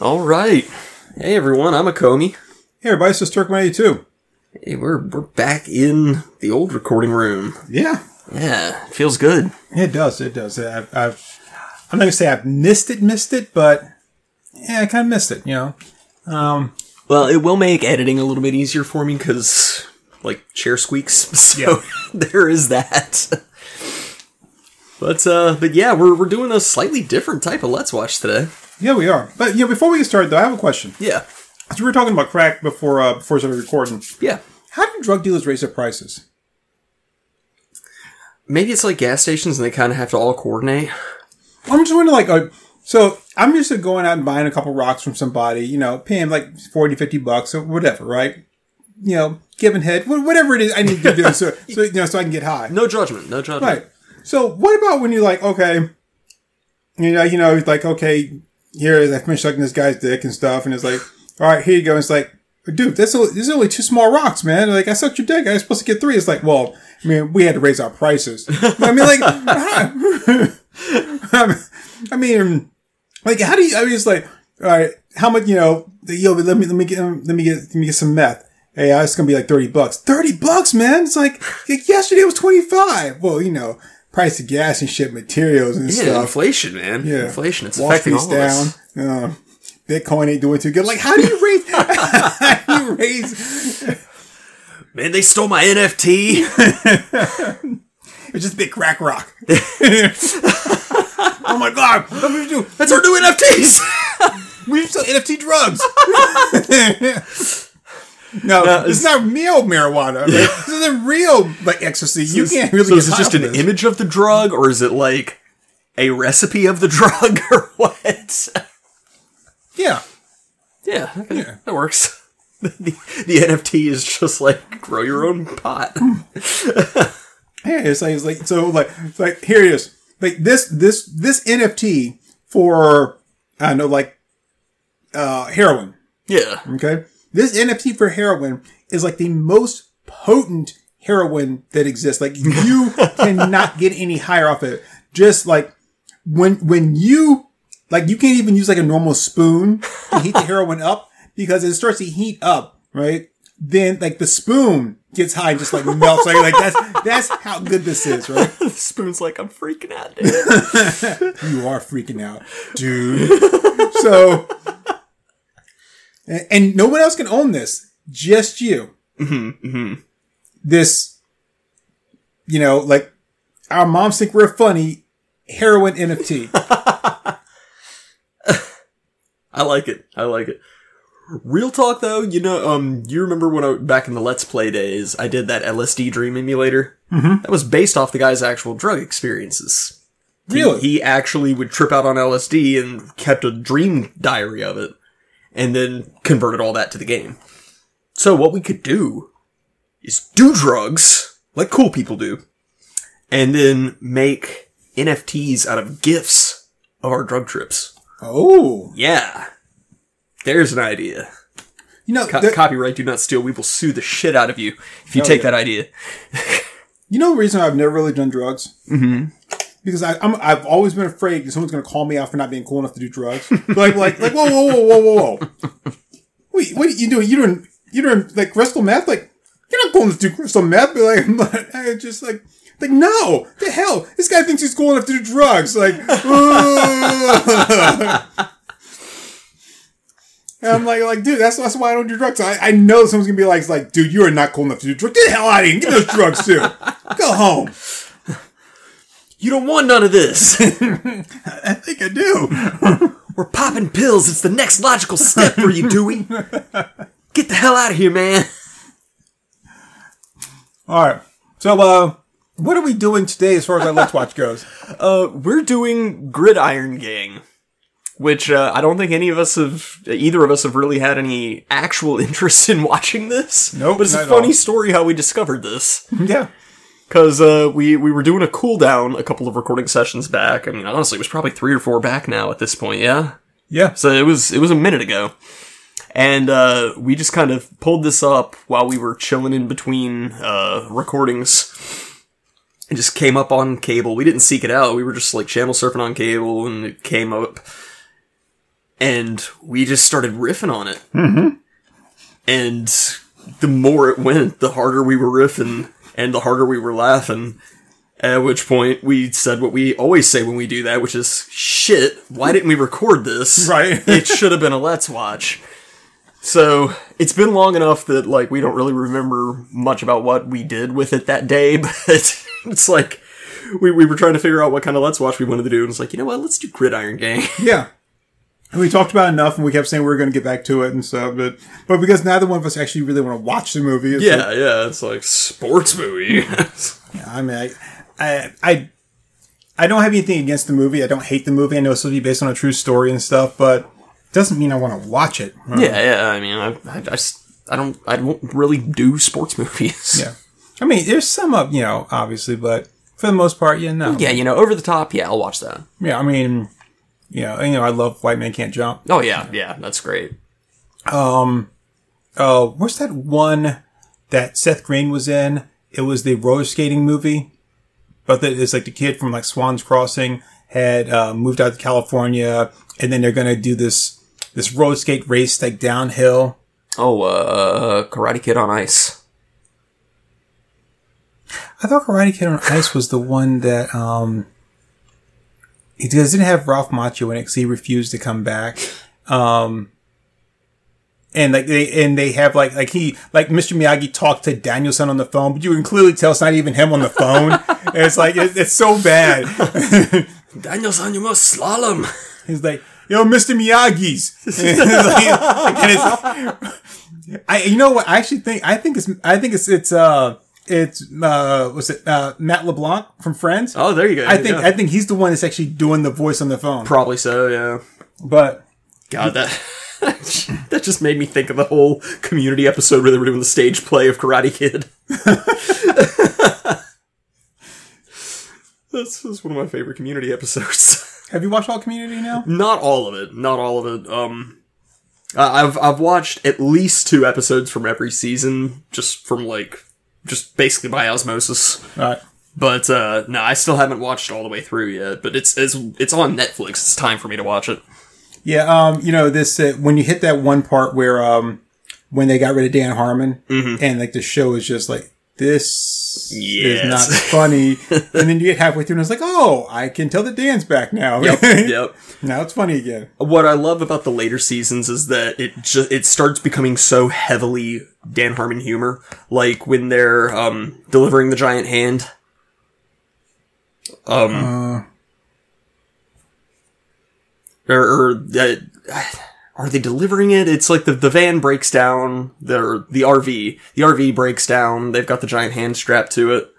All right. Hey everyone, I'm Akomi. Hey everybody, it's just Turkman82. Hey, we're we're back in the old recording room. Yeah, Yeah, it feels good. it does, it does. I've, I've I'm not gonna say I've missed it, missed it, but yeah, I kind of missed it. You know, um, Well, it will make editing a little bit easier for me because like chair squeaks. So Yeah. there is that. But uh, but yeah, we're we're doing a slightly different type of Let's Watch today. yeah, we are. But yeah, before we get started, though, I have a question. Yeah, So we were talking about crack before uh, before we started recording. yeah. How do drug dealers raise their prices? Maybe it's like gas stations and they kind of have to all coordinate. I'm just wondering, like, uh, so I'm used to going out and buying a couple rocks from somebody, you know, paying like 40, 50 bucks or whatever, right? You know, giving head, wh- whatever it is I need to do so, so, you know, so I can get high. No judgment. No judgment. Right. So what about when you're like, okay, you know, you know, it's like, okay, here is I finished sucking this guy's dick and stuff, and it's like, all right, here you go. It's like, dude, that's only, this is only two small rocks, man. Like I sucked your dick, I was supposed to get three. It's like, well, I mean, we had to raise our prices. I mean, like, I mean, like, how do you? I mean, it's like, all right, how much? You know, yo, let me let me get let me get let me get some meth. Hey, it's gonna be like thirty bucks. Thirty bucks, man. It's like, like yesterday was twenty five. Well, you know, price of gas and shit, materials and stuff. Yeah, stuff. inflation, man. Yeah, inflation. It's Wall affecting all Street's of us. Uh, Bitcoin ain't doing too good. Like, how do you raise? how do you raise? Man, they stole my NFT. It's just a big crack rock. oh my god! What we do? That's our new NFTs. We sell NFT drugs. No, No, it's not real marijuana. Right? This isn't real like ecstasy. You can't really. So is it just an this. image of the drug, or is it like a recipe of the drug, or what? Yeah, Yeah, okay, Yeah. that works. The, the NFT is just like grow your own pot. yeah. It's like it's like so like it's like here it is. Like this this this NFT for I don't know like uh heroin. Yeah, Okay, this NFT for heroin is like the most potent heroin that exists. Like you cannot get any higher off it. Just like when when you like you can't even use like a normal spoon to heat the heroin up because it starts to heat up, right? Then like the spoon gets high and just like melts. Like, like that's that's how good this is, right? the spoon's like I'm freaking out, dude. You are freaking out, dude. so, and, no one else can own this, just you. This, you know, like our moms think we're funny. Heroin NFT. I like it. I like it. Real talk though, you know, um, you remember when I back in the Let's Play days, I did that LSD Dream emulator. Mm-hmm. That was based off the guy's actual drug experiences. He- Really? He, actually would trip out on LSD and kept a dream diary of it, and then converted all that to the game. So what we could do is do drugs like cool people do, and then make NFTs out of gifts of our drug trips. Oh, Yeah. There's an idea. you know, Co- copyright do not steal. We will sue the shit out of you if you take yeah. that idea. you know the reason I've never really done drugs. Mm-hmm. Because I, I'm, I've always been afraid that someone's going to call me out for not being cool enough to do drugs. like, like, like, whoa, whoa, whoa, whoa, whoa. Wait, what are you doing? You doing, you doing like crystal meth? Like, you're not cool enough to do crystal meth. But like, I just like, like, no, the hell, this guy thinks he's cool enough to do drugs. Like, I'm like, like, dude, that's, that's why I don't do drugs. I, I know someone's gonna be like, like, dude, you are not cool enough to do drugs. Get the hell out of here. Get those drugs too. Go home. You don't want none of this. I think I do. We're popping pills. It's the next logical step for you, Dewey. Get the hell out of here, man. All right. So, uh, what are we doing today as far as our Let's Watch goes? Uh, we're doing Gridiron Gang, which uh, I don't think any of us have, either of us have really had any actual interest in watching this. Nope, but it's a funny all. story how we discovered this. yeah. Cause uh, we we were doing a cooldown a couple of recording sessions back. I mean, honestly, it was probably three or four back now at this point. Yeah, Yeah. so it was it was a minute ago, and uh, we just kind of pulled this up while we were chilling in between uh, recordings. It just came up on cable. We didn't seek it out. We were just like channel surfing on cable, and it came up. and we just started riffing on it. Mm-hmm. And the more it went, the harder we were riffing, and the harder we were laughing. At which point we said what we always say when we do that, which is shit. Why didn't we record this? Right. it should have been a let's watch. So it's been long enough that like we don't really remember much about what we did with it that day, but it's like we, we were trying to figure out what kind of let's watch we wanted to do, and it's like you know what, let's do Gridiron Gang. Yeah. And we talked about enough, and we kept saying we were going to get back to it and stuff, but but because neither one of us actually really want to watch the movie, it's yeah, yeah, it's like sports movie. like- I mean, I, I, I, I don't have anything against the movie. I don't hate the movie. I know it's supposed to be based on a true story and stuff, but it doesn't mean I want to watch it. yeah, yeah. I mean, I, I, I, I don't, I don't really do sports movies. Yeah. I mean, there's some of you know, obviously, but for the most part, yeah, no. yeah, you know, over the top. Yeah, I'll watch that. Yeah, I mean, you know, you know, I love White Man Can't Jump. Oh yeah, yeah, that's great. Um, oh, what's that one that Seth Green was in? It was the roller skating movie, but the, it's like the kid from like Swan's Crossing had uh, moved out to California, and then they're gonna do this this roller skate race like downhill. Oh, uh, Karate Kid on Ice. I thought Karate Kid on Ice was the one that um, it doesn't have Ralph Macchio in it because he refused to come back. Um, and like they and they have like like he like Mr. Miyagi talked to Daniel-san on the phone, but you can clearly tell it's not even him on the phone. it's like it, it's so bad. Daniel-san, you must slalom. He's like, "Yo, Mr. Miyagi's." And it's like- and it's- I, you know what? I actually think I think it's I think it's it's uh it's uh what's it uh Matt LeBlanc from Friends. Oh, there you go. I think yeah. I think he's the one that's actually doing the voice on the phone. probably so. Yeah. But God, that that just made me think of the whole Community episode where they were doing the stage play of Karate Kid. This is one of my favorite Community episodes. have you watched all Community now? not all of it. Not all of it. Um, I've I've watched at least two episodes from every season, just from like just basically by osmosis. All right. But uh, no, I still haven't watched all the way through yet. But it's it's it's on Netflix. It's time for me to watch it. Yeah, um, you know this uh, when you hit that one part where um when they got rid of Dan Harmon and like the show is just like this Yes. is not funny, and then you get halfway through and it's like, oh, I can tell that Dan's back now. yep. now it's funny again. What I love about the later seasons is that it just it starts becoming so heavily Dan Harmon humor, like when they're um delivering the giant hand. Um. or, or uh, are they delivering it? It's like the the van breaks down. The the RV the RV breaks down. They've got the giant hand strapped to it.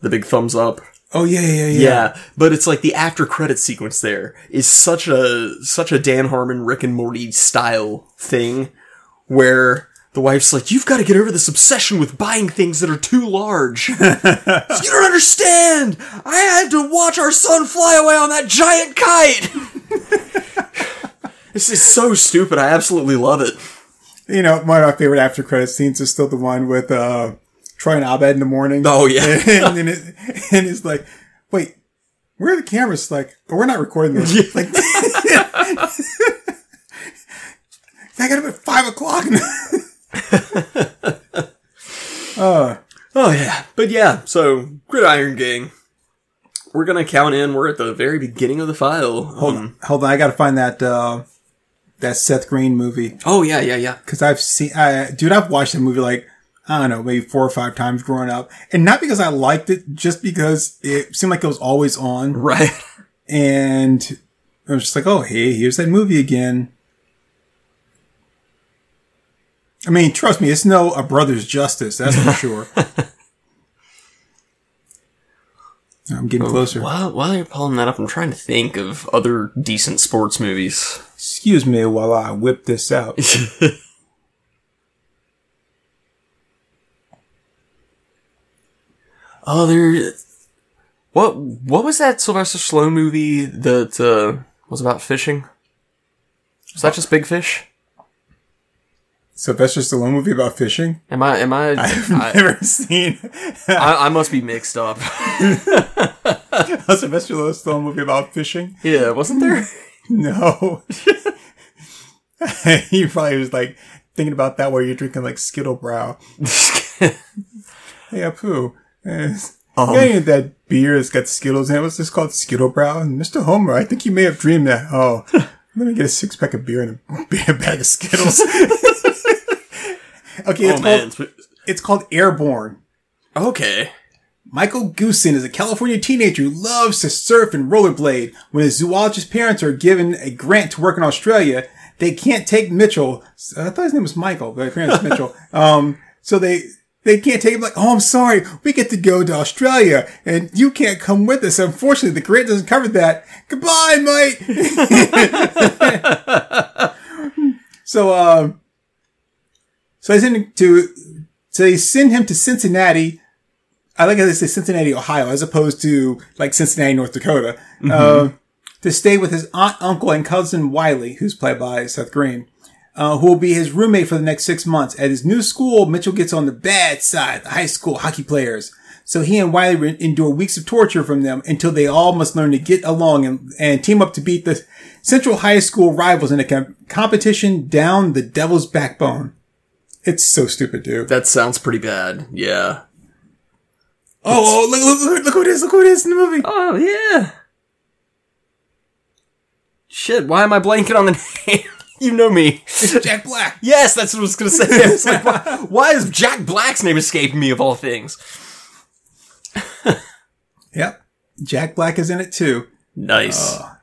The big thumbs up. Oh yeah, yeah, yeah. Yeah, but it's like the after credit sequence there is such a such a Dan Harmon Rick and Morty style thing where the wife's like, "You've got to get over this obsession with buying things that are too large. you don't understand. I had to watch our son fly away on that giant kite." this is so stupid. I absolutely love it. You know, one of my favorite after credit scenes is still the one with uh Troy and Abed in the morning. Oh, yeah. and then it, and it's like, wait, where are the cameras? Like, but we're not recording this. Like, I got up at five o'clock. uh, Oh yeah, but yeah. So Gridiron Gang. We're gonna count in. We're at the very beginning of the file. hold Um, on, hold on. I got to find that uh that Seth Green movie Oh yeah, yeah, yeah. because I've seen, I, dude, I've watched the movie like I don't know, maybe four or five times growing up, and not because I liked it, just because it seemed like it was always on. Right. and I was just like, oh, hey, here's that movie again. I mean, trust me, it's no A Brother's Justice, that's for sure. I'm getting closer. While, while you're pulling that up, I'm trying to think of other decent sports movies. Excuse me while I whip this out. Oh, there. What what was that Sylvester Stallone movie that uh, was about fishing? Was that just Big Fish? Sylvester Stallone movie about fishing? Am I am I I've I, never seen I, I must be mixed up. a Sylvester Stallone movie about fishing. yeah, wasn't there? No. he probably was like thinking about that while you're drinking like Skittlebrau. hey, Apu. Um, you got that beer that's got Skittles in it? What's this called? Skittlebrau? And Mr. Homer, I think you may have dreamed that. Oh, let me get a six pack of beer and a, beer bag of Skittles. Okay, it's, oh called, it's called Airborne. Okay. Michael Goosen is a California teenager who loves to surf and rollerblade. When his zoologist parents are given a grant to work in Australia, they can't take Mitchell. I thought his name was Michael, but apparently it's Mitchell. Um, so they, they can't take him like, oh, I'm sorry. We get to go to Australia and you can't come with us. Unfortunately, the grant doesn't cover that. Goodbye, mate. so, um, so I send him to, so they send him to Cincinnati. I like how they say Cincinnati, Ohio, as opposed to like Cincinnati, North Dakota, uh, to stay with his aunt, uncle, and cousin Wiley, who's played by Seth Green, uh, who will be his roommate for the next six months. At his new school, Mitchell gets on the bad side, the high school hockey players. So he and Wiley re- endure weeks of torture from them until they all must learn to get along and, and team up to beat the Central High School rivals in a com- competition down the devil's backbone. It's so stupid, dude. That sounds pretty bad. Yeah. Oh, oh look, look, look, look who it is. Look who it is in the movie. Oh yeah. Shit, why am I blanking on the name? you know me. It's Jack Black. Yes, that's what I was gonna say. I was like, why, why is Jack Black's name escaping me of all things? Yep. Jack Black is in it too. Nice. Uh,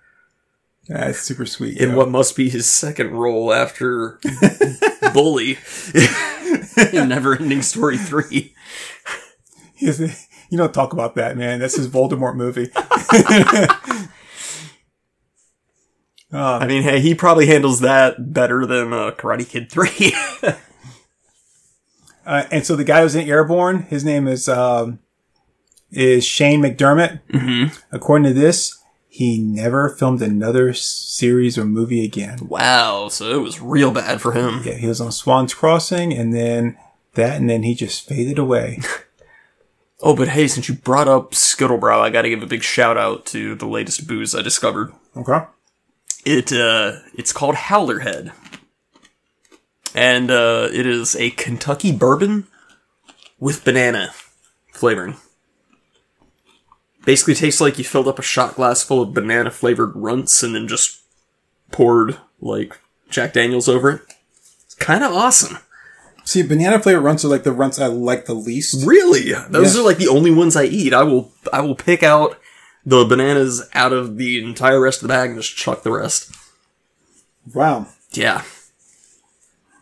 That's super sweet. in yo. what must be his second role after Bully in Neverending Story 3. He's- you don't talk about that, man. That's his Voldemort movie. I mean, hey, he probably handles that better than uh, Karate Kid 3. Uh, and so the guy who's in Airborne, his name is um, is Shane McDermott. Mm-hmm. According to this, he never filmed another series or movie again. wow, so it was real bad for him. Yeah, he was on Swan's Crossing, and then that, and then he just faded away. Oh, but hey, since you brought up Skittlebrau, I gotta give a big shout out to the latest booze I discovered. Okay. It uh, it's called Howler Head, and uh, it is a Kentucky bourbon with banana flavoring. Basically, tastes like you filled up a shot glass full of banana flavored runts and then just poured like Jack Daniels over it. It's kind of awesome. See, banana flavored runts are like the runts I like the least. Really, those Yeah. are like the only ones I eat. I will I will pick out the bananas out of the entire rest of the bag and just chuck the rest. Wow. Yeah.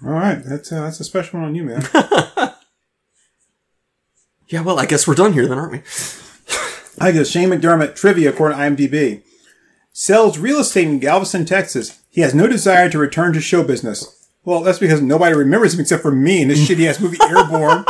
All right, that's uh, that's a special one on you, man. Yeah, well, I guess we're done here then, aren't we? I guess Shane McDermott trivia according to IMDb sells real estate in Galveston, Texas. He has no desire to return to show business. Well, that's because nobody remembers him except for me in this shitty ass movie Airborne.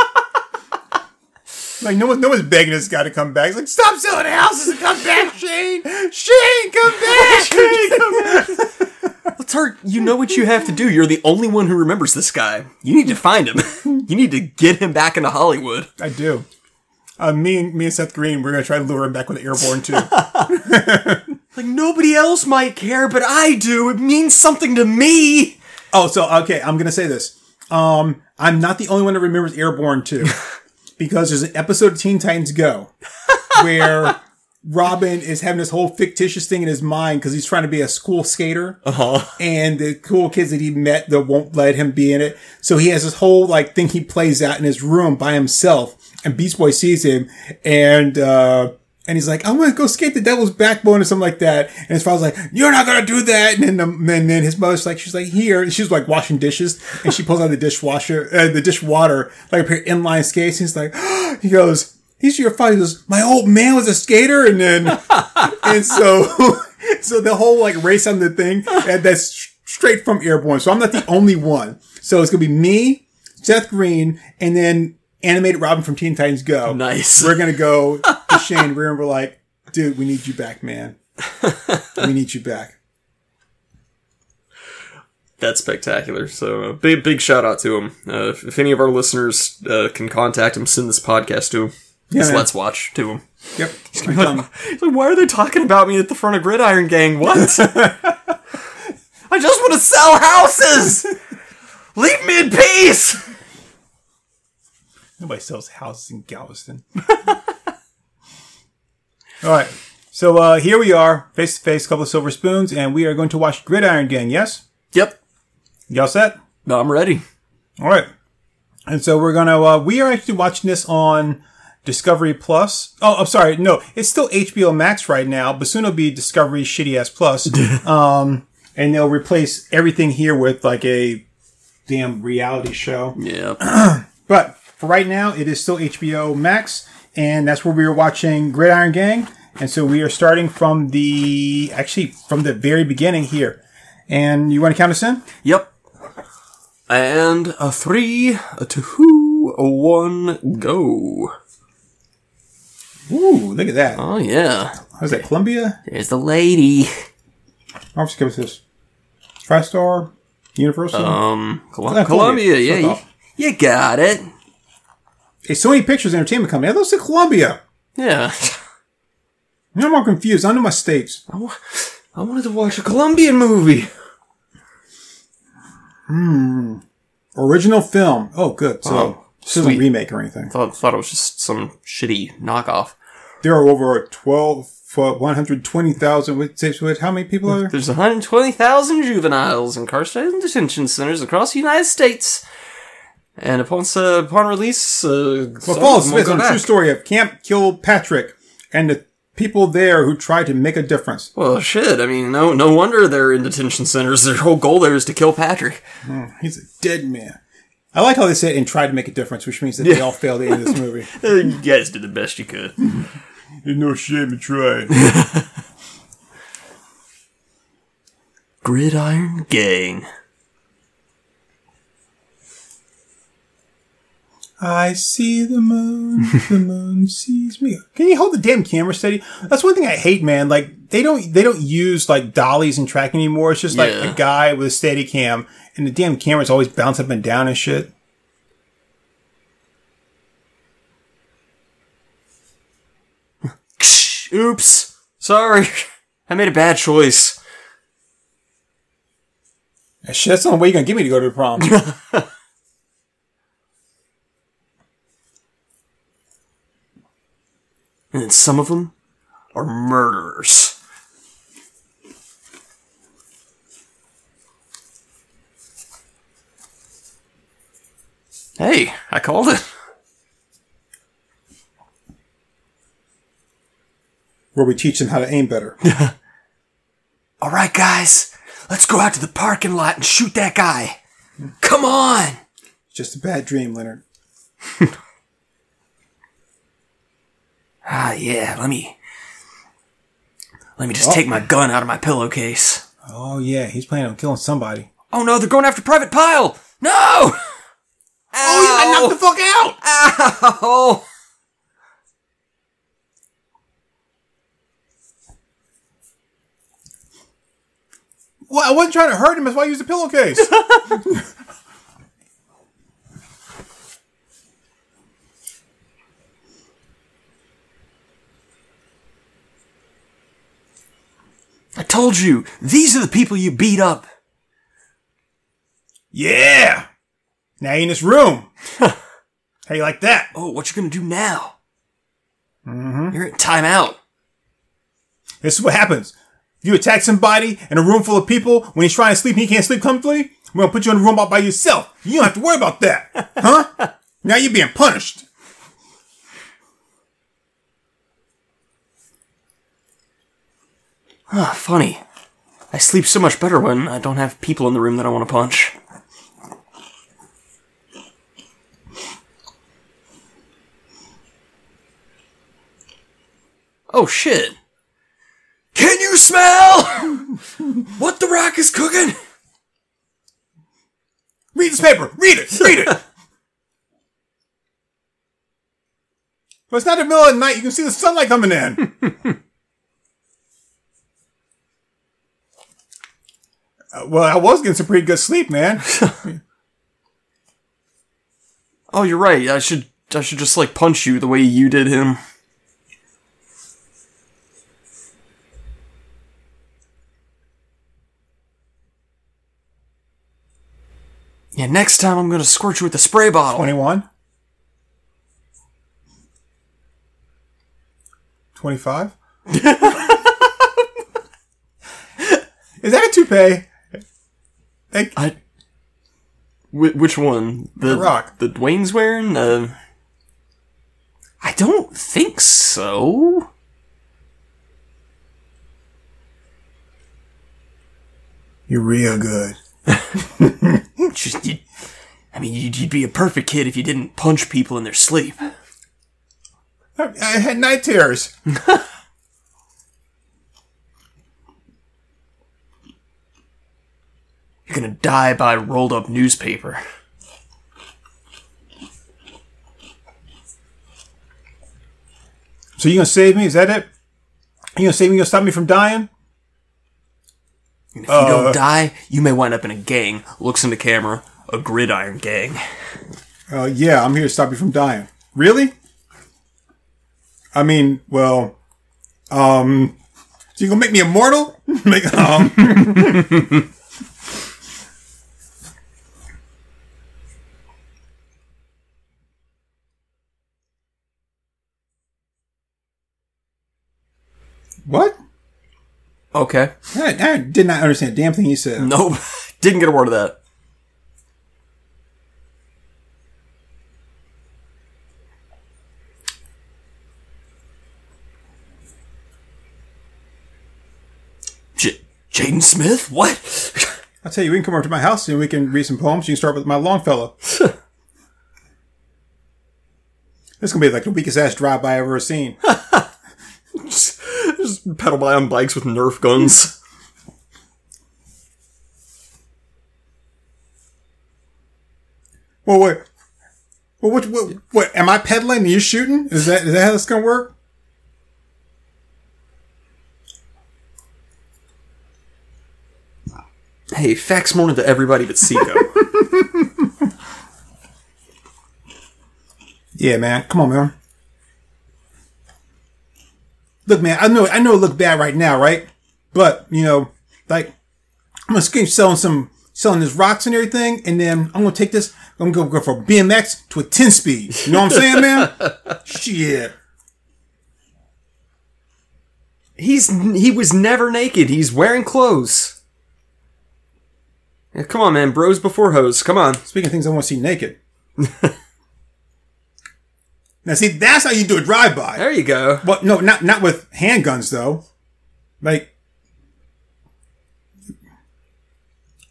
like no one, no one's begging this guy to come back. He's like, stop selling houses and come back, Shane. Shane, come back. Shane, come back. Well, Turk, you know what you have to do. You're the only one who remembers this guy. You need to find him. you need to get him back into Hollywood. I do. Uh, me and me and Seth Green, we're gonna try to lure him back with Airborne too. Like nobody else might care, but I do. It means something to me. Oh, so okay, I'm gonna say this. Um, I'm not the only one that remembers Airborne 2. because there's an episode of Teen Titans Go where Robin is having this whole fictitious thing in his mind because he's trying to be a school skater. Uh-huh. And the cool kids that he met that won't let him be in it. So he has this whole like thing he plays out in his room by himself. And Beast Boy sees him and uh and he's like, I'm gonna go skate the devil's backbone or something like that. And his father's like, You're not gonna do that. And then, the, and then his mother's like, She's like, Here. And she's like washing dishes. And she pulls out the dishwasher, uh, the dishwater, like a pair of inline skates. And he's like, He goes, He's your father. He goes, My old man was a skater. And then, and so, so the whole like race on the thing, and that's straight from Airborne. So I'm not the only one. So it's gonna be me, Seth Green, and then animated Robin from Teen Titans Go. Nice. We're gonna go to Shane. We're gonna be like, dude, we need you back, man. we need you back. That's spectacular. So uh, big big shout out to him. Uh, if, if any of our listeners uh, can contact him, send this podcast to him. Yeah, man. Let's Watch to him. Yep. Like, like, why are they talking about me at the front of Gridiron Gang? What? I just want to sell houses. Leave me in peace. Nobody sells houses in Galveston. All right. So uh, here we are, face to face, couple of silver spoons, and we are going to watch Gridiron Gang. Yes, Yep. y'all set? I'm ready. All right. And so we're gonna uh, we are actually watching this on Discovery Plus. Oh, I'm sorry, no, it's still HBO Max right now, but soon it'll be Discovery Shitty Ass Plus. um, and they'll replace everything here with like a damn reality show. Yeah. But for right now, it is still HBO Max, and that's where we are watching Gridiron Gang. And so we are starting from the actually from the very beginning here. And you want to count us in? Yep. And a three, a two, a one, go. Ooh, look at that. Oh yeah. How's that? Columbia? There's the lady. I'll just give us this. TriStar, Universal. Um, Col- Columbia. Columbia. Yeah, you, you got it. Hey, Sony Pictures Entertainment Company. I thought it said Columbia. Yeah. I'm all confused. I know my states. I wa- I wanted to watch a Colombian movie. Hmm. Original film. Oh, good. So Oh, this isn't a remake or anything. Thought thought it was just some shitty knockoff. There are over 12, uh, 120,000. What, say- what, how many people are there? There's 120,000 juveniles incarcerated in detention centers across the United States. And upon uh, upon release, uh, Well, some false. of them will Based go on a true story of Camp Kilpatrick and the people there who tried to make a difference. Well, shit. I mean, no, no wonder they're in detention centers. Their whole goal there is to kill Patrick. He's a dead man. I like how they said and tried to make a difference, which means that they all failed in this movie. You guys did the best you could. There's no shame in trying. Gridiron Gang. I see the moon, the moon sees me. Can you hold the damn camera steady? That's one thing I hate, man. Like they don't they don't use like dollies and track anymore. It's just like Yeah. a guy with a steady cam, and the damn camera's always bouncing up and down and shit. Oops. Sorry. I made a bad choice. Shit, that's the only way you're gonna get me to go to the prom. And then some of them are murderers. Hey, I called it. where we teach them how to aim better. All right, guys, let's go out to the parking lot and shoot that guy. Come on. Just a bad dream, Leonard. Ah, yeah. Let me. Let me just take my gun out of my pillowcase. Oh yeah, he's planning on killing somebody. Oh no, they're going after Private Pile. No. Oh, I knocked the fuck out! Ow! Well, I wasn't trying to hurt him. That's why I used a pillowcase. told you, these are the people you beat up. yeah. Now you're in this room. How you like that? Oh, what you gonna do now? Mm-hmm. You're in timeout. This is what happens. If you attack somebody in a room full of people when he's trying to sleep and he can't sleep comfortably, we're gonna put you in a room all by yourself. You don't have to worry about that. Huh? now you're being punished. Ah, funny. I sleep so much better when I don't have people in the room that I want to punch. Oh shit. Can you smell what the rock is cooking? Read this paper. Read it. Read it. Well, it's not the middle of the night. You can see the sunlight coming in. Uh, well, I was getting some pretty good sleep, man. Oh, you're right. I should I should just like punch you the way you did him. Yeah, next time I'm gonna squirt you with a spray bottle. 21. 25. Is that a toupee? I. Wh- which one? The, Rock. The Dwayne's wearing? Uh, I don't think so. You're real good. Just, you, I mean, you'd, you'd be a perfect kid if you didn't punch people in their sleep. I, I had night terrors. You're gonna die by rolled up newspaper. So you gonna save me? Is that it? You gonna save me? You gonna stop me from dying? And if you don't die, you may wind up in a gang. Looks in the camera, a gridiron gang. Uh, yeah, I'm here to stop you from dying. Really? I mean, well, um, so you gonna make me immortal? make, um, what? Okay. I, I did not understand a damn thing you said. Nope. Didn't get a word of that. J- Jaden Smith? What? I'll tell you, we can come over to my house and we can read some poems. You can start with my Longfellow. this is gonna be like the weakest ass drive I've ever seen. Just pedal by on bikes with Nerf guns. Well, wait. Well, what, what, what, am I pedaling and you're shooting? Is that, is that how this gonna work? hey, fax morning to everybody but Seiko. Yeah, man. Come on, man. Look, man, I know, I know it look bad right now, right? But, you know, like, I'm gonna keep selling some, selling this rocks and everything, and then I'm gonna take this, I'm gonna go from BMX to a 10 speed. You know what I'm saying, man? Shit. He's he was never naked. He's wearing clothes. Yeah, come on, man. Bros before hoes. Come on. Speaking of things I want to see naked. now, see, that's how you do a drive-by. There you go. Well, no, not not with handguns though. Like,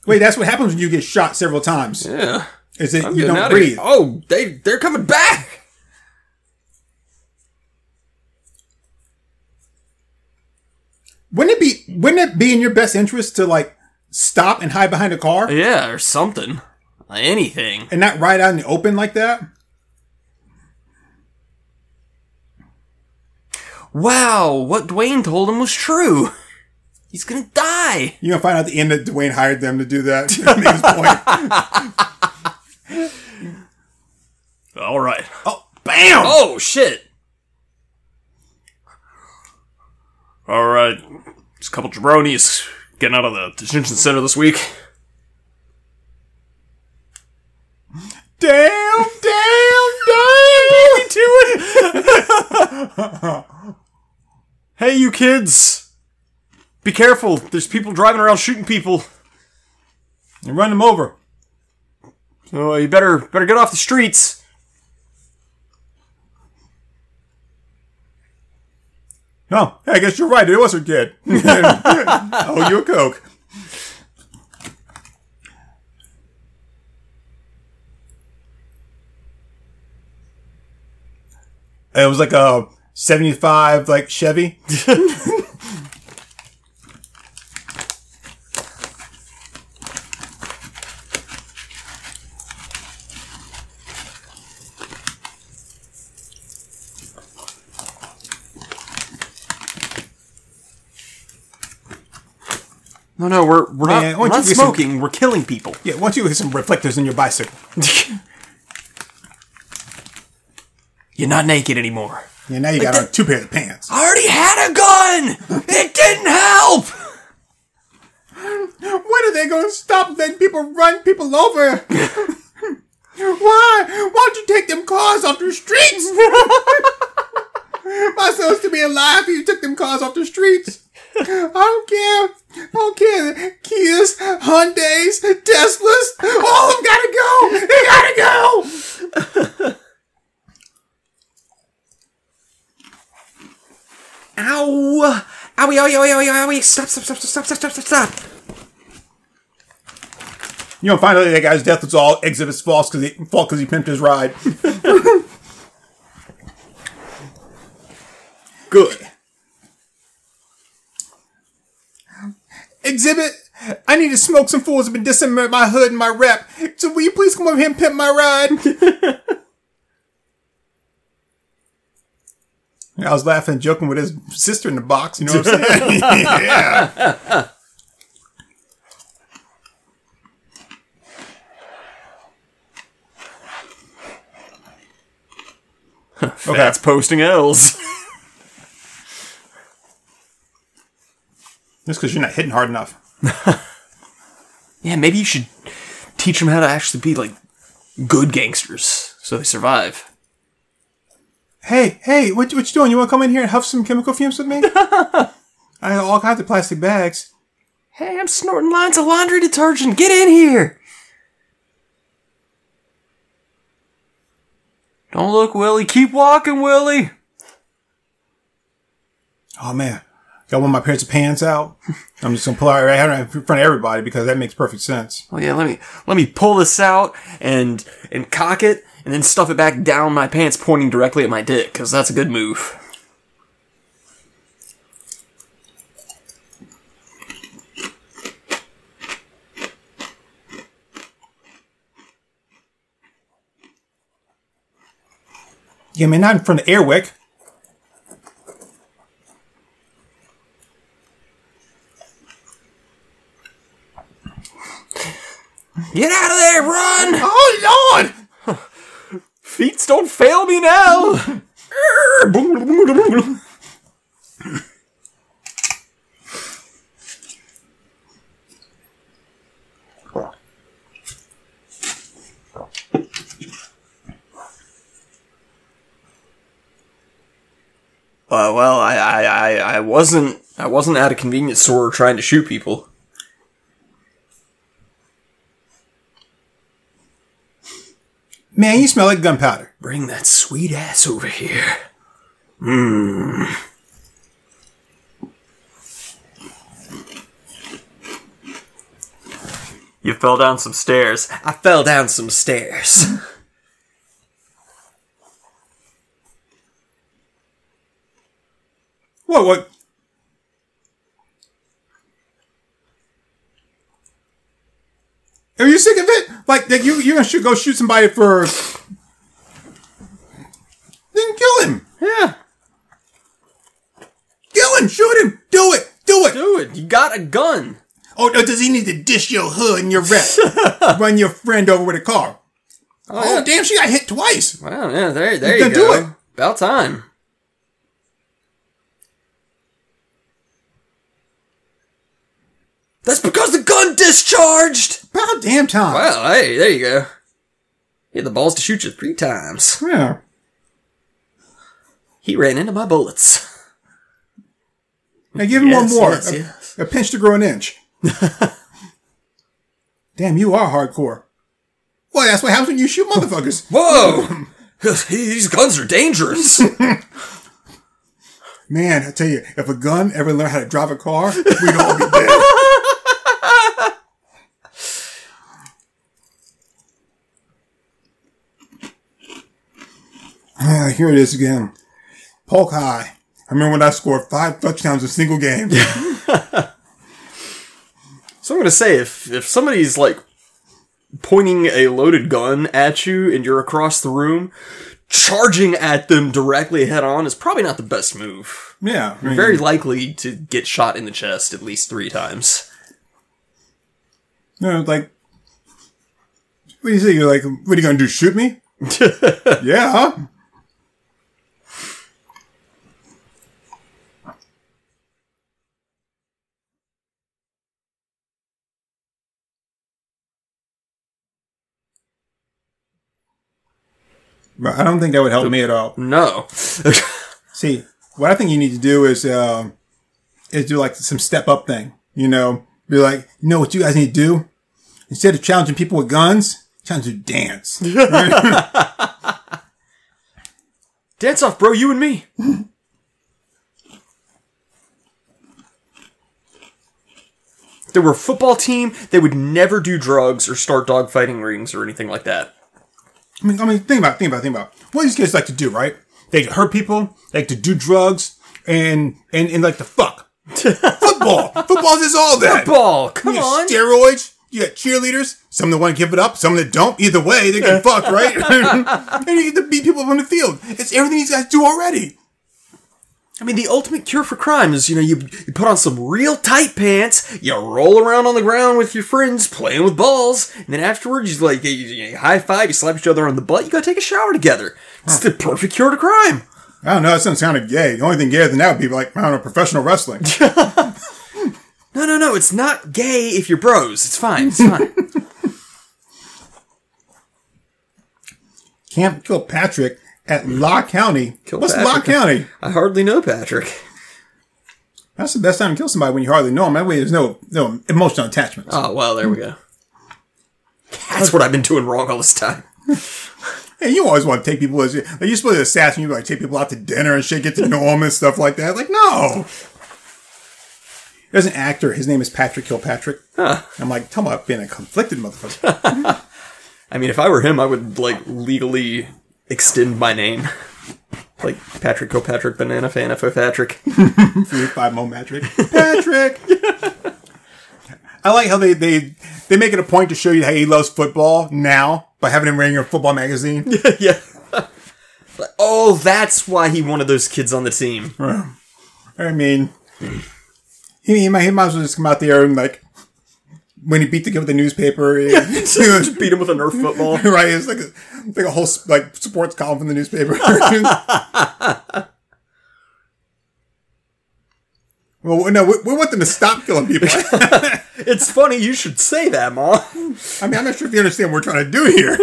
wait, that's what happens when you get shot several times. Yeah. Is that I'm you don't breathe? Oh, they they're coming back. Wouldn't it be? Wouldn't it be in your best interest to like stop and hide behind a car Yeah, or something. Anything. and not ride out in the open like that? Wow, what Dwayne told him was true. He's gonna die. You're gonna find out at the end that Dwayne hired them to do that. to make his point. All right. Oh, bam! Oh shit. All right, just a couple jabronis getting out of the detention center this week. Damn! Damn! Damn! me to it. Hey, you kids! Be careful. There's people driving around shooting people. And run them over. So uh, you better better get off the streets. Oh, I guess you're right. It was a kid. oh, you a coke. It was like a 75 like Chevy. No, no, we're we're Man, not, we're don't not you get some- smoking. We're killing people. Yeah, why don't you get some reflectors in your bicycle? You're not naked anymore. Yeah, now you got on two pairs of pants. I already had a gun. It didn't help. When are they going to stop letting people run people over? Why? Why don't you take them cars off the streets? My son's to be alive if you took them cars off the streets. I don't care. I don't care. Kias, Hyundais, Teslas, all of them gotta go. They gotta go. Ow! Owie, owie, owie, owie, owie! Stop, stop, stop, stop, stop, stop, stop, stop! You know, finally, that guy's death was all exhibits false because he fault because he pimped his ride. Good. Exhibit, I need to smoke some fools have been dissing my hood and my rep. So will you please come over here and pimp my ride? I was laughing and joking with his sister in the box, you know what I'm saying? yeah. Okay. That's posting L's. Just because you're not hitting hard enough. yeah, maybe you should teach them how to actually be like good gangsters so they survive. Hey, hey, what, what you doing? You want to come in here and huff some chemical fumes with me? I have all kinds of plastic bags. Hey, I'm snorting lines of laundry detergent. Get in here. Don't look, Willie. Keep walking, Willie. Oh man, got one of my pairs of pants out. I'm just gonna pull it right in front of everybody because that makes perfect sense. Oh yeah, let me let me pull this out and and cock it, and then stuff it back down my pants, pointing directly at my dick, because that's a good move. Yeah, man, not in front of Airwick. Get out of there, run! Oh Lord! Feet don't fail me now! Uh, well, I, I, I, I wasn't, I wasn't at a convenience store trying to shoot people. Man, you smell like gunpowder. Bring that sweet ass over here. Mmm. You fell down some stairs. I fell down some stairs. What? What? Are you sick of Like that you you should go shoot somebody for then kill him. yeah. Kill him, shoot him, do it, do it. Do it. You got a gun. Oh, oh, does he need to dish your hood and your rep? Run your friend over with a car. Oh, oh, yeah. damn, she got hit twice. Well, yeah, there, there You you, can do go. it. About time. That's because the gun discharged. About damn time. Well, hey, there you go. He had the balls to shoot you three times. Yeah. He ran into my bullets. Now give him Yes, one more. yes, a, yes. a pinch to grow an inch. Damn, you are hardcore. Well, that's what happens when you shoot motherfuckers. Whoa! These guns are dangerous. Man, I tell you, if a gun ever learned how to drive a car, we'd all be dead. Ah, here it is again. Polk High. I remember when I scored five touchdowns in a single game. So I'm gonna say, if if somebody's like pointing a loaded gun at you and you're across the room, charging at them directly head on is probably not the best move. Yeah. I mean, Very likely to get shot in the chest at least three times. No, like, what do you say? You're like, what are you going to do? Shoot me? yeah. But I don't think that would help me at all. No. See, what I think you need to do is um, is do like some step up thing. You know, be like, you know what you guys need to do? Instead of challenging people with guns, challenge to dance. Dance off, bro, you and me. They were a football team, they would never do drugs or start dogfighting rings or anything like that. I mean, I mean, think about, it, think about, it, think about. it. What these kids like to do, right? They hurt people, they like to do drugs, and and and like to fuck. Football, football is all that. Football, come You on. steroids. You got cheerleaders. Some that want to give it up. Some that don't. Either way, they get fuck, right? and you get to beat people up on the field. It's everything these guys do already. I mean, the ultimate cure for crime is, you know, you, you put on some real tight pants, you roll around on the ground with your friends playing with balls, and then afterwards you like you, you high five, you slap each other on the butt, you go take a shower together. It's the perfect cure to crime. I don't know. That doesn't sound gay. The only thing gayer than that would be like I don't know, professional wrestling. No, no, no, it's not gay if you're bros. It's fine. It's fine. Camp Kilpatrick at Law County. What's Law County? I hardly know Patrick. That's the best time to kill somebody when you hardly know them. That way, there's no no emotional attachments. Oh, well, there we go. That's what I've been doing wrong all this time. Hey, you always want to take people as like you're supposed to assassin. You like take people out to dinner and shit, get to know them and stuff like that. Like no. There's an actor. His name is Patrick Kilpatrick. I'm like, tell me about being a conflicted motherfucker. I mean, if I were him, I would, like, legally extend my name. Like Patrick Kilpatrick, Banana Fan of Patrick. Three five mo Patrick. Patrick. I like how they, they they make it a point to show you how he loves football now by having him wearing your football magazine. yeah. Like, oh, that's why he wanted those kids on the team. I mean, he, he, might, he might as well just come out there and like when he beat the kid with the newspaper. he- Just beat him with a Nerf football. right? It's like a like a whole like sports column from the newspaper. well, no, we, we want them to stop killing people. It's funny you should say that, Mom. I mean, I'm not sure if you understand what we're trying to do here.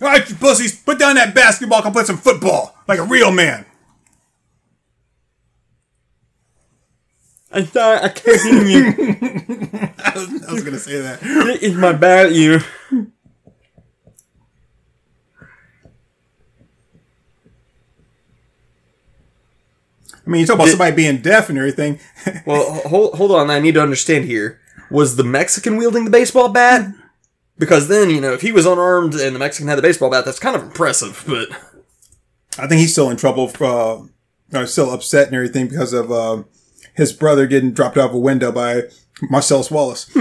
All right, you pussies, put down that basketball. Come play some football like a real man. I thought I can't hear you. I was, I was gonna say that. It's my bad you. I mean, you talk about somebody being deaf and everything. Well, hold hold on. I need to understand here. Was the Mexican wielding the baseball bat? Because then, you know, if he was unarmed and the Mexican had the baseball bat, that's kind of impressive. But I think he's still in trouble. For, uh, uh, still upset and everything because of uh, his brother getting dropped out of a window by Marcellus Wallace.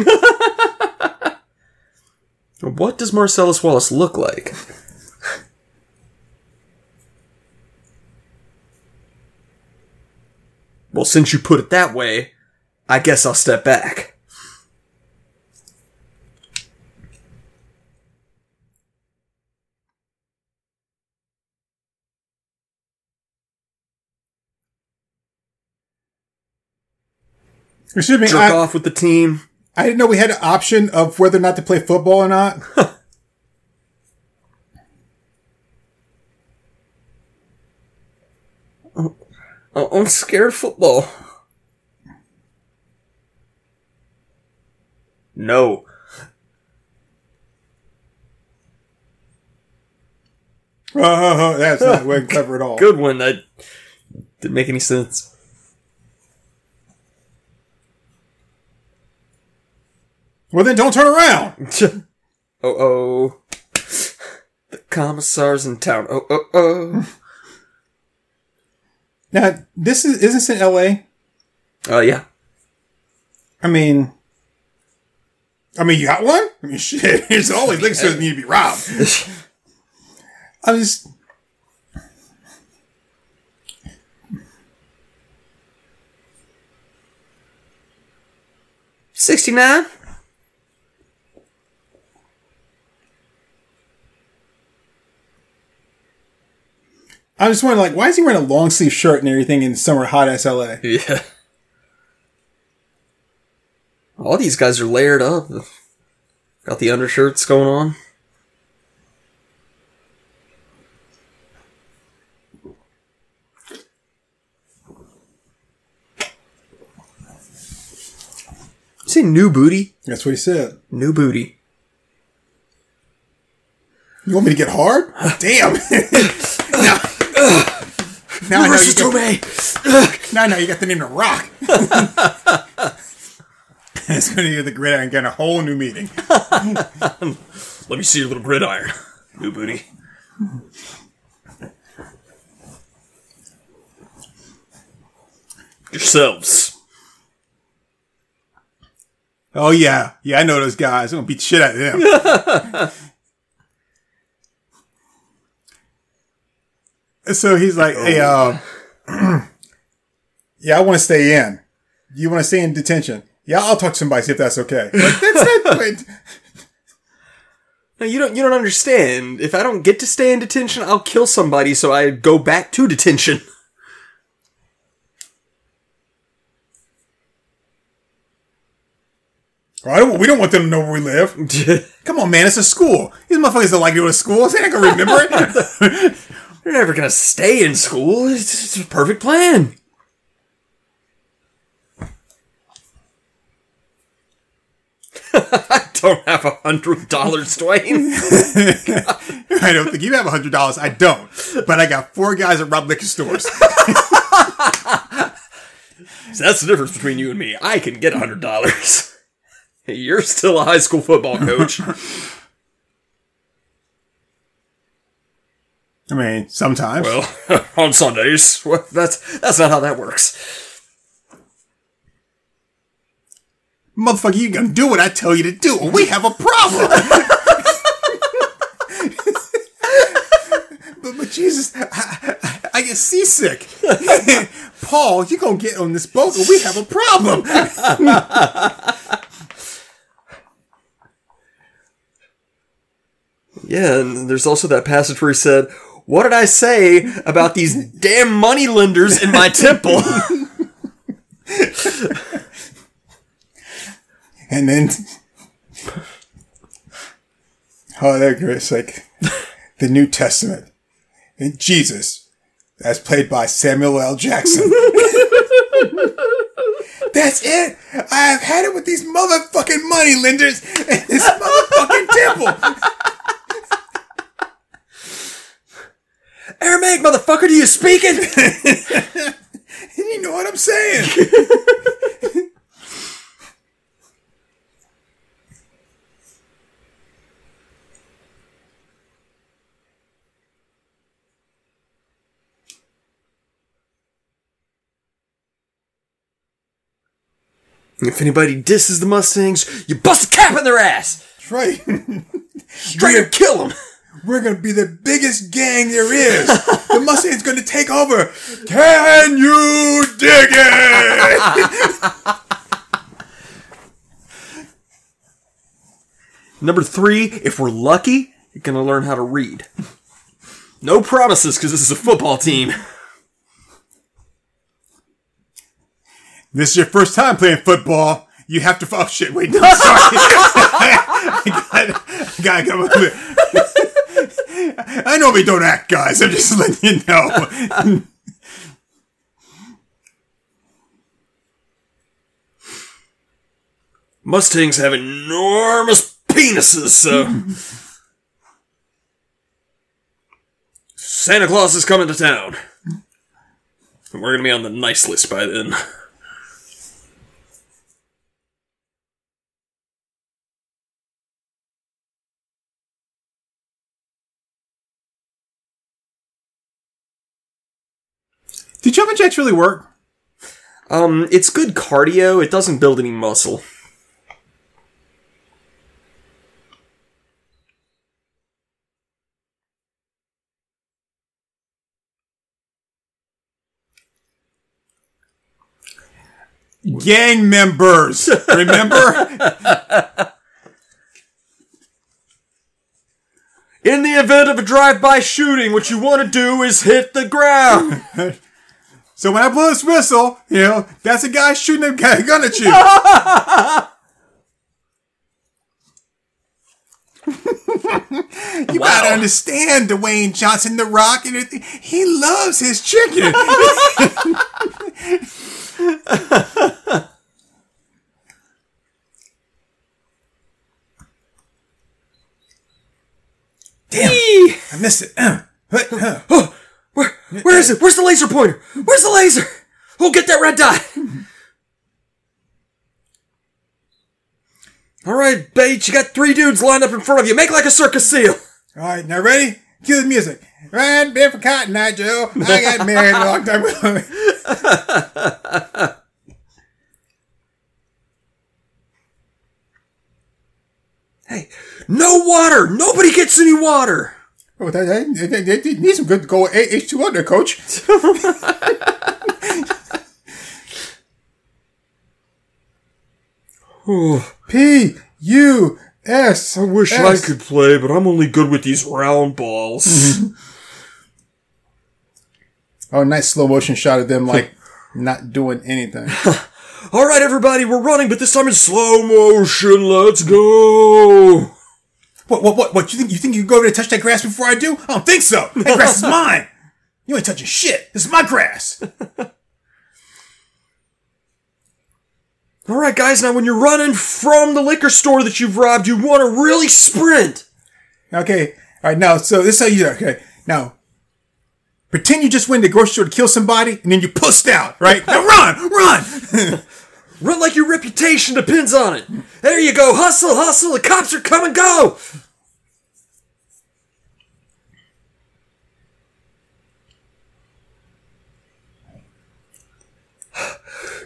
what does Marcellus Wallace look like? well, since you put it that way, I guess I'll step back. Excuse me, Jerk I, off with the team. I didn't know we had an option of whether or not to play football or not. Oh, I'm scared of football. No. Uh, that's not way clever at all. Good one. That didn't make any sense. Well, then don't turn around. oh oh. The commissar's in town. Oh oh oh. Now, this is isn't this in L.A. Oh uh, yeah. I mean, I mean, you got one. I mean, shit. There's always links that need to be robbed. I was. Sixty nine. I'm just wondering, like, why is he wearing a long sleeve shirt and everything in summer hot ass LA? Yeah. All these guys are layered up. Got the undershirts going on. Say new booty. That's what he said. New booty. You want me to get hard? Damn. now, now I know you got, Tomei. now I know you got the name to rock. it's going to be the gridiron getting a whole new meaning. Let me see your little gridiron. New booty. Yourselves. Oh yeah, yeah, I know those guys. I'm gonna beat the shit out of them. so he's like, "Hey, uh, yeah, I want to stay in. You want to stay in detention? Yeah, I'll talk to somebody see if that's okay." Like, that's not. wait. No, you don't. You don't understand. If I don't get to stay in detention, I'll kill somebody. So I go back to detention. Don't, we don't want them to know where we live. Come on, man, it's a school. These motherfuckers don't like to go to school. They ain't gonna remember it. You're never gonna stay in school. It's, it's a perfect plan. I don't have a hundred dollars, Dwayne. I don't think you have a hundred dollars. I don't, but I got four guys that rob liquor stores. So that's the difference between you and me. I can get a hundred dollars. You're still a high school football coach. I mean, sometimes. well, on Sundays. Well, that's that's not how that works. Motherfucker, you gonna do what I tell you to do, or we have a problem. but, but Jesus, I, I, I get seasick. Paul, you gonna get on this boat, or we have a problem. Yeah, and there's also that passage where he said, "What did I say about these damn money lenders in my temple?" And then, oh, they're great. Like the New Testament and Jesus, as played by Samuel L. Jackson. That's it. I've had it with these motherfucking money lenders and this motherfucking temple. Aramaic motherfucker, do you speak it? And you know what I'm saying? if anybody disses the Mustangs, you bust a cap in their ass. That's right. Straight up kill them. We're gonna be the biggest gang there is. The Mustang's gonna take over. Can you dig it? Number three, if we're lucky, you're gonna learn how to read. No promises, because this is a football team. This is your first time playing football. You have to. Oh shit! Wait, no, sorry. I got. I gotta come up with. I know we don't act, guys. I'm just letting you know. Mustangs have enormous penises, so. Santa Claus is coming to town. We're gonna be on the nice list by then. Do jumping jacks really work? Um, it's good cardio, it doesn't build any muscle. Gang members, remember? In the event of a drive-by shooting, what you want to do is hit the ground. So when I blow this whistle, you know, that's a guy shooting a gun at you. you wow. gotta understand Dwayne Johnson, The Rock, and. He loves his chicken. Damn, I missed it. Where, is it? Where's the laser pointer? Where's the laser? Oh, get that red dot. All right, Bates, you got three dudes lined up in front of you. Make like a circus seal. All right, now ready? Cue the music. Right, beer for Cotton Eye Joe. I got married a long time ago. Hey, no water. Nobody gets any water. Oh, they, that, that, that- that need some good goal H2O there, coach. P U S. I wish I could play, but I'm only good with these round balls. Oh, nice slow motion shot of them like not doing anything. All right, everybody, we're running, but this time in slow motion. Let's go. What? What? What? What? You think? You think you can go over there and touch that grass before I do? I don't think so. That grass is mine. You ain't touching shit. This is my grass. All right, guys, now when you're running from the liquor store that you've robbed, you want to really sprint. Okay. All right. Now, so this is how you do. it. Okay. Now, pretend you just went to the grocery store to kill somebody, and then you pussed out. Right. Now run, run. Run like your reputation depends on it. There you go. Hustle, hustle. The cops are coming. Go.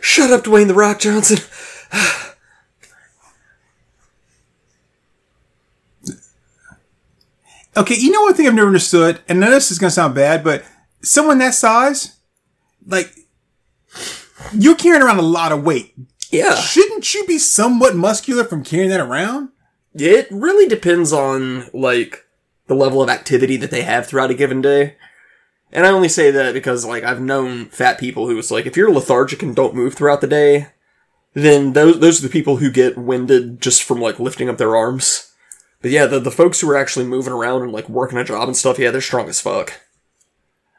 Shut up, Dwayne the Rock Johnson. Okay, you know one thing I've never understood, and this is gonna sound bad, but someone that size, like, you're carrying around a lot of weight. Yeah. Shouldn't you be somewhat muscular from carrying that around? It really depends on like the level of activity that they have throughout a given day. And I only say that because like I've known fat people who was like, if you're lethargic and don't move throughout the day, then those those are the people who get winded just from like lifting up their arms. But yeah, the the folks who are actually moving around and like working a job and stuff, yeah, they're strong as fuck.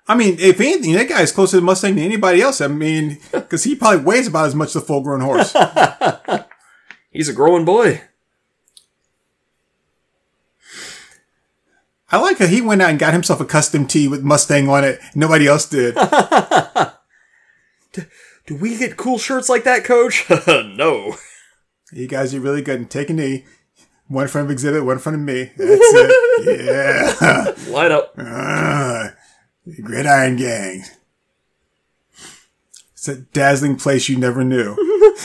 I mean, if anything, that guy is closer to Mustang than anybody else. I mean, because he probably weighs about as much as a full grown horse. He's a growing boy. I like how he went out and got himself a custom tee with Mustang on it. Nobody else did. Do we get cool shirts like that, coach? no. you guys are really good. And take a knee. One in front of Exhibit, one in front of me. That's it. Yeah. Light up. Ah, Gridiron Gang. It's a dazzling place you never knew.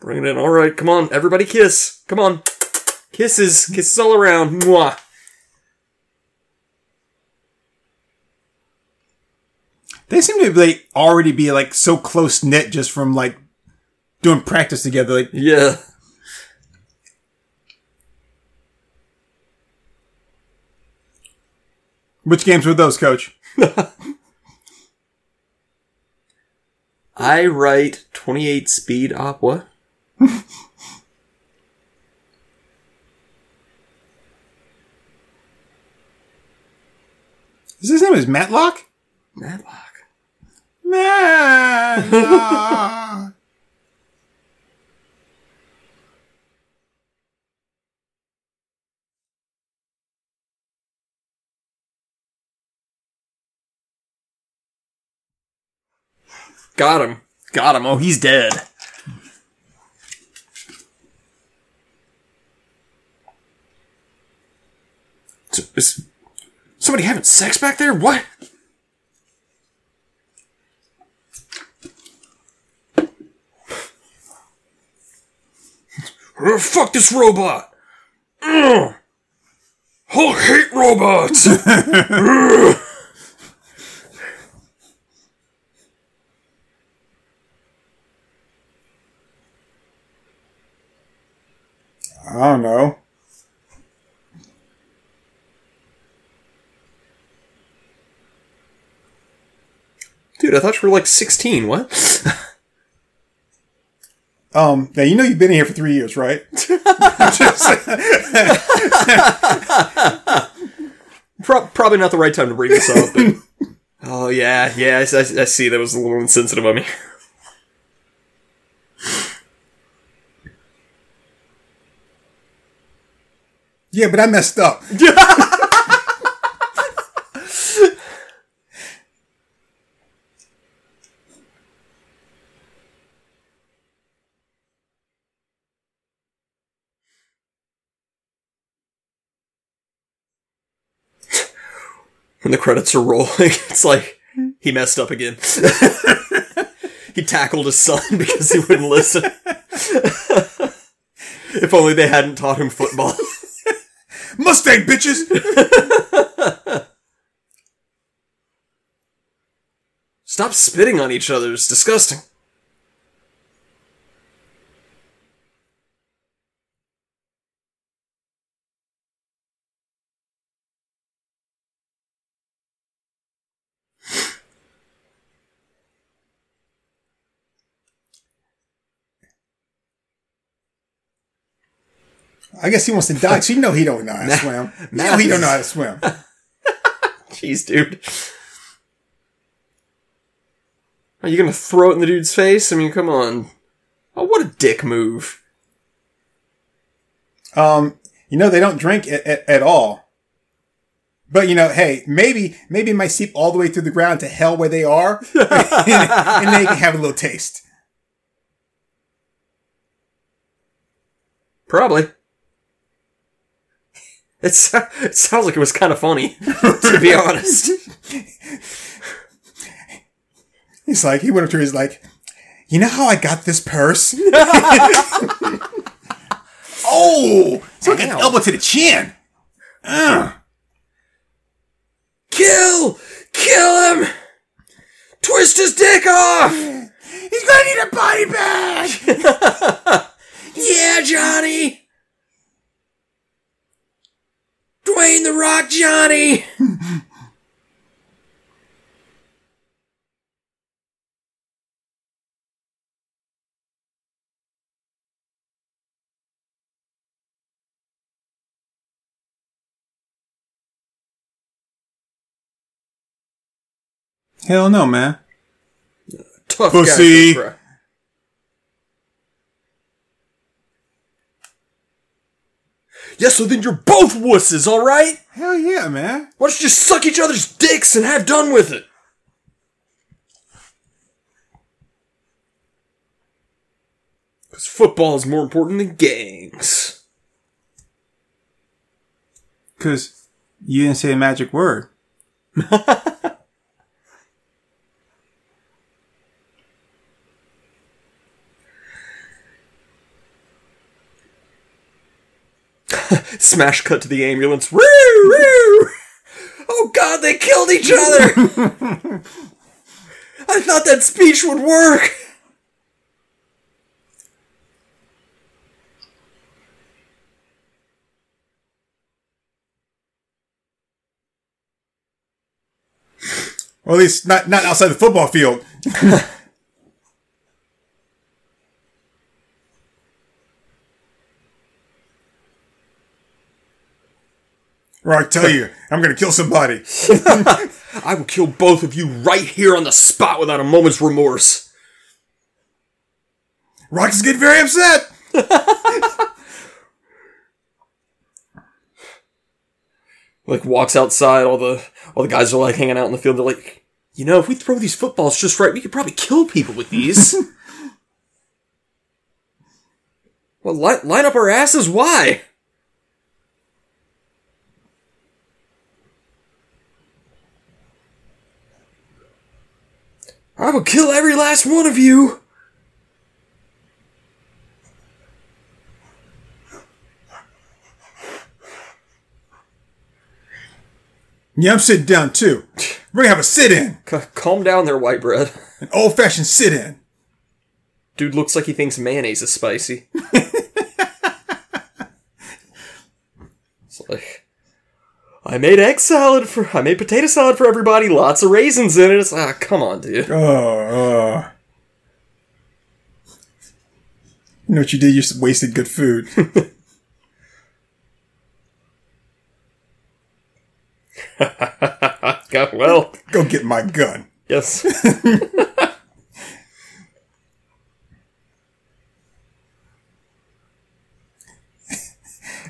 Bring it in. All right, come on, everybody, kiss. Come on, kisses, kisses all around. Mwah. They seem to be like already be like so close knit just from like doing practice together. Like Yeah. Which games were those, Coach? I write 28 speed opera. Is his name is Matlock? Matlock. Matlock. Got him. Got him. Oh, he's dead. So, Is somebody having sex back there? What? Oh, fuck this robot! Ugh. Hulk hate robots! I don't know. Dude, I thought you were like 16. What? Um, now you know you've been here for three years, right? Pro- probably not the right time to bring this up. But... oh, yeah. Yeah, I, I, I see. That was a little insensitive of me. Yeah, but I messed up. When the credits are rolling, it's like he messed up again. he tackled his son because he wouldn't listen. if only they hadn't taught him football. Mustang bitches. Stop spitting on each other. It's disgusting. I guess he wants to die. 'cause you know he don't know how to swim. Now he don't know how to swim. Jeez, dude. Are you gonna throw it in the dude's face? I mean, come on. Oh, what a dick move. Um, you know they don't drink at, at, at all. But you know, hey, maybe maybe it might seep all the way through the ground to hell where they are, and, and they can have a little taste. Probably. It's, it sounds like it was kind of funny, to be honest. He's like, he went up to her, he's like, you know how I got this purse? oh, so I got an elbow to the chin. Ugh. Kill! Kill him! Twist his dick off! He's gonna need a body bag. Yeah, Johnny! Dwayne the Rock Johnny! Hell no, man. Tough Pussy. guy. Yeah, so then you're both wusses, alright? Hell yeah, man. Why don't you just suck each other's dicks and have done with it? Because football is more important than gangs. Cause you didn't say a magic word. Smash cut to the ambulance. Woo! Woo! Oh god, they killed each other! I thought that speech would work! Or at least not not outside the football field. or I tell you, I'm gonna kill somebody. I will kill both of you right here on the spot without a moment's remorse. Rock is getting very upset. Like walks outside, all the all the guys are like hanging out in the field. They're like, you know, if we throw these footballs just right, we could probably kill people with these. well, li- line up our asses. Why? I will kill every last one of you. Yeah, I'm sitting down too. We're gonna have a sit in. C- calm down there, white bread. An old fashioned sit in. Dude looks like he thinks mayonnaise is spicy. it's like, I made egg salad for, I made potato salad for everybody, lots of raisins in it. It's ah, come on, dude. Oh, uh. You know what you did? You just wasted good food. God, well, Go get my gun. yes.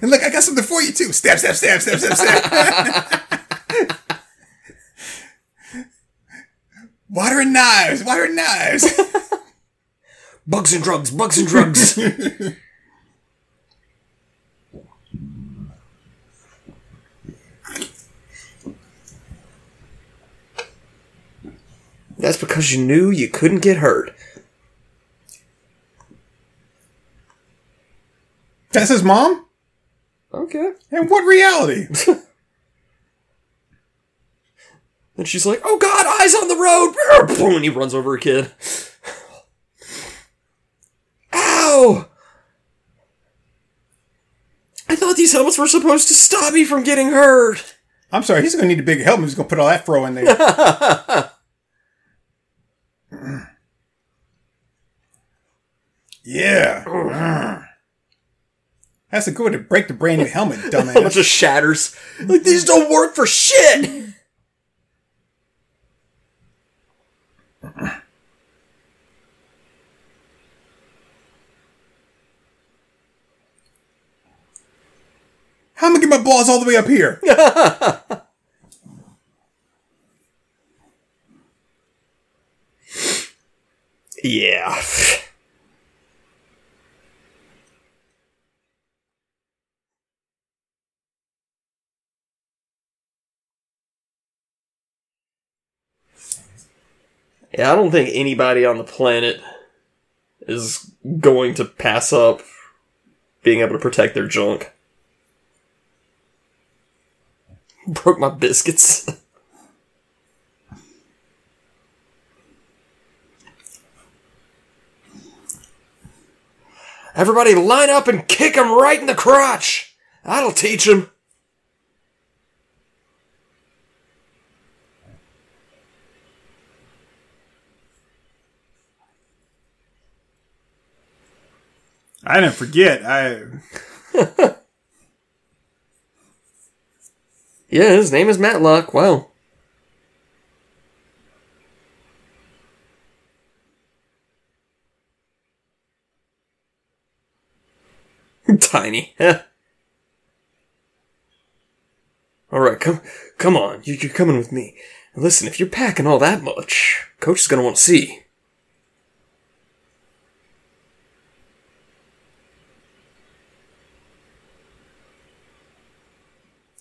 And look, I got something for you too. Stab, stab, stab, stab, stab, stab. water and knives, water and knives. Bugs and drugs, bugs and drugs. That's because you knew you couldn't get hurt. That's his mom? Okay. And what reality? And she's like, "Oh God, eyes on the road!" Boom, and he runs over a kid. Ow! I thought these helmets were supposed to stop me from getting hurt. I'm sorry, he's gonna need a big helmet. He's gonna put all that fro in there. yeah. That's a good way to break the brand new helmet, dumbass. just shatters. Like these don't work for shit. How am I gonna get my balls all the way up here? Yeah. Yeah, I don't think anybody on the planet is going to pass up being able to protect their junk. Broke my biscuits. Everybody line up and kick him right in the crotch. That'll teach him. I didn't forget. I Yeah, his name is Matlock. Wow. Tiny. all right, come, come on. You, you're coming with me. Listen, if you're packing all that much, Coach is gonna want to see.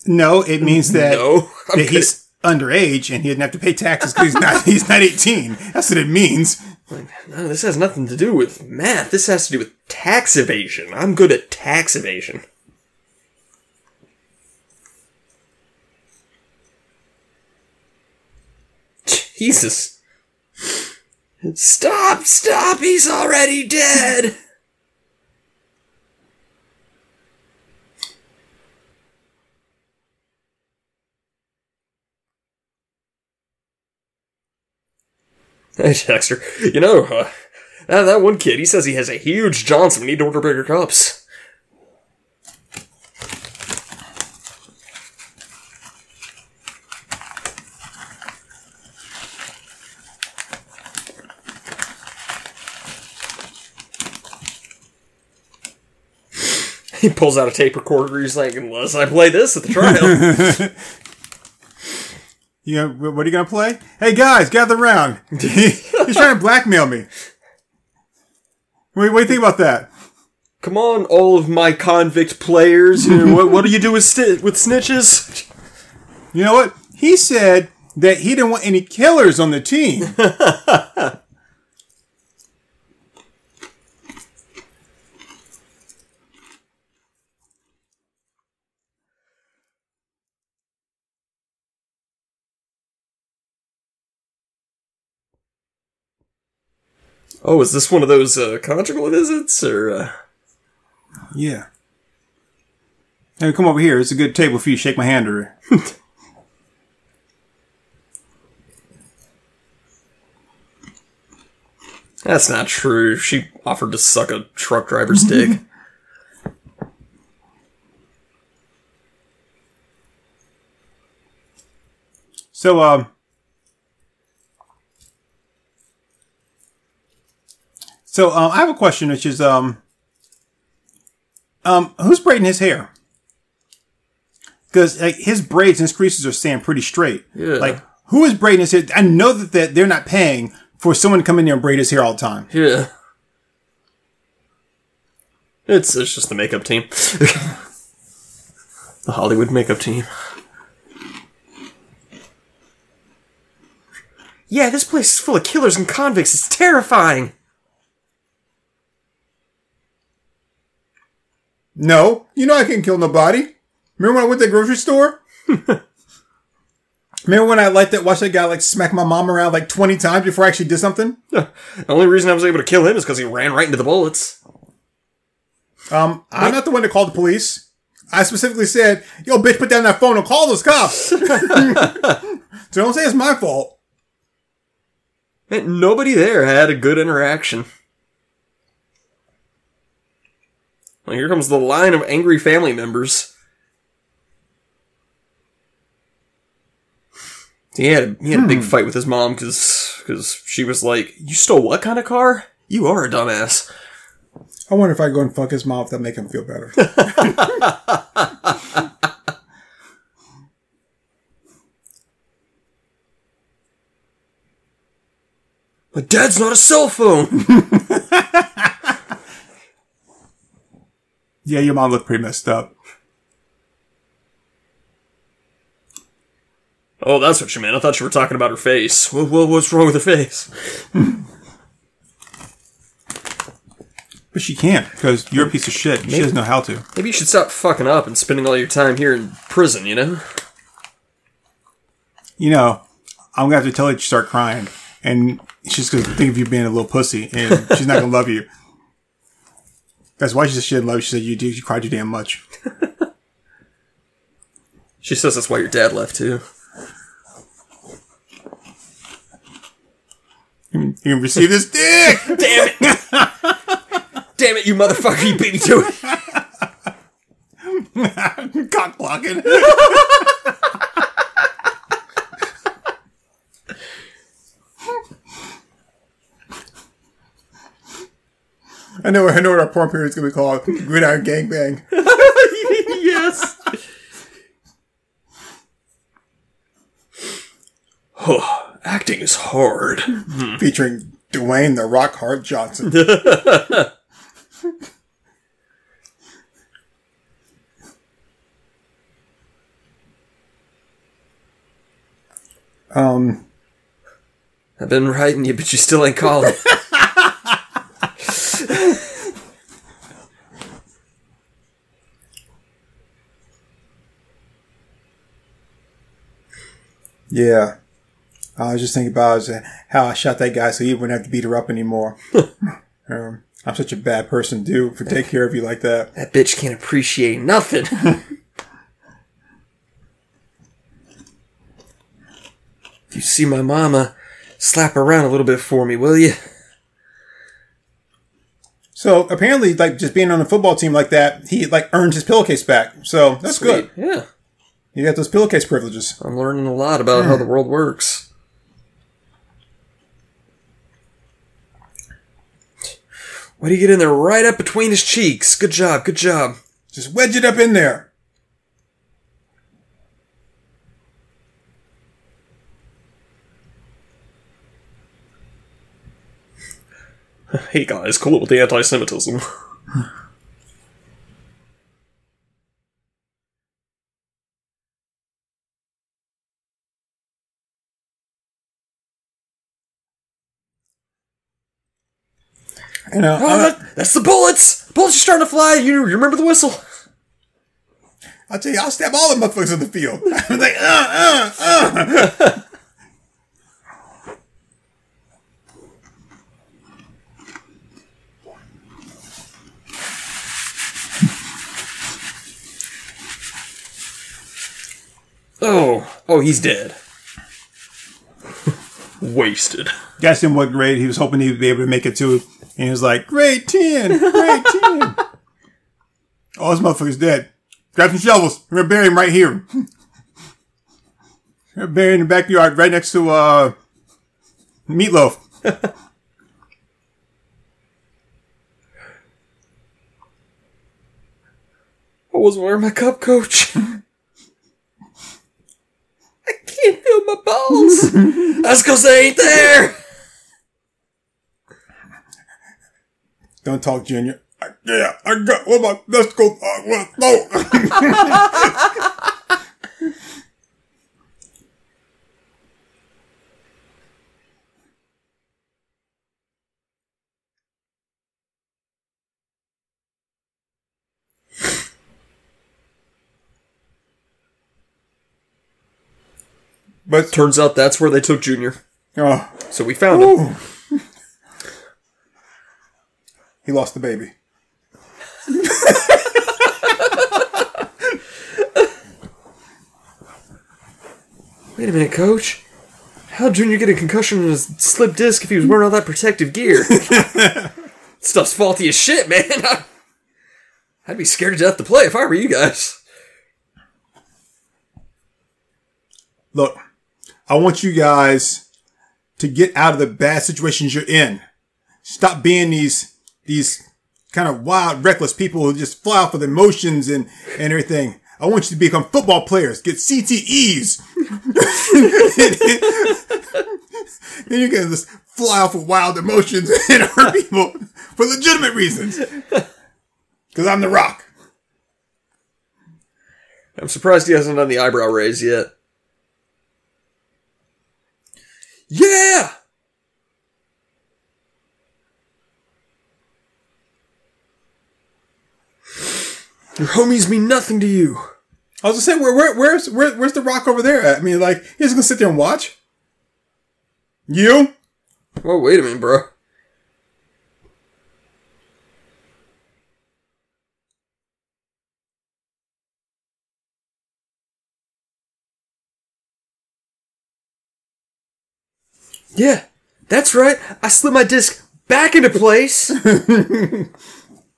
No, it means that, No, that he's underage and he didn't have to pay taxes because he's not he's not 18. That's what it means. No, this has nothing to do with math. This has to do with tax evasion. I'm good at tax evasion. Jesus. Stop, stop, he's already dead. Hey, Dexter. You know, uh, that, that one kid, he says he has a huge Johnson. We need to order bigger cups. He pulls out a tape recorder. He's like, unless I play this at the trial. You know, wh- what are you gonna play? Hey guys, gather round. he's trying to blackmail me. What, what do you think about that? Come on, all of my convict players. What, what do you do with, sti- with snitches? You know what? He said that he didn't want any killers on the team. Oh, is this one of those uh, conjugal visits, or uh... yeah. Hey, come over here. It's a good table for you. Shake my hand or that's not true? She offered to suck a truck driver's dick. So, um, so um, I have a question, which is, um, um, who's braiding his hair? because like his braids and his creases are staying pretty straight. Yeah. Like who is braiding his hair? I know that that they're not paying for someone to come in there and braid his hair all the time. Yeah. It's it's just the makeup team. the Hollywood makeup team. Yeah, this place is full of killers and convicts. It's terrifying. No, you know I can't kill nobody. Remember when I went to the grocery store? Remember when I like that watched that guy like smack my mom around like twenty times before I actually did something? The only reason I was able to kill him is because he ran right into the bullets. Um, I'm not the one to call the police. I specifically said, "Yo, bitch, put down that phone and call those cops." so don't say it's my fault. And nobody there had a good interaction. Well, here comes the line of angry family members. He had a, he had a big hmm. fight with his mom because she was like, "You stole what kind of car? You are a dumbass." I wonder if I go and fuck his mom if that make him feel better. My dad's not a cell phone. yeah, your mom looked pretty messed up. oh, that's what you meant. I thought you were talking about her face. What, what, what's wrong with her face? But she can't because you're a piece of shit. She doesn't know how to. Maybe you should stop fucking up and spending all your time here in prison. You know. You know, I'm gonna have to tell her to start crying, and she's gonna think of you being a little pussy, and she's not gonna love you. That's why she said she didn't love you. She said you do. You cried too damn much. She says that's why your dad left too. You can receive this dick. Damn it! Damn it, you motherfucker! You beat me to it. Cock blocking. I know. I know what our porn period is going to be called. Gridiron Gangbang. yes. Oh, acting is hard. featuring Dwayne the Rock Hard Johnson. um, I've been writing you, but you still ain't calling. yeah. I was just thinking about how I shot that guy so he wouldn't have to beat her up anymore. um, I'm such a bad person, dude, for take care of you like that. that bitch can't appreciate nothing. you see my mama, slap around a little bit for me, will you? So apparently, like just being on a football team like that, he like earned his pillowcase back. So that's good. Yeah. You got those pillowcase privileges. I'm learning a lot about how the world works. Way to get in there right up between his cheeks. Good job, good job. Just wedge it up in there. Hey guys, cool with the anti Semitism. You know, Oh, that- that's the bullets! Bullets are starting to fly! You, you remember the whistle? I'll tell you, I'll stab all the motherfuckers in the field. I'm like, uh, uh, uh. Oh, oh, he's dead. Wasted. Asked him what grade he was hoping he'd be able to make it to, and he was like, grade 10, grade 10. oh, this motherfucker's dead. Grab some shovels. We're gonna bury him right here. We're gonna bury him in the backyard right next to, uh, Meatloaf. I wasn't wearing my cup, coach. feel my balls. That's because they ain't there. Don't talk, Junior. I, yeah, I got what my let's go. Uh, no. but Turns out that's where they took Junior. oh, So we found him. He lost the baby. Wait a minute, coach. How'd Junior get a concussion in his slip disc if he was wearing all that protective gear? Stuff's faulty as shit, man. I'd be scared to death to play if I were you guys. Look, I want you guys to get out of the bad situations you're in. Stop being these these kind of wild, reckless people who just fly off with emotions and and everything. I want you to become football players, get CTEs. then you can just fly off with wild emotions and hurt people for legitimate reasons. Because I'm the Rock. I'm surprised he hasn't done the eyebrow raise yet. Yeah! Your homies mean nothing to you. I was just saying, where, where, where's, where, where's the Rock over there? At? I mean, like, he's gonna sit there and watch. You? Oh, wait a minute, bro. Yeah, that's right. I slid my disc back into place.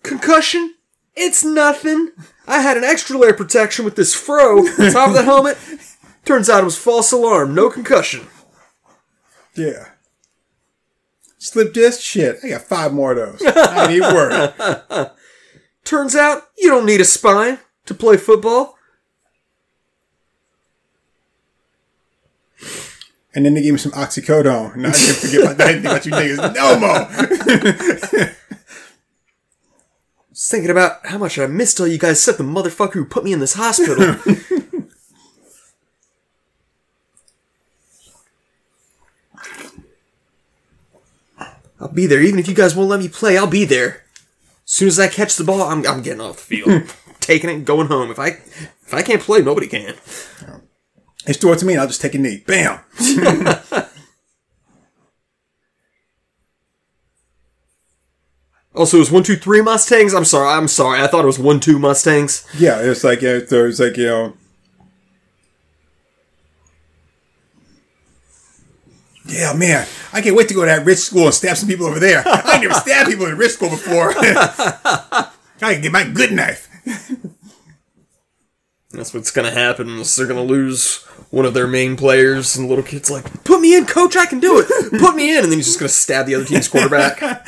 Concussion? It's nothing. I had an extra layer of protection with this fro on top of the helmet. Turns out it was false alarm, no concussion. Yeah. Slip disc? Shit. I got five more of those. I need worried. Turns out you don't need a spine to play football. And then they gave me some oxycodone. And I didn't forget about, I didn't think about you niggas no more. was thinking about how much I missed all you guys except the motherfucker who put me in this hospital. I'll be there. Even if you guys won't let me play, I'll be there. As soon as I catch the ball, I'm, I'm getting off the field. Taking it and going home. If I if I can't play, nobody can. It's throw it to me and I'll just take a knee. Bam. Also, it was one, two, three Mustangs. I'm sorry. I'm sorry. I thought it was one, two Mustangs. Yeah, it's like, yeah, so it's like, you know. Yeah, man. I can't wait to go to that rich school and stab some people over there. I never stabbed people in rich school before. I can get my good knife. That's what's gonna happen. They're gonna lose one of their main players, and the little kid's like, "Put me in, coach. I can do it. Put me in." And then he's just gonna stab the other team's quarterback.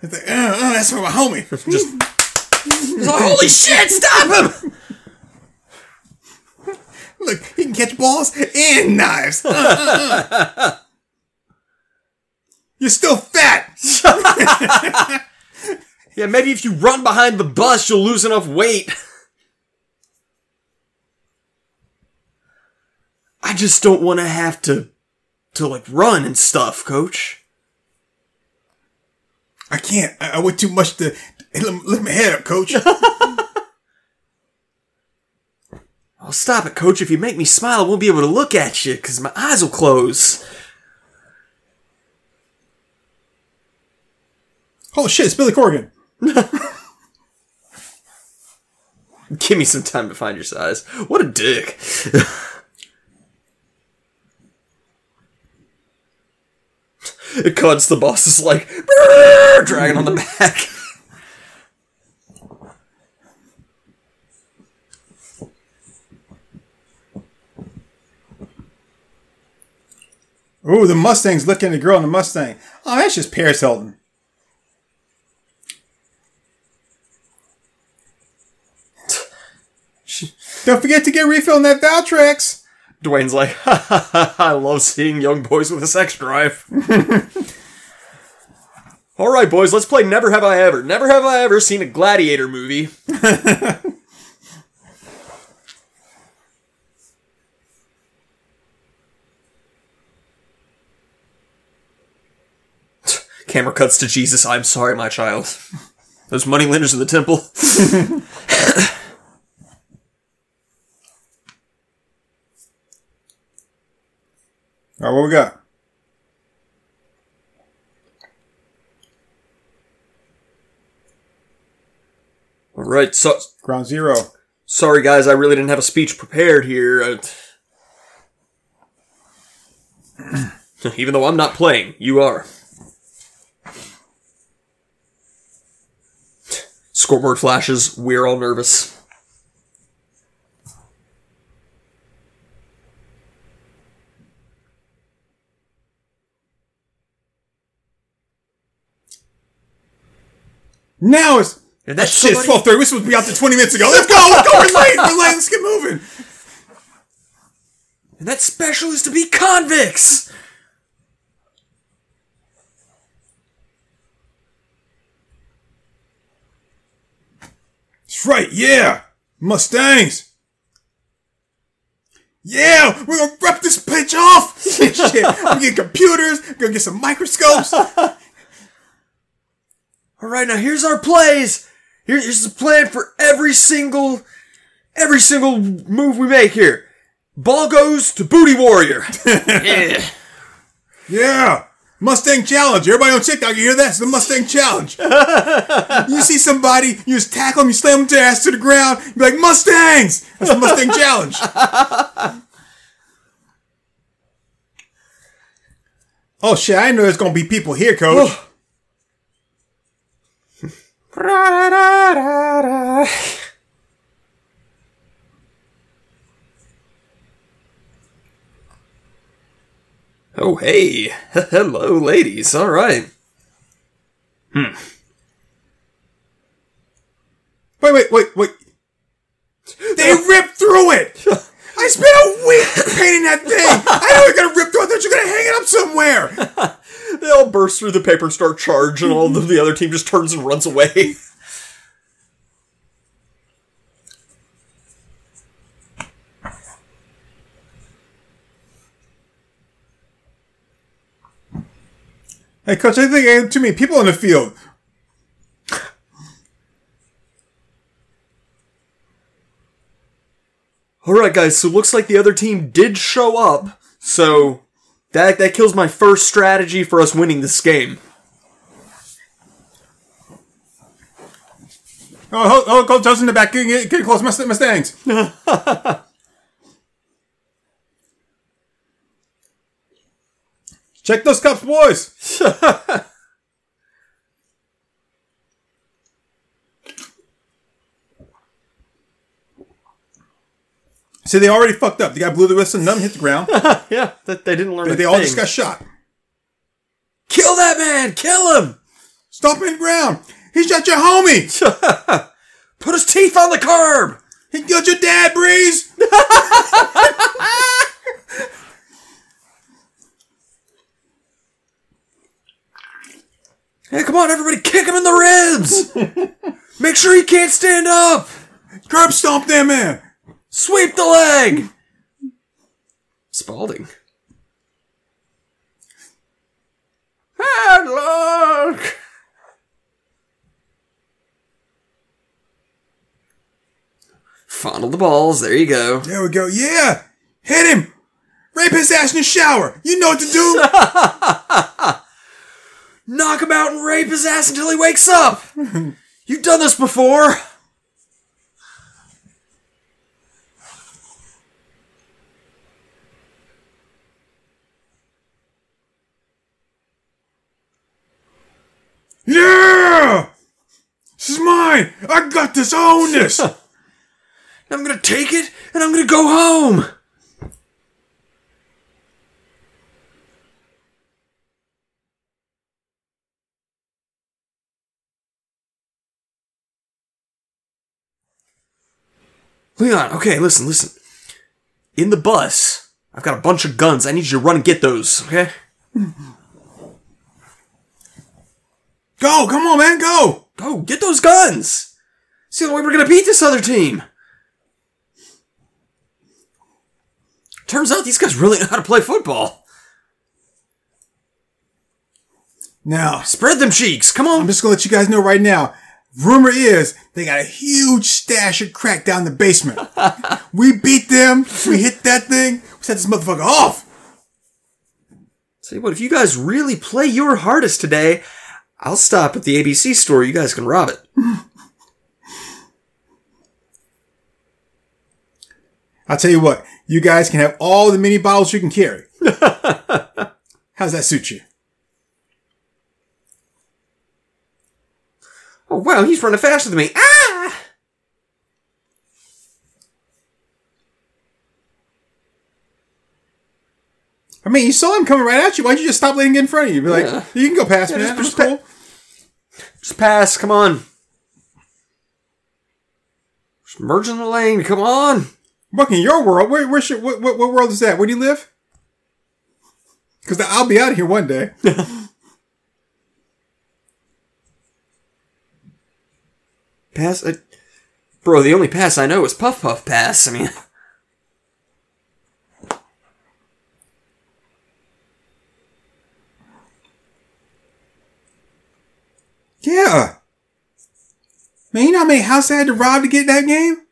It's like, uh, uh, that's for my homie. Just like, holy shit! Stop him! Look, he can catch balls and knives. Uh, uh, uh. You're still fat. Yeah, maybe if you run behind the bus, you'll lose enough weight. I just don't want to have to to like run and stuff, coach. I can't. I, I went too much to lift lift my head up, coach. I'll stop it, coach. If you make me smile, I won't be able to look at you because my eyes will close. oh shit, it's Billy Corgan. Give me some time to find your size. What a dick. it cuts, the boss is like, dragging on the back. Ooh, the Mustang's looking at the girl in the Mustang. Oh, that's just Paris Hilton. Don't forget to get refill on that Valtrex. Dwayne's like, ha, ha, ha, I love seeing young boys with a sex drive. All right, boys, let's play Never Have I Ever. Never have I ever seen a gladiator movie. Camera cuts to Jesus. I'm sorry, my child. Those money lenders in the temple. All right, what we got? All right, so Ground zero. sorry guys, I really didn't have a speech prepared here. Even though I'm not playing, you are. Scoreboard flashes. We're all nervous. Now it's And that that's shit. Twelve thirty. We're supposed to be out there twenty minutes ago. Let's go. Let's go. We're late. We're late. Let's get moving. And that special is to be convicts. That's right. Yeah, Mustangs. Yeah, we're gonna rip this bitch off. Shit, we get computers. We're gonna get some microscopes. All right, now here's our plays. Here- Here's the plan for every single, every single move we make here. Ball goes to Booty Warrior. yeah. Yeah. Mustang Challenge. Everybody on TikTok, you hear that? It's the Mustang Challenge. you see somebody, you just tackle them, you slam them to their ass to the ground, you be like, Mustangs! That's the Mustang Challenge. oh shit, I didn't know there's gonna be people here, coach. Oh. Oh, hey. Hello, ladies. All right. Hmm. Wait, wait, wait, wait. They ripped through it! I spent a week painting that thing! I know you're gonna rip through it, that you're gonna hang it up somewhere! They all burst through the paper and start charge, and all the other team just turns and runs away. Hey, coach, I think I have too many people in the field. All right, guys. So looks like the other team did show up. So that that kills my first strategy for us winning this game. Oh, hold, hold, coach, Joe's in the back, getting, getting close, Must- Mustangs. Check those cups, boys. See, they already fucked up. The guy blew the whistle, none hit the ground. Yeah, that they didn't learn. They, all just got shot. kill that man. Kill him. Stop in the ground. He shot your homie. Put his teeth on the curb. He killed your dad, Breeze. Hey, come on, everybody, kick him in the ribs. Make sure he can't stand up. Curb stomp that man. Sweep the leg. Spalding. Headlock. Fondle the balls. There you go. There we go. Yeah. Hit him. Rape his ass in the shower. You know what to do. Knock him out and rape his ass until he wakes up. You've done this before. Yeah. This is mine. I got this. I own this. I'm gonna take it and I'm gonna go home. Leon, okay, listen, listen. In the bus, I've got a bunch of guns. I need you to run and get those, okay? Go, come on, man, go. Go, get those guns! See the way we're gonna beat this other team! Turns out these guys really know how to play football. Now, Spread them cheeks, come on. I'm just gonna let you guys know right now. Rumor is they got a huge stash of crack down in the basement. we beat them. We hit that thing. We set this motherfucker off. Say what, if you guys really play your hardest today, I'll stop at the ABC store, you guys can rob it. I'll tell you what. You guys can have all the mini bottles you can carry. How's that suit you? Oh wow, he's running faster than me. Ah! I mean, you saw him coming right at you. Why'd you just stop letting him get in front of you? Be like, Yeah. you can go past me. just- That's just cool. Just pass, come on. Just merge in the lane, come on. Look in your world. Where, where's your, what, what, what world is that? Where do you live? Because I'll be out of here one day. Pass? Uh, bro, the only pass I know is Puff Puff Pass. I mean, yeah. Man, you know how many houses I had to rob to get that game?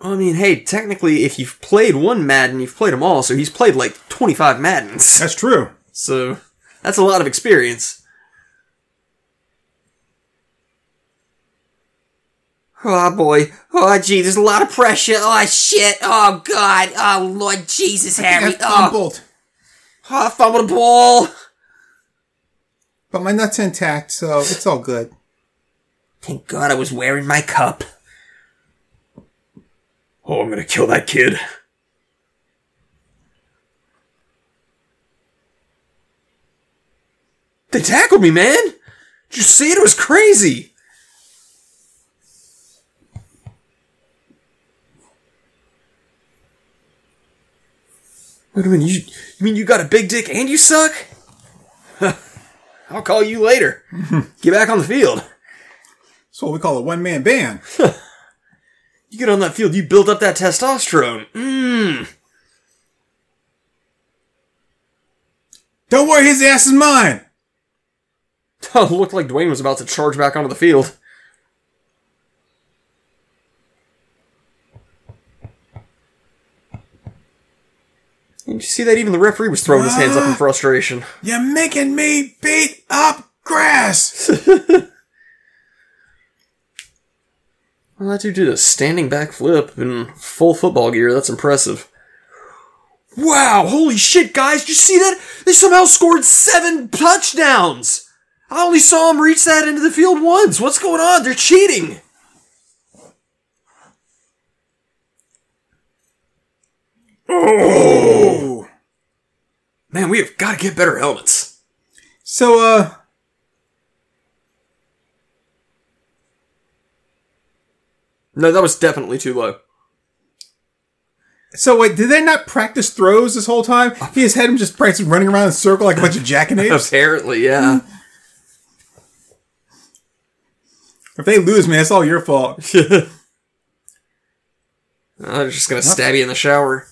I mean, hey, technically, if you've played one Madden, you've played them all, so he's played like 25 Maddens. That's true. So, that's a lot of experience. Oh boy. Oh gee, there's a lot of pressure. Oh shit. Oh god. Oh Lord Jesus, I Harry. think I fumbled. Oh, oh I fumbled the ball. But my nut's intact, so it's all good. Thank God I was wearing my cup. Oh, I'm gonna kill that kid. They tackled me, man! Did you see it? It was crazy! Wait a minute, you, you mean you got a big dick and you suck? I'll call you later. Get back on the field. That's what we call a one man band. You get on that field, you build up that testosterone. Mmm. Don't worry, his ass is mine. Oh, looked like Dwayne was about to charge back onto the field. Did you see that? Even the referee was throwing his hands up in frustration. You're making me beat up grass. Well, that dude did a standing back flip in full football gear. That's impressive. Wow! Holy shit, guys! Did you see that? They somehow scored seven touchdowns! I only saw them reach that into the field once. What's going on? They're cheating! Oh. Man, we have got to get better helmets. So, uh, No, that was definitely too low. so wait, did they not practice throws this whole time? He has had him just practice running around in a circle like a bunch of jackanapes. Apparently, yeah. if they lose, man, it's all your fault. I'm just gonna stab you in the shower.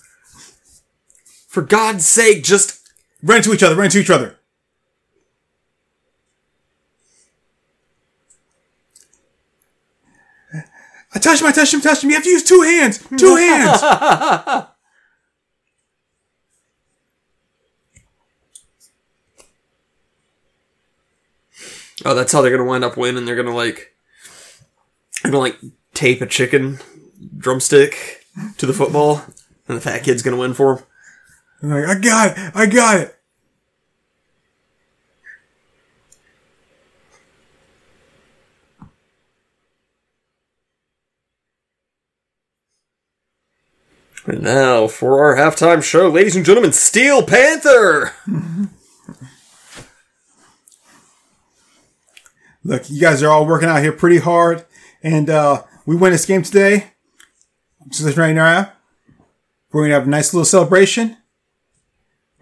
For God's sake, just Run into each other, run into each other. I touched him, I touched him, touched him. You have to use two hands. Two hands. Oh, that's how they're gonna wind up winning. They're gonna like, they're gonna like tape a chicken drumstick to the football, and the fat kid's gonna win for him. I'm like, I got it. I got it. And now for our halftime show, ladies and gentlemen, Steel Panther. Look, you guys are all working out here pretty hard, and uh, we win this game today. Just right now, we're gonna have a nice little celebration,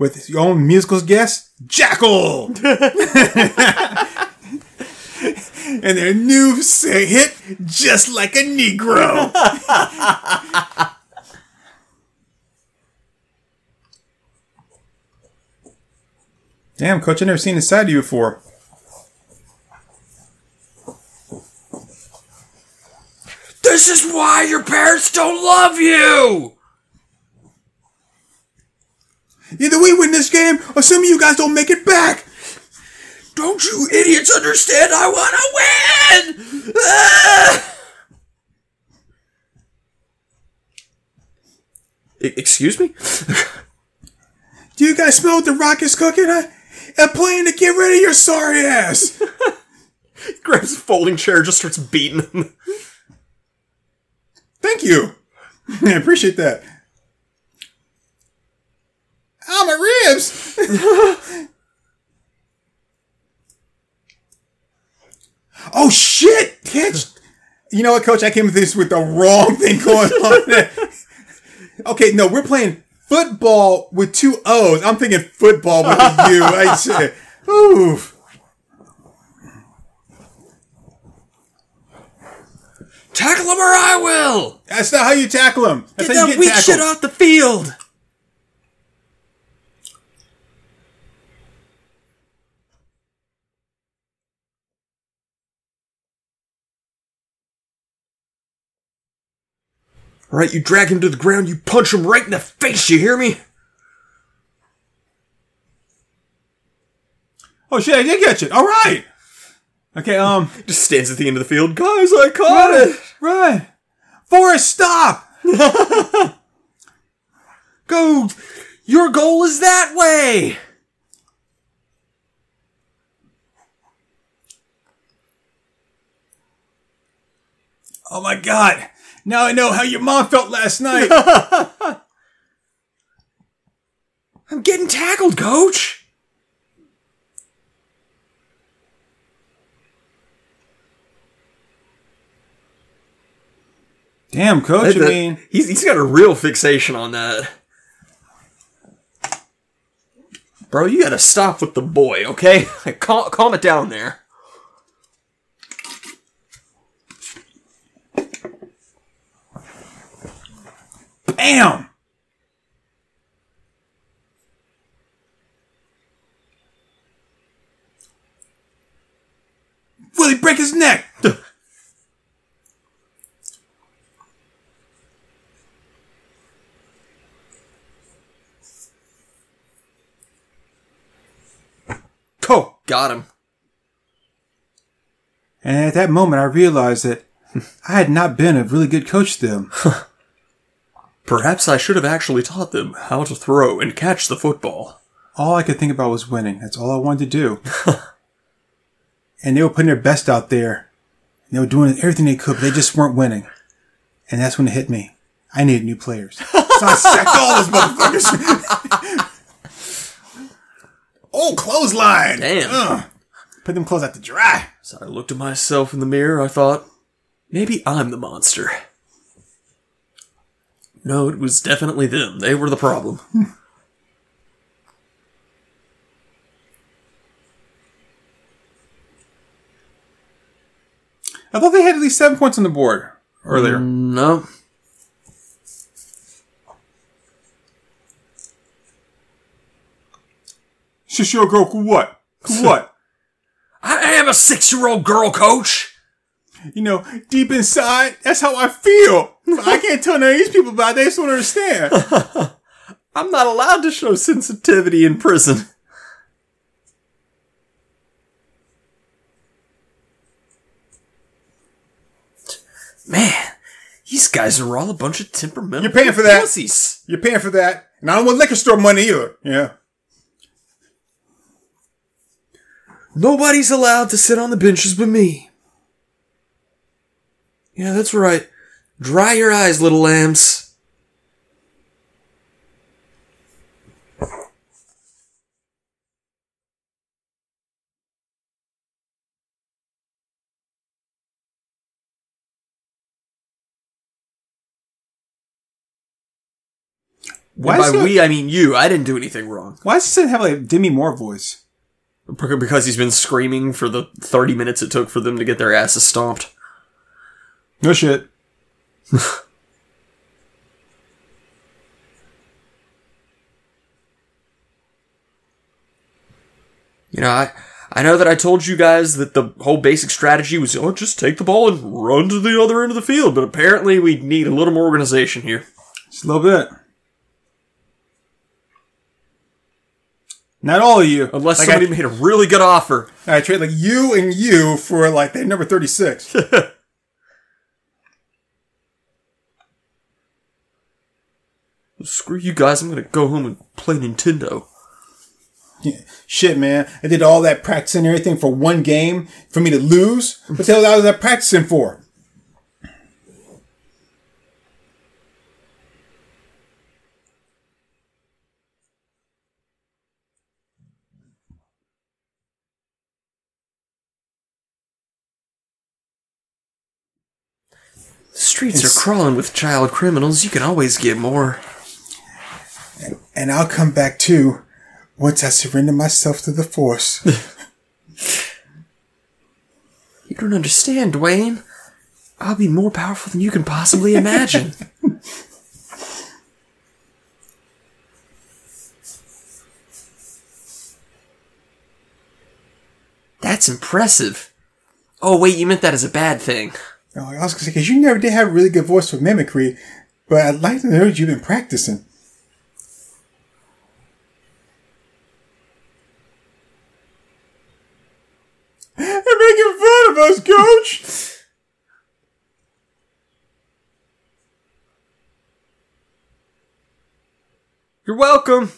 with your own musical guest, Jackal. and their new hit, Just Like a Negro. Damn, coach, i never seen this side of you before. This is why your parents don't love you! Either we win this game, or some of you guys don't make it back. Don't you idiots understand I want to win? Ah! Excuse me? Do you guys smell what the Rockets cooking? Huh? A plan to get rid of your sorry ass. Grabs a folding chair, just starts beating him. Thank you. I appreciate that. Oh, my ribs. oh, shit. You know what, coach? I came with this with the wrong thing going on. okay, no, we're playing football with two O's. I'm thinking football with a U. I said, oof. Tackle him or I will! That's not how you tackle him. That's Get that weak shit off the field! Alright, you drag him to the ground, you punch him right in the face, you hear me? Oh shit, I did catch it. All right. Okay, um, Just stands at the end of the field. Guys, I caught it! run. Forrest, stop. Go! Your goal is that way! Oh my god. Now I know how your mom felt last night. I'm getting tackled, coach! Damn, coach. I That- mean, he's, he's got a real fixation on that. Bro, you gotta stop with the boy, okay? calm, calm it down there. Bam. Will he break his neck? Oh, got him. And at that moment, I realized that I had not been a really good coach to them. Perhaps I should have actually taught them how to throw and catch the football. All I could think about was winning. That's all I wanted to do. and they were putting their best out there. And they were doing everything they could, but they just weren't winning. And that's when it hit me. I needed new players. So I sacked all those motherfuckers. oh, clothesline. Damn. Ugh. Put them clothes out to dry. So I looked at myself in the mirror, I thought, maybe I'm the monster. No, it was definitely them. They were the problem. I thought they had at least seven points on the board earlier. No. Shishio girl, what? What? I am a six year old girl, coach! You know, deep inside, that's how I feel. I can't tell none of these people about it. They just don't understand. I'm not allowed to show sensitivity in prison. Man, these guys are all a bunch of temperamental You're paying for that. pussies. You're paying for that. And I don't want liquor store money either. Yeah. Nobody's allowed to sit on the benches but me. Yeah, that's right. Dry your eyes, little lambs. Why By does, he, we, I mean you. I didn't do anything wrong. why does he have like a Demi Moore voice? Because he's been screaming for the 30 minutes it took for them to get their asses stomped. No shit. You know, I I know that I told you guys that the whole basic strategy was oh just take the ball and run to the other end of the field, but apparently we need a little more organization here. Just a little bit. Not all of you. Unless like somebody I, made a really good offer. I trade like you and you for like that number 36. Screw you guys, I'm gonna go home and play Nintendo. Yeah. Shit, man. I did all that practicing and everything for one game for me to lose. What the hell was I practicing for? The streets are crawling with child criminals. You can always get more. And I'll come back too once I surrender myself to the Force. You don't understand, Dwayne. I'll be more powerful than you can possibly imagine. That's impressive. Oh, wait, you meant that as a bad thing. Oh, I was gonna say, because you never did have a really good voice for mimicry, but I'd like to know you've been practicing. They're making fun of us, coach! You're welcome.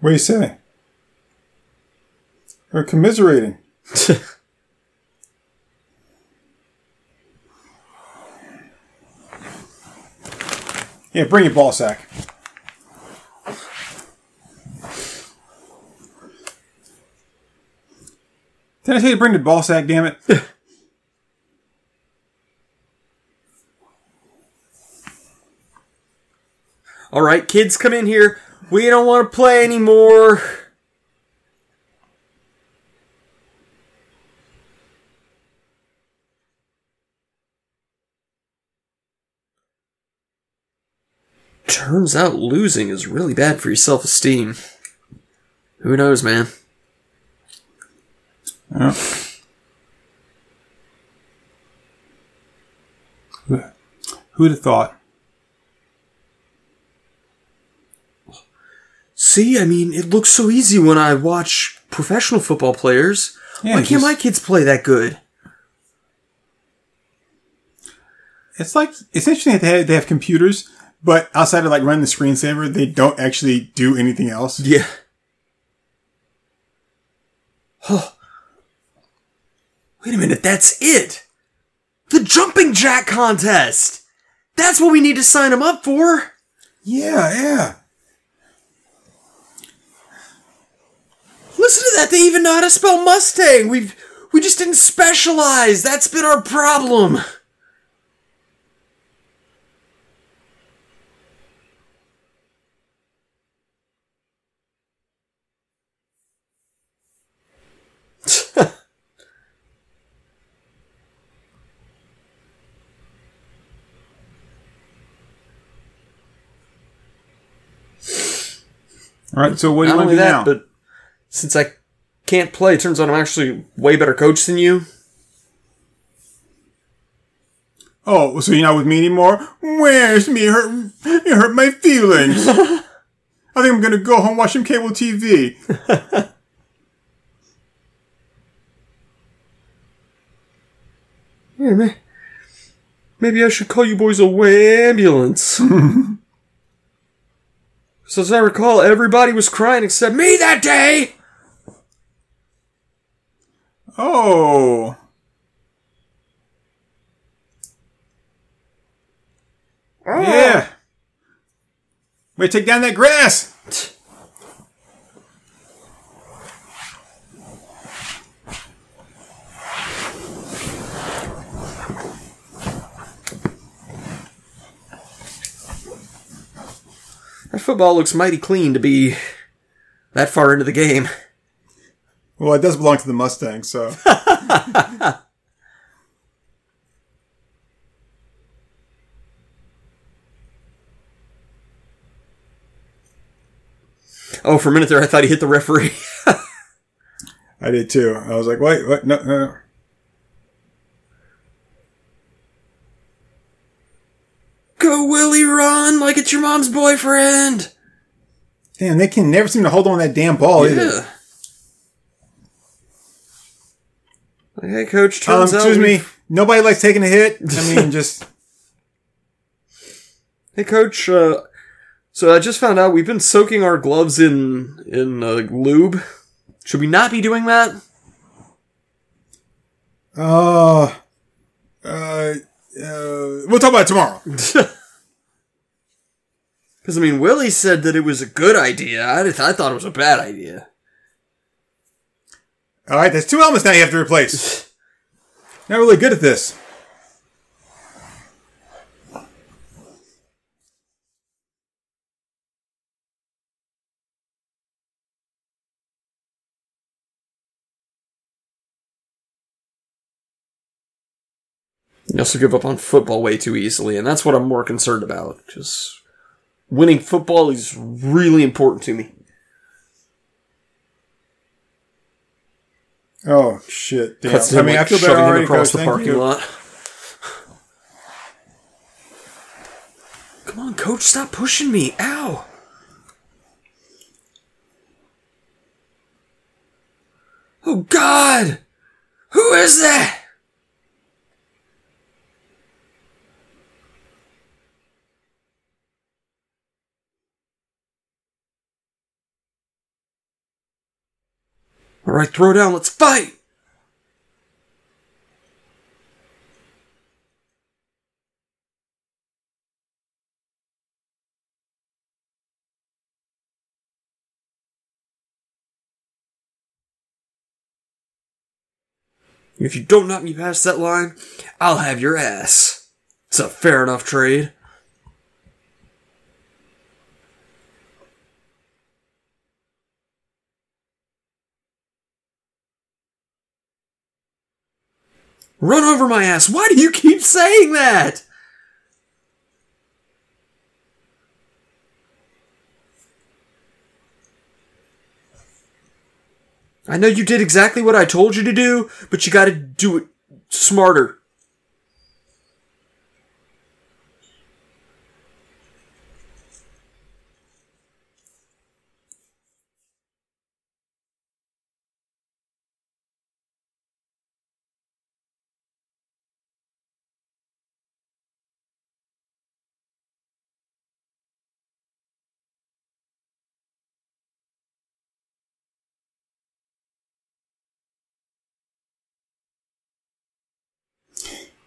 What do you say? They're commiserating. Yeah, bring your ball sack. Did I tell you to bring the ball sack, damn it? All right, kids, come in here. We don't want to play anymore. Turns out losing is really bad for your self esteem. Who knows, man? Yeah. Who'd have thought? See, I mean, it looks so easy when I watch professional football players. Yeah, Why can't just- my kids play that good? It's like it's interesting that they have, they have computers, but outside of like running the screensaver, they don't actually do anything else. Yeah. Oh. Wait a minute, that's it! The jumping jack contest! That's what we need to sign them up for! Yeah, yeah. Listen to that, they even know how to spell Mustang! We've we just didn't specialize! That's been our problem! All right. So what do you want to do that, now? but since I can't play, it turns out I'm actually way better coach than you. oh, so you're not with me anymore? Where's me? Hurt? You hurt my feelings. I think I'm gonna go home watch some cable TV. Maybe I should call you boys a way ambulance. so as I recall, everybody was crying except me that day. Oh. Ah. Yeah. Wait, take down that grass. That football looks mighty clean to be that far into the game. Well, it does belong to the Mustang, so. Oh, for a minute there, I thought he hit the referee. I did too. I was like, wait, what? No, no, no. Go, Willie, run like it's your mom's boyfriend. Damn, they can never seem to hold on that damn ball either. Like, hey, coach, Um, turns out excuse me. Nobody likes taking a hit. I mean, just Hey, coach. Uh, so I just found out we've been soaking our gloves in in uh, lube. Should we not be doing that? uh, uh, uh, we'll talk about it tomorrow. Because I mean, Willie said that it was a good idea. I, I thought it was a bad idea. All right, there's two helmets now you have to replace. Not really good at this. You also give up on football way too easily, and that's what I'm more concerned about. Because winning football is really important to me. Oh shit! Damn. Cuts I mean, like, I feel better shoving him already. across Coach. the parking you. lot. Come on, coach, stop pushing me. Ow. Oh God! Who is that? All right, throw down. Let's fight. If you don't knock me past that line, I'll have your ass. It's a fair enough trade. Run over my ass. Why do you keep saying that? I know you did exactly what I told you to do, but you gotta do it smarter.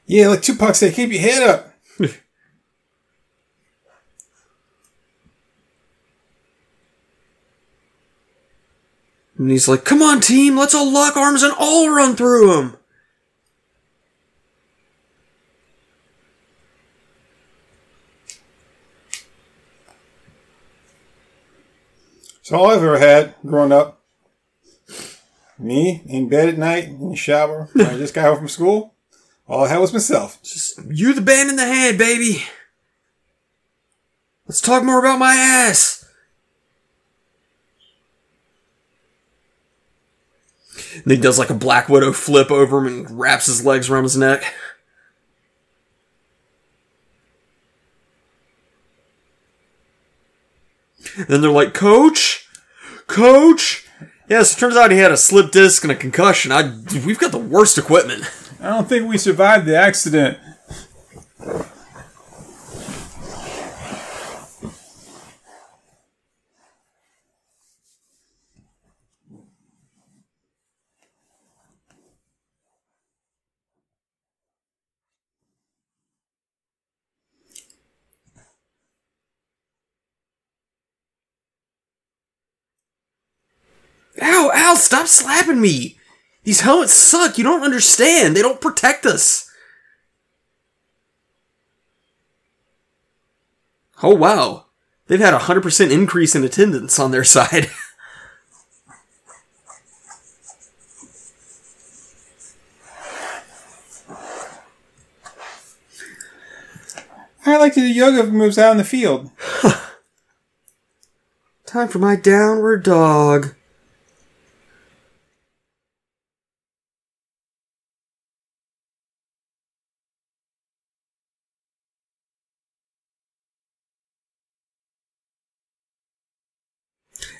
Yeah, like Tupac said, keep your head up. And he's like, come on, team, let's all lock arms and all run through him. It's all I've ever had growing up. Me in bed at night, in the shower. I just got home from school. All I had was myself. Just, you the band in the head, baby. Let's talk more about my ass. And he does like a Black Widow flip over him and wraps his legs around his neck. And then they're like, Coach? Coach? Yes, it turns out he had a slip disc and a concussion. I, we've got the worst equipment. I don't think we survived the accident. Ow, ow, stop slapping me! These helmets oh, suck, you don't understand. They don't protect us. Oh wow. They've had a 100% increase in attendance on their side. I like to do yoga moves out in the field. Time for my downward dog.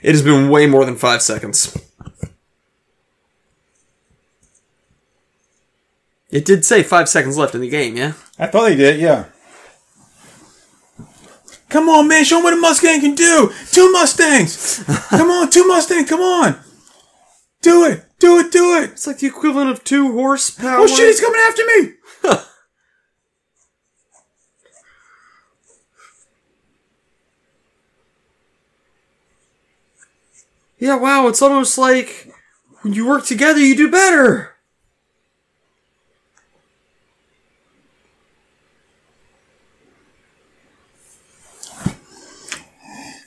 It has been way more than five seconds. It did say five seconds left in the game, yeah? I thought they did, yeah. Come on, man, show me what a Mustang can do. Two Mustangs. come on, two Mustangs, come on. Do it, do it, do it. It's like the equivalent of two horsepower. Oh shit, he's coming after me. Yeah, wow, it's almost like when you work together, you do better.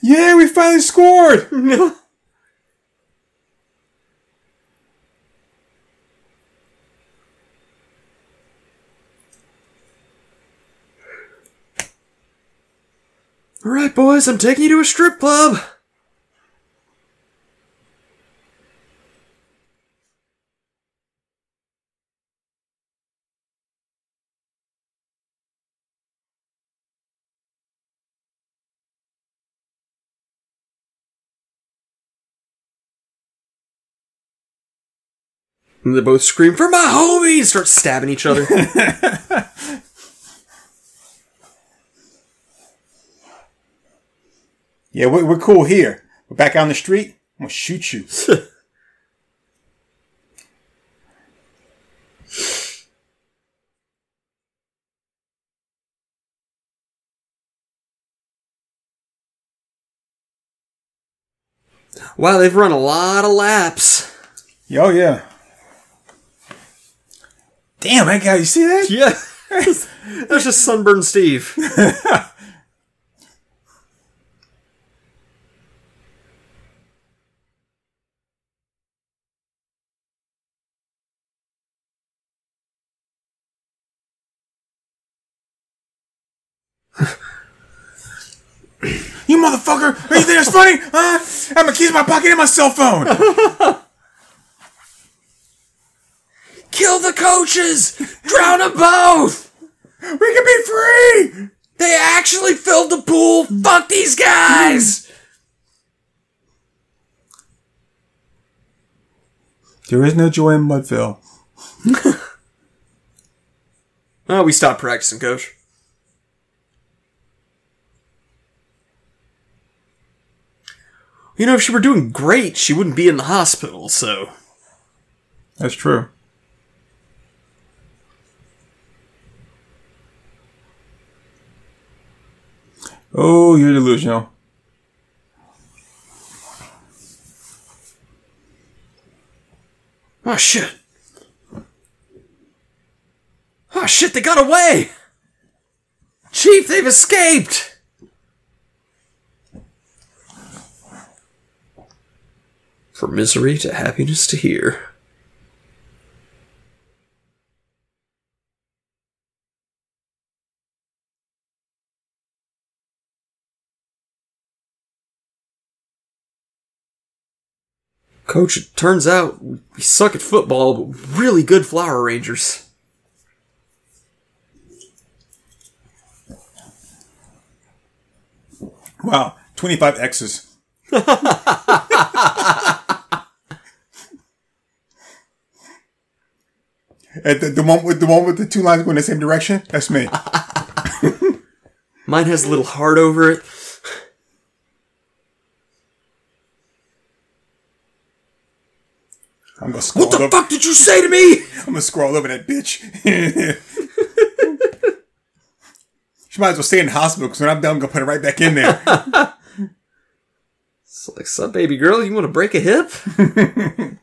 Yeah, we finally scored. All right, boys, I'm taking you to a strip club. And they both scream for my homies, start stabbing each other. Yeah, we're, we're cool here. We're back on the street. I'm gonna shoot you. wow, they've run a lot of laps. Oh yeah. Damn, that guy, you see that? Yeah. That's just sunburned Steve. You motherfucker! Are you think that's funny? Huh? I have my keys in my pocket and my cell phone. Kill the coaches! Drown them both! We can be free. They actually filled the pool! Fuck these guys! There is no joy in Mudville. Oh, we stopped practicing, coach. You know, if she were doing great, she wouldn't be in the hospital, so. That's true. Oh, you're delusional. Oh shit. Oh shit, they got away! Chief, they've escaped! From misery to happiness to here. Coach, it turns out we suck at football, but really good flower arrangers. Wow, 25 X's. At the, the one with the one with the two lines going the same direction, that's me. Mine has a little heart over it. I'm gonna scroll What the over. fuck did you say to me? I'm gonna scroll over that bitch. she might as well stay in the hospital because when I'm done, I'm gonna put it right back in there. It's like, son, baby girl, you want to break a hip?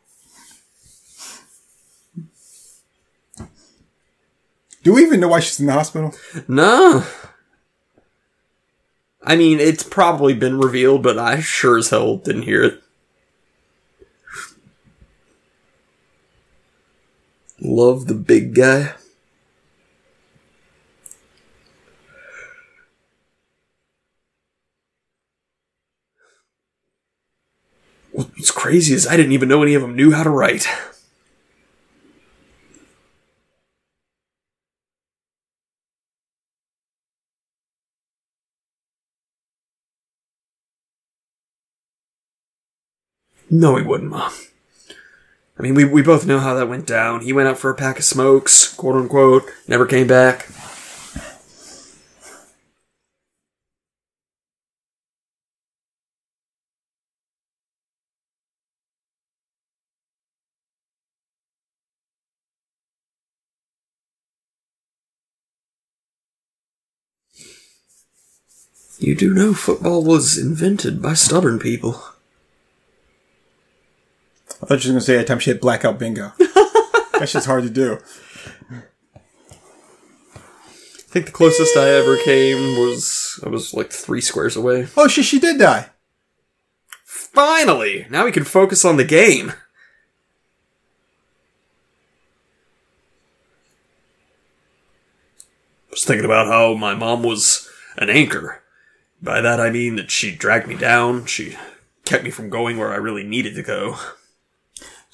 Do we even know why she's in the hospital? No. I mean, it's probably been revealed, but I sure as hell didn't hear it. Love the big guy. What's crazy is I didn't even know any of them knew how to write. No, he wouldn't, Mom. I mean, we, we both know how that went down. He went out for a pack of smokes, quote unquote, never came back. You do know football was invented by stubborn people. I were going to say every time she hit blackout bingo. That's just hard to do. I think the closest I ever came was I was like three squares away. Oh, she she did die. Finally! Now we can focus on the game. I was thinking about how my mom was an anchor. By that I mean that she dragged me down, she kept me from going where I really needed to go.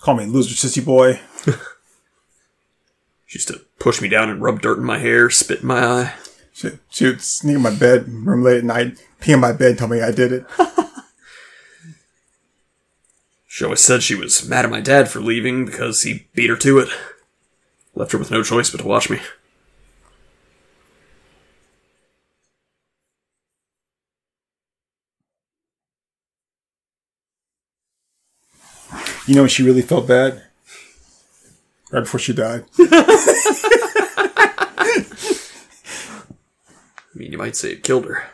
Call me loser, sissy boy. She used to push me down and rub dirt in my hair, spit in my eye. She, she would sneak in my bed room late at night, pee in my bed, tell me I did it. She always said she was mad at my dad for leaving because he beat her to it. Left her with no choice but to watch me. You know when she really felt bad? Right before she died. I mean, you might say it killed her.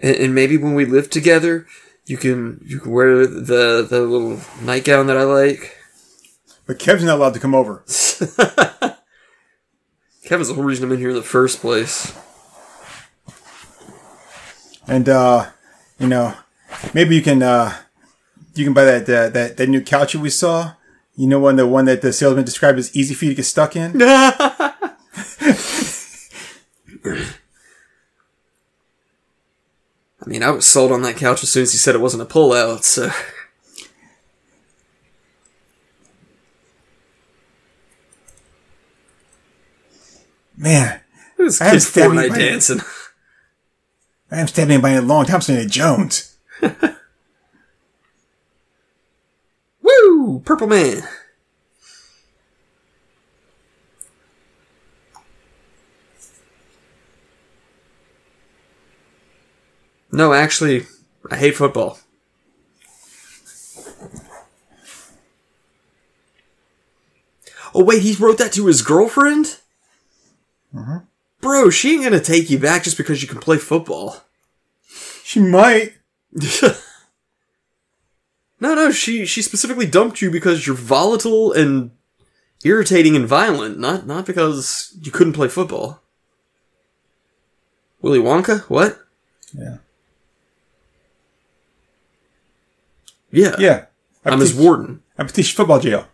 And, and maybe when we live together, you can you can wear the the little nightgown that I like. But Kev's not allowed to come over. Kevin's the whole reason I'm in here in the first place. And uh, you know, maybe you can uh you can buy that uh, that that new couch that we saw. You know one the one that the salesman described as easy for you to get stuck in? mean, I was sold on that couch as soon as he said it wasn't a pullout, so. Man, This I kid's Fortnite anybody. dancing. I haven't stabbed anybody in a long time since Jones. Woo! Purple Man. No, actually, I hate football. Oh wait, he wrote that to his girlfriend? Mm-hmm. Bro, she ain't gonna take you back just because you can play football. She might. No, no, she she specifically dumped you because you're volatile and irritating and violent, not not because you couldn't play football. Willy Wonka? What? Yeah. Yeah. Yeah. I'm his teach- warden. I'm teach football jail.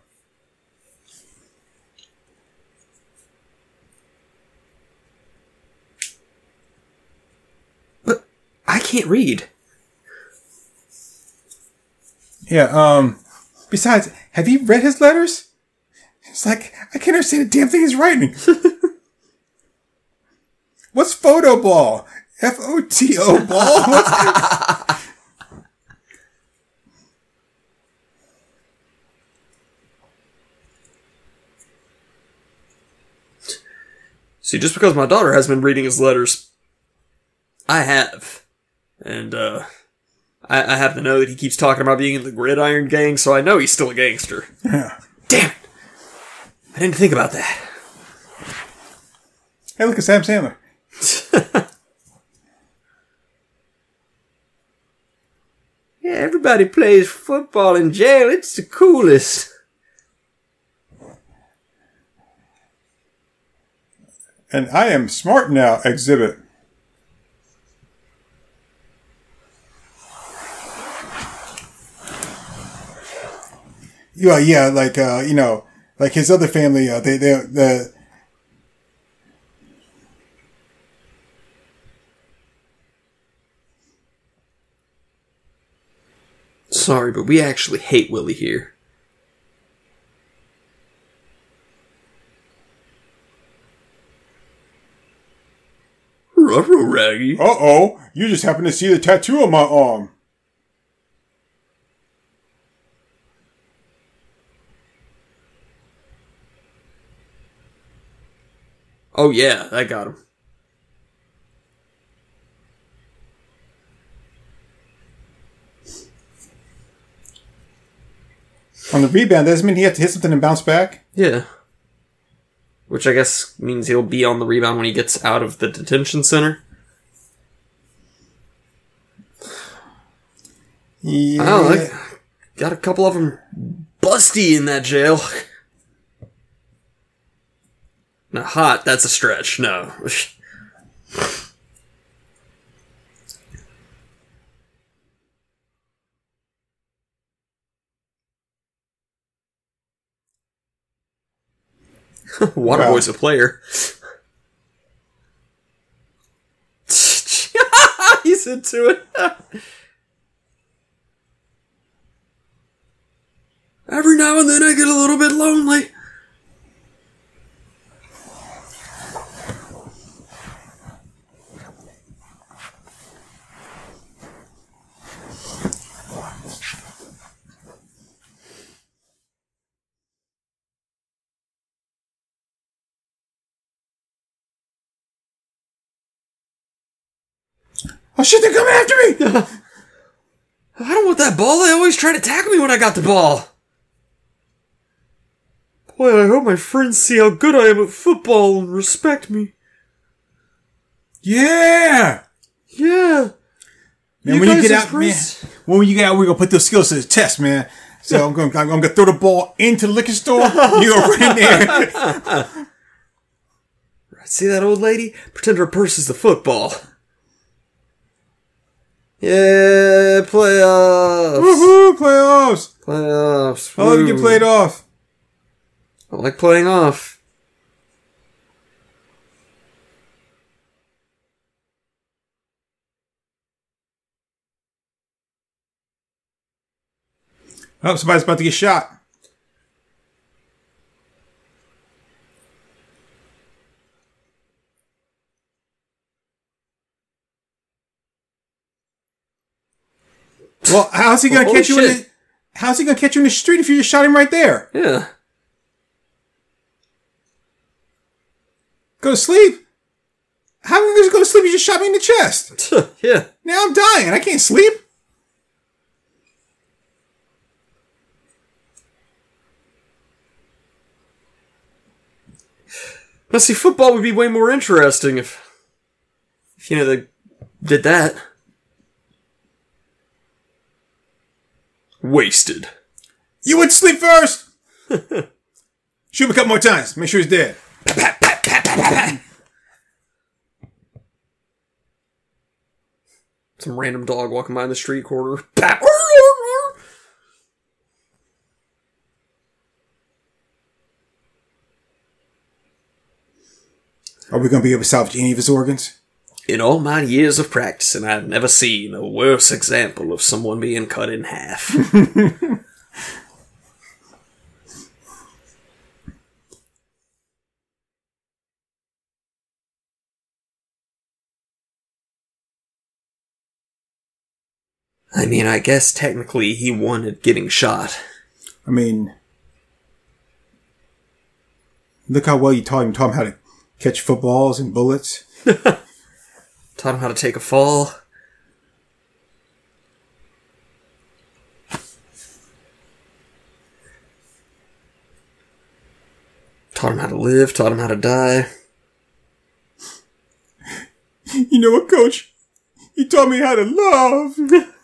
But I can't read. Yeah, um, besides, have you read his letters? It's like, I can't understand a damn thing he's writing. What's photo ball? F O T O ball? See, just because my daughter has been reading his letters, I have. And, uh, I, I have to know that he keeps talking about being in the Gridiron Gang, so I know he's still a gangster. Yeah. Damn it! I didn't think about that. Hey, look at Sam Sandler. yeah, everybody plays football in jail. It's the coolest. And I am smart now, Xzibit. Yeah, yeah, like uh, you know, like his other family, uh, they they the Sorry, but we actually hate Willie here. Ruh-roh, Raggy. uh oh, you just happened to see the tattoo on my arm. Oh yeah, I got him. On the rebound, doesn't mean he has to hit something and bounce back. Yeah. Which I guess means he'll be on the rebound when he gets out of the detention center. Yeah. Oh, got a couple of them busty in that jail. Now, hot, that's a stretch. No. Waterboy's a player. He's into it. Every now and then I get a little bit lonely. Oh shit, they're coming after me! I don't want that ball. They always try to tackle me when I got the ball. Boy, I hope my friends see how good I am at football and respect me. yeah! Yeah. Man, You when you get out, impressed? man, when you get out, we're gonna put those skills to the test, man. So I'm gonna, I'm gonna throw the ball into the liquor store. You go right in there. See that old lady? Pretend her purse is the football. Yeah, playoffs. Woohoo! Playoffs. Playoffs. I love to get played off. I like playing off. Oh, somebody's about to get shot. Well, how's he gonna Well, catch you in the? How's he gonna catch you in the street if you just shot him right there? Yeah. Go to sleep. How am I gonna go to sleep? If you just shot me in the chest. yeah. Now I'm dying. I can't sleep. Now, see, football would be way more interesting if, if you know, they did that. Wasted. You would sleep first. Shoot him a couple more times. Make sure he's dead. Some random dog walking by in the street corner. Are we gonna be able to salvage any of his organs? In all my years of practicing, I've never seen a worse example of someone being cut in half. I mean, I guess technically he wanted getting shot. I mean, look how well you taught him. Taught him how to catch footballs and bullets. Taught him how to take a fall. Taught him how to live, taught him how to die. You know what, Coach? You taught me how to love.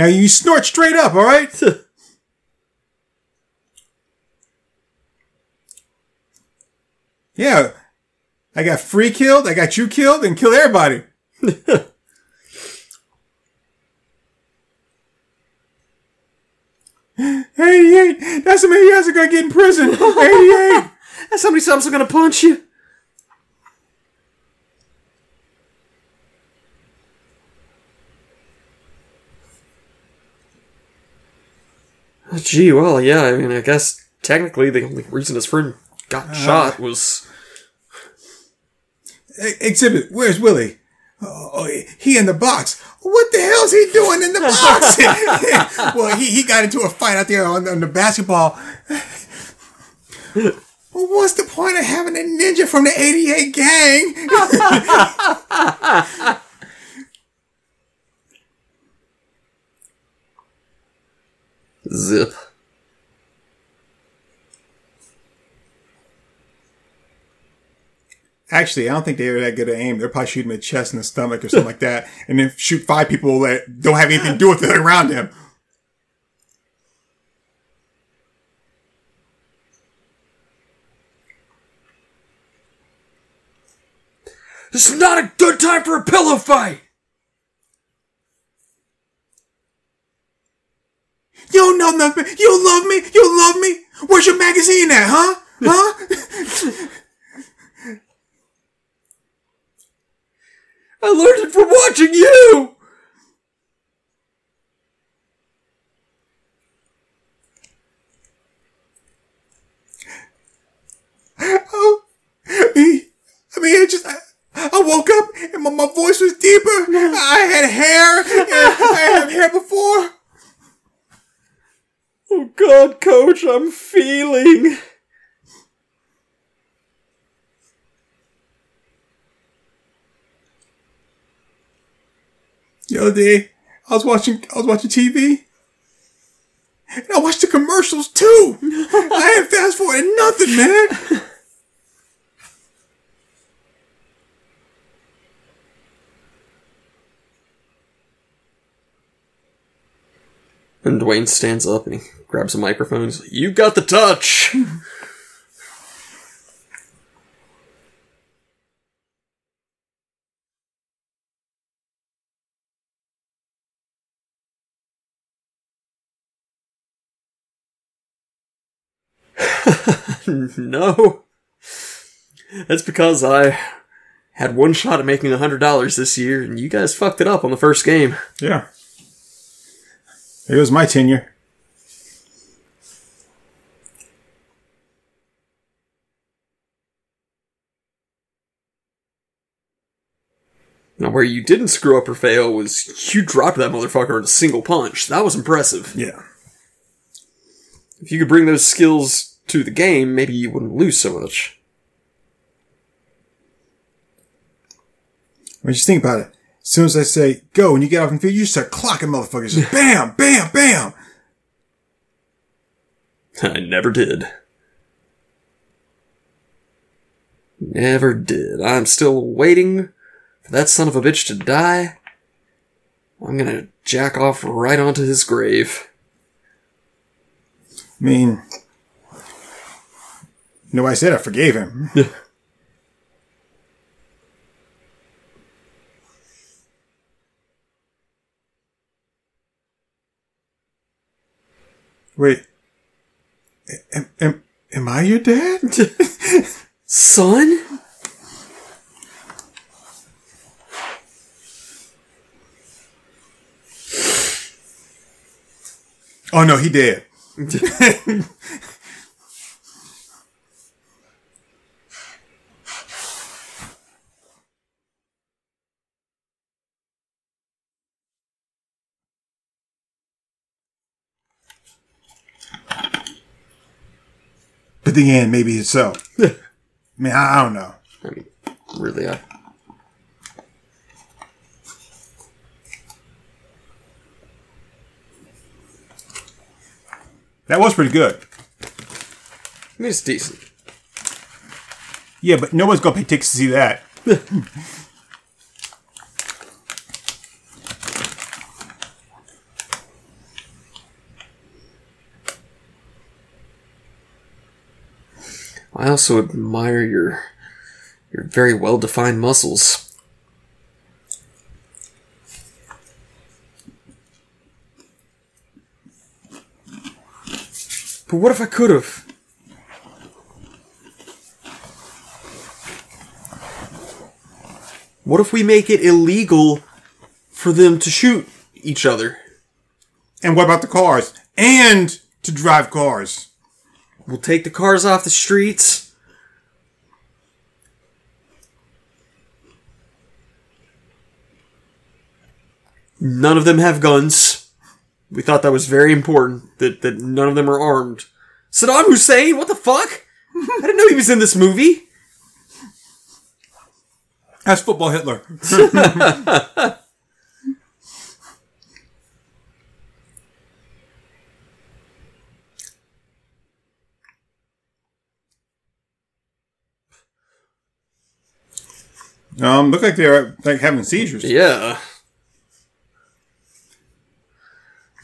Now you snort straight up, all right? yeah. I got free killed, I got you killed, and kill everybody. 88. That's how many years are gonna get in prison. 88. That's how many times I'm gonna punch you. Oh, gee, well, yeah, I mean, I guess technically the only reason his friend got uh, shot was. Xzibit, where's Willie? Oh, oh, he in the box. What the hell's he doing in the box? well, he, he got into a fight out there on, on the basketball. well, what's the point of having a ninja from the 88 gang? Zip. Actually, I don't think they were that good at aim. They're probably shooting him in the chest and the stomach or something like that, and then shoot five people that don't have anything to do with it around him. This is not a good time for a pillow fight! You don't know nothing. You love me. You love me. Where's your magazine at, huh? Huh? I learned it from watching you! oh, me. I mean, I just. I, I woke up and my, my voice was deeper. I had hair. and I had hair before. Oh god, coach, I'm feeling. The other day, I was watching. I was watching TV. And I watched the commercials too. I ain't fast forwarding nothing, man. And Dwayne stands up and he grabs a microphone. He's like, You got the touch! no. That's because I had one shot at making a $100 this year, and you guys fucked it up on the first game. Yeah. It was my tenure. Now, where you didn't screw up or fail was you dropped that motherfucker in a single punch. That was impressive. Yeah. If you could bring those skills to the game, maybe you wouldn't lose so much. I mean, just think about it. As soon as I say go and you get off the field, you start clocking motherfuckers. Just bam, bam, bam. I never did. Never did. I'm still waiting for that son of a bitch to die. I'm gonna jack off right onto his grave. I mean, you know what I said? I forgave him. Wait. Am, am, am I your dad? Son? oh no, he did. But the end, maybe it's so. I mean, I, I don't know. I mean, really, I. That was pretty good. I mean, it's decent. Yeah, but no one's gonna pay tickets to see that. I also admire your your very well defined muscles. But what if I could have? What if we make it illegal for them to shoot each other? And what about the cars? And to drive cars. We'll take the cars off the streets. None of them have guns. We thought that was very important that, that none of them are armed. Saddam Hussein, what the fuck? I didn't know he was in this movie. That's football Hitler. um, look like they're like having seizures. Yeah.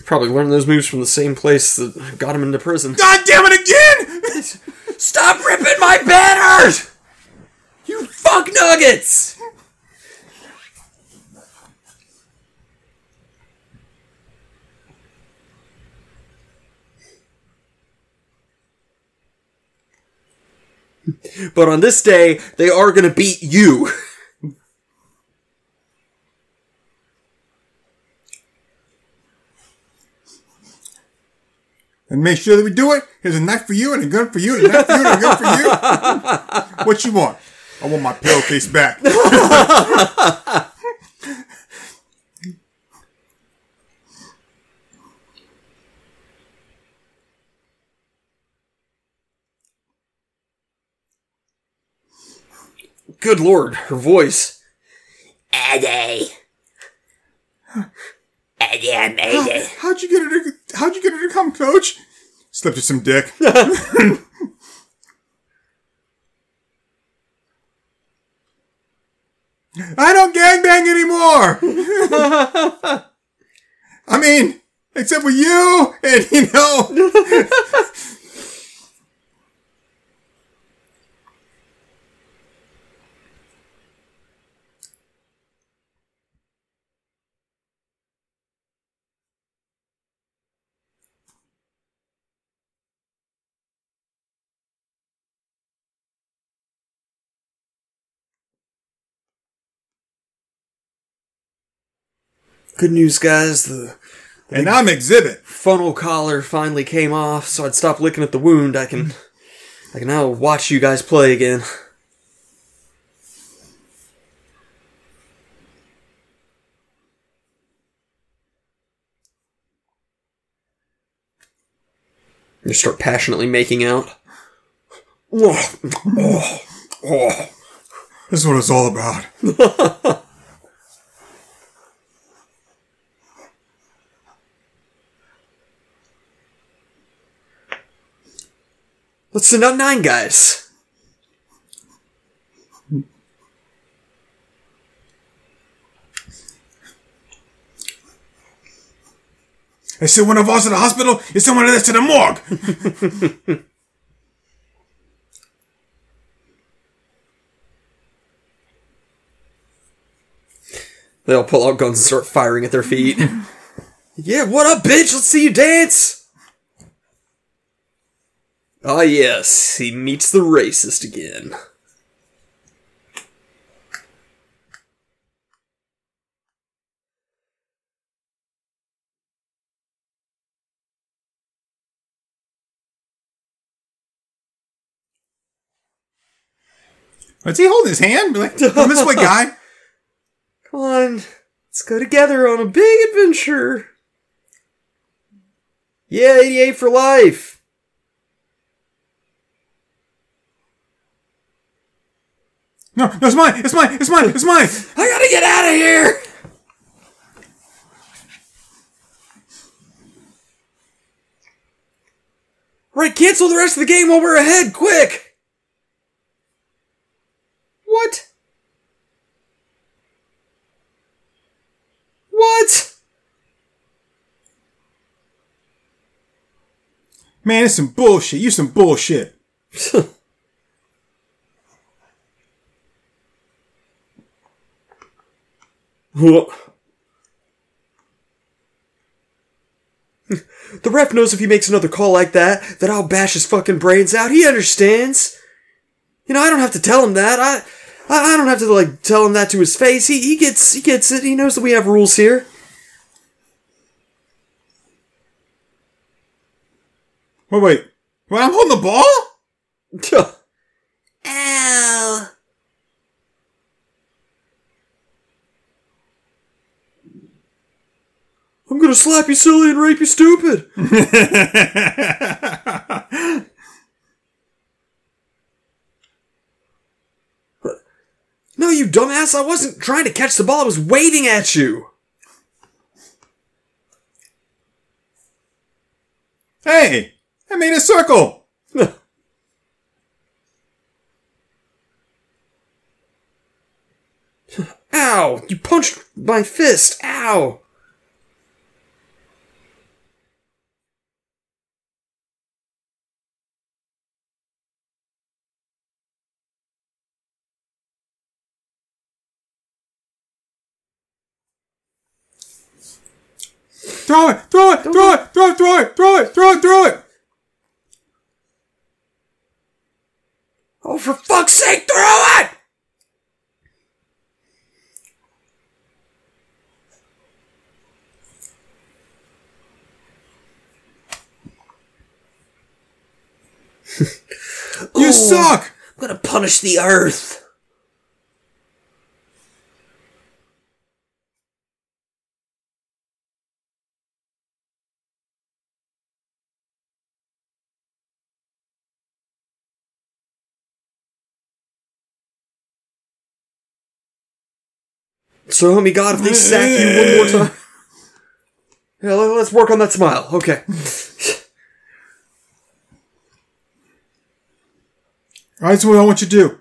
Probably learned those moves from the same place that got him into prison. God damn it again! Stop ripping my banners! You fuck nuggets! But on this day, they are gonna beat you. and make sure that we do it. Here's a knife for you and a gun for you and a knife for you and a gun for you. what you want? I want my pillowcase back. Good lord, her voice. Eddie. Eddie, I made it. How'd you get her to how'd you get her to come, coach? Slipped her some dick. I don't gangbang anymore. I mean, except with you and you know Good news, guys. The And I'm Xzibit. funnel collar finally came off, so I'd stop licking at the wound. I can, I can now watch you guys play again. You start passionately making out. oh This is what it's all about. Let's send out nine guys. I send one of us to the hospital, you send one of this to the morgue. They all pull out guns and start firing at their feet. yeah, what up, bitch? Let's see you dance. Ah, yes, he meets the racist again. Is he holding his hand? Be Like, come this way, guy. Come on, let's go together on a big adventure. Yeah, 88 for life. No, no, it's mine. It's mine. It's mine. It's mine. I gotta get out of here! Right, cancel the rest of the game while we're ahead, quick! What? What? Man, it's some bullshit. You some bullshit. the ref knows if he makes another call like that, that I'll bash his fucking brains out. He understands. You know, I don't have to tell him that. I, I, I don't have to like tell him that to his face. He, he gets, he gets it. He knows that we have rules here. Wait, wait. Wait, I'm holding the ball? Eh, Ow. I'm gonna slap you silly and rape you stupid. no, you dumbass. I wasn't trying to catch the ball. I was waving at you. Hey, I made a circle. Ow! You punched my fist. Ow! Throw it, throw it, throw it, throw it, throw it, throw it, throw it, throw it. Oh, for fuck's sake, throw it! You oh, suck. I'm gonna punish the earth. So help me God, if they sack you one more time. Yeah, let- let's work on that smile. Okay. All right, is what I want you to do.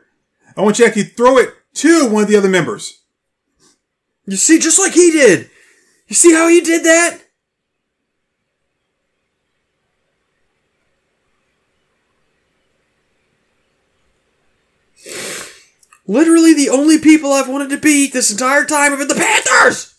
I want you to actually throw it to one of the other members. You see, just like he did. You see how he did that? Literally the only people I've wanted to beat this entire time have been the Panthers!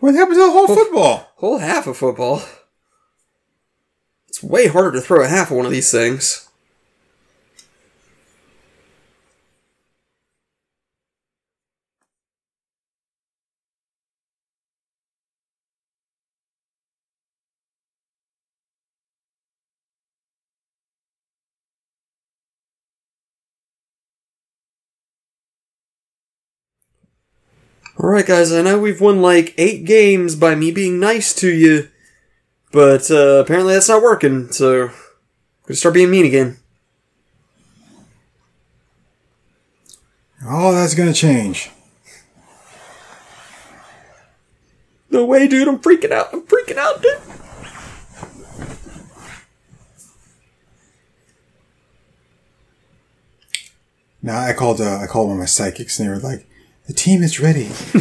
What happened to the whole football? Whole half of football. It's way harder to throw a half of one of these things. Alright, guys, I know we've won like eight games by me being nice to you, but uh, apparently that's not working, so I'm gonna start being mean again. Oh, that's gonna change. No way, dude, I'm freaking out. I'm freaking out, dude. Now I called. Uh, I called one of my psychics, and they were like, "The team is ready.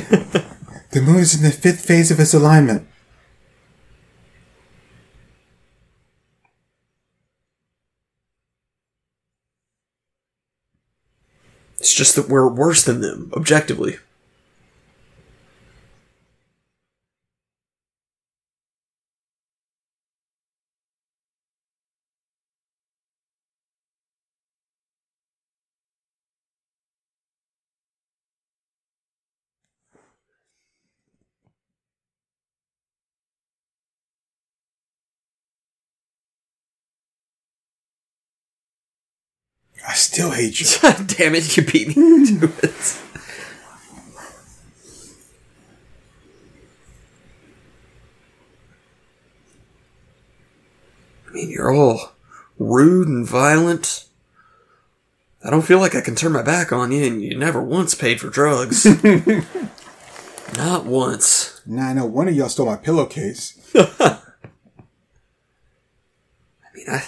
the moon is in the fifth phase of its alignment." It's just that we're worse than them, objectively. I still hate you. Damn it, you beat me to it. I mean, you're all rude and violent. I don't feel like I can turn my back on you, and you never once paid for drugs. Not once. Now I know one of y'all stole my pillowcase. I mean, I,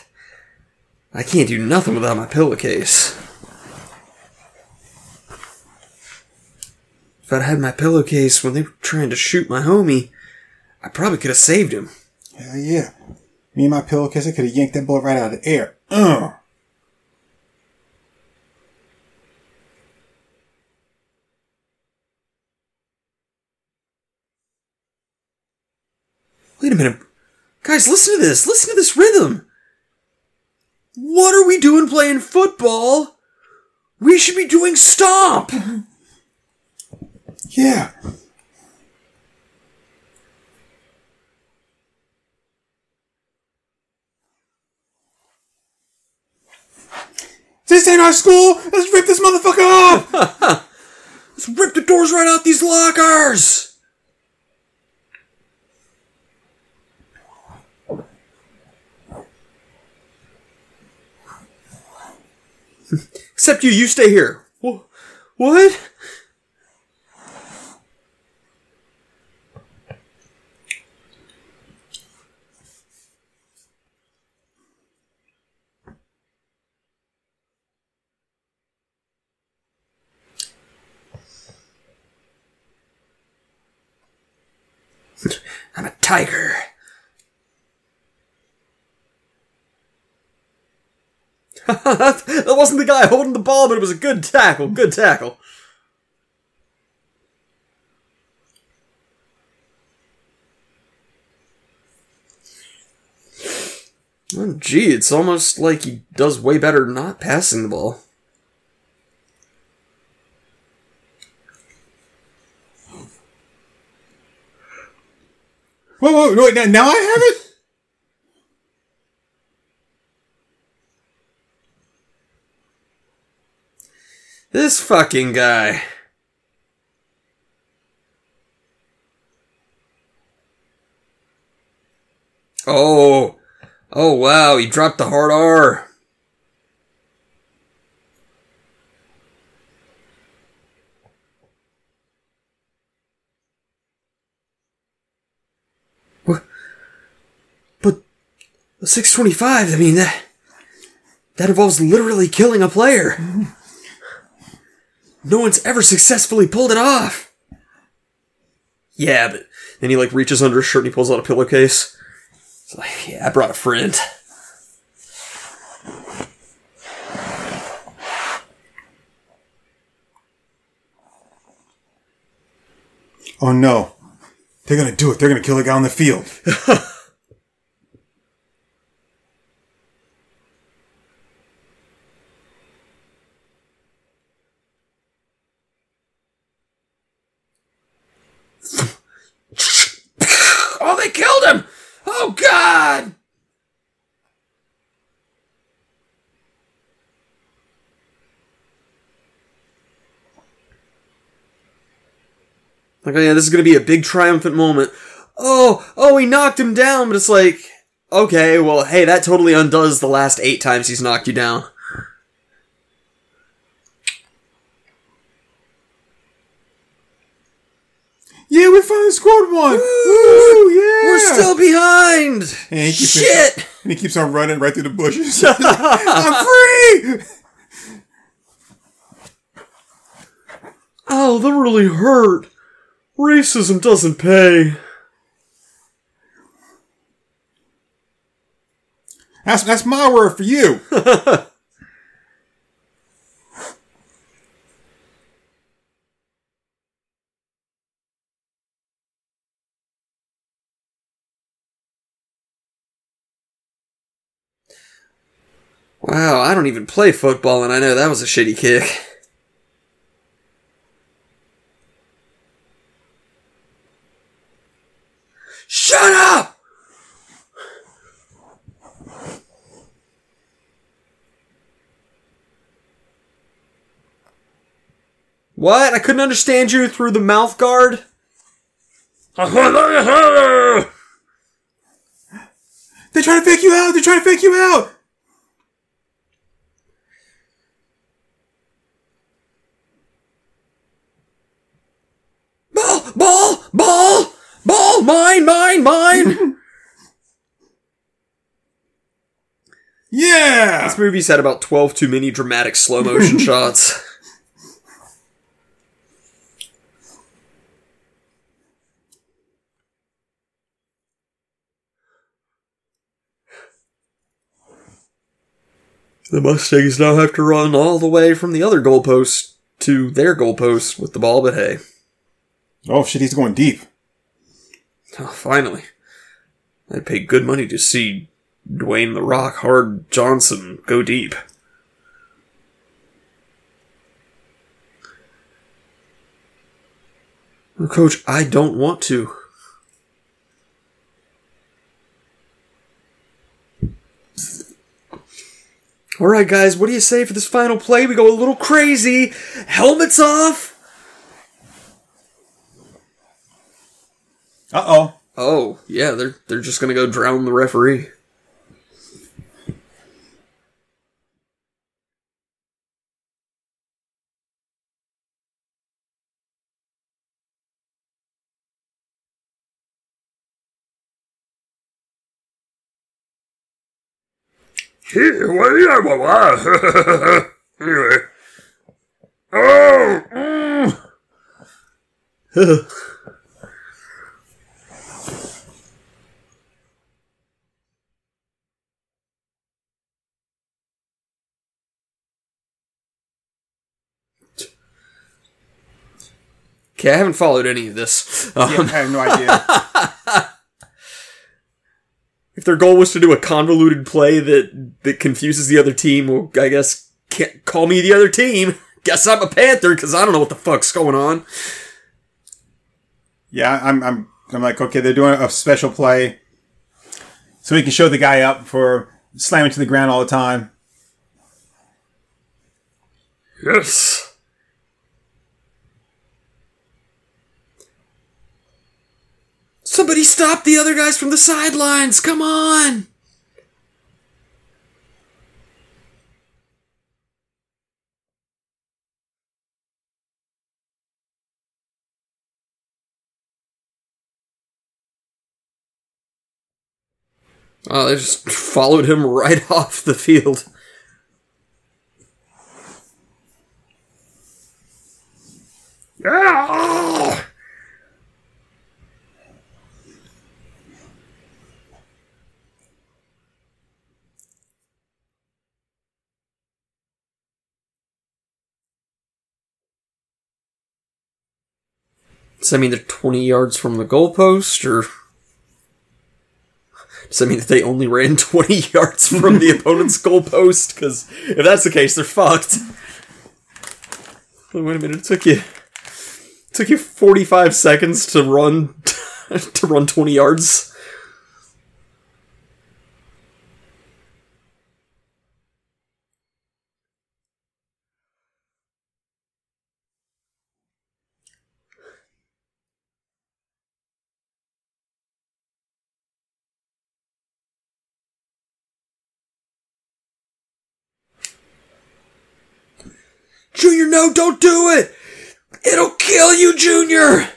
I can't do nothing without my pillowcase. If I'd had my pillowcase when they were trying to shoot my homie, I probably could have saved him. Hell yeah. Me and my pillowcase, I could have yanked that bullet right out of the air. Uh. Wait a minute. Guys, listen to this. Listen to this rhythm. What are we doing playing football? We should be doing stomp. Yeah. This ain't our school! Let's rip this motherfucker off! Let's rip the doors right out these lockers. Except you, you stay here. Wh- What? I'm a tiger. that wasn't the guy holding the ball, but it was a good tackle. Good tackle. Gee, it's almost like he does way better not passing the ball. Whoa, whoa, wait, now I have it? This fucking guy. Oh. Oh wow, he dropped the hard R. But 625, I mean that that involves literally killing a player. No one's ever successfully pulled it off. Yeah, but then he like reaches under his shirt and he pulls out a pillowcase. It's like, yeah, I brought a friend. Oh no. They're gonna do it. They're gonna kill the guy on the field. Oh, they killed him! Oh God! Like, oh yeah, this is gonna be a big triumphant moment. Oh, oh, he knocked him down, but it's like, okay, well, hey, that totally undoes the last eight times he's knocked you down. Yeah, we finally scored one! Woo, yeah! We're still behind! And Shit! And he keeps on running right through the bushes. I'm free! Oh, that really hurt. Racism doesn't pay. That's that's my word for you. Wow, I don't even play football and I know that was a shitty kick. Shut up! What? I couldn't understand you through the mouth guard? They're trying to fake you out. They're trying to fake you out. Ball! Ball! Ball! Mine! Mine! Mine! Yeah. This movie's had about 12 too many dramatic slow motion shots. The Mustangs now have to run all the way from the other goalpost to their goalpost with the ball, but hey. Oh shit, he's going deep. Oh, finally. I'd pay good money to see Dwayne the Rock Hard Johnson go deep. Coach, I don't want to. All right, guys, what do you say for this final play? We go a little crazy. Helmets off. Uh oh. Oh, yeah, they're they're just gonna go drown the referee. anyway. Oh! Okay, I haven't followed any of this. Um, Yeah, I have no idea. if their goal was to do a convoluted play that that confuses the other team, well, I guess can't call me the other team. Guess I'm a Panther because I don't know what the fuck's going on. yeah, I'm, I'm, I'm like, okay, they're doing a special play, so we can show the guy up for slamming to the ground all the time. Yes. Somebody stop the other guys from the sidelines! Come on! Oh, they just followed him right off the field. Yeah! Does that mean they're 20 yards from the goalpost, or does that mean that they only ran 20 yards from the opponent's goalpost? Because if that's the case, they're fucked. Wait a minute, it took you it took you 45 seconds to run to run 20 yards. Junior, no, don't do it! It'll kill you, Junior!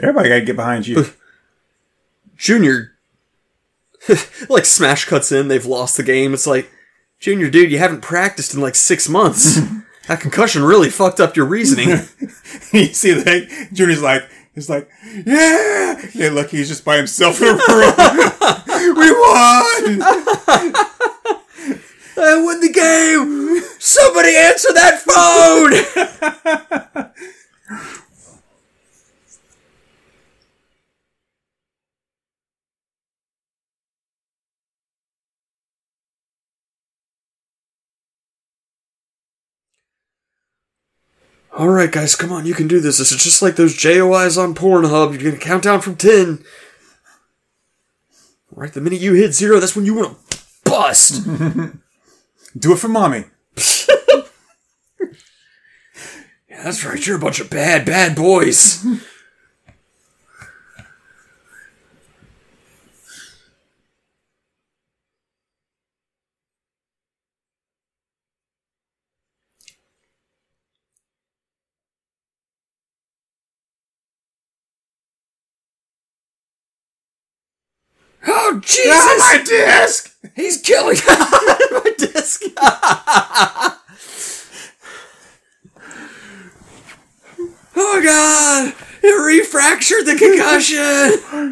Everybody got to get behind you. Junior, like Smash cuts in, they've lost the game. It's like, Junior, dude, you haven't practiced in like six months. that concussion really fucked up your reasoning. you see that Junior's like, he's like, yeah. Yeah, look, he's just by himself in a room. we won. I won the game! Somebody answer that phone! Alright, guys, come on, you can do this. This is just like those JOIs on Pornhub. You're gonna count down from 10. Right, the minute you hit zero, that's when you wanna bust! Do it for mommy. Yeah, that's right, you're a bunch of bad, bad boys. Oh Jesus! my disc! He's killing my disc. oh God! It refractured the concussion.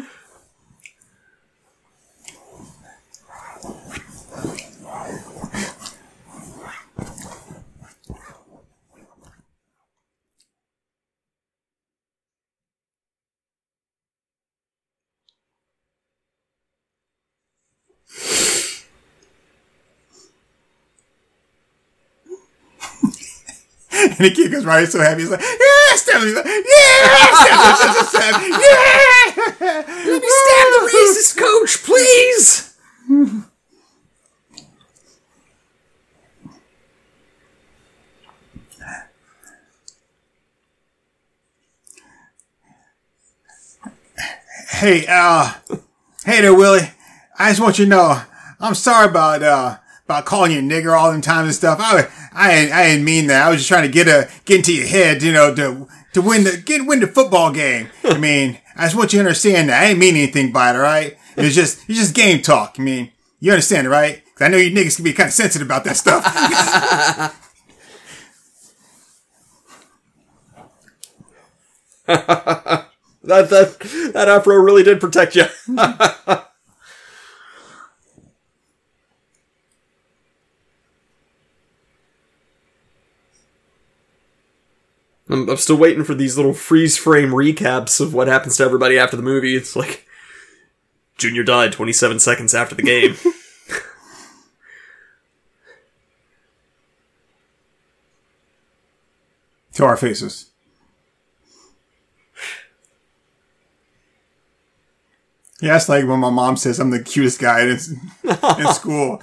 And the kid goes right, he's so happy. He's like, yeah, stab him. Like, yeah, stab him, stab him, yeah. Let me stab the racist coach, please. Hey, uh, hey there, Willie. I just want you to know, I'm sorry about, uh, about calling you a nigger all them times and stuff. I, I, I didn't mean that. I was just trying to get a, get into your head, you know, to, to win the, get, win the football game. I mean, I just want you to understand that. I didn't mean anything by it, alright? It was just, it's just game talk. I mean, you understand it, right? I know you niggas can be kind of sensitive about that stuff. That that that afro really did protect you. I'm, I'm still waiting for these little freeze frame recaps of what happens to everybody after the movie. It's like Junior died 27 seconds after the game. to our faces. Yeah, it's like when my mom says I'm the cutest guy in, in school.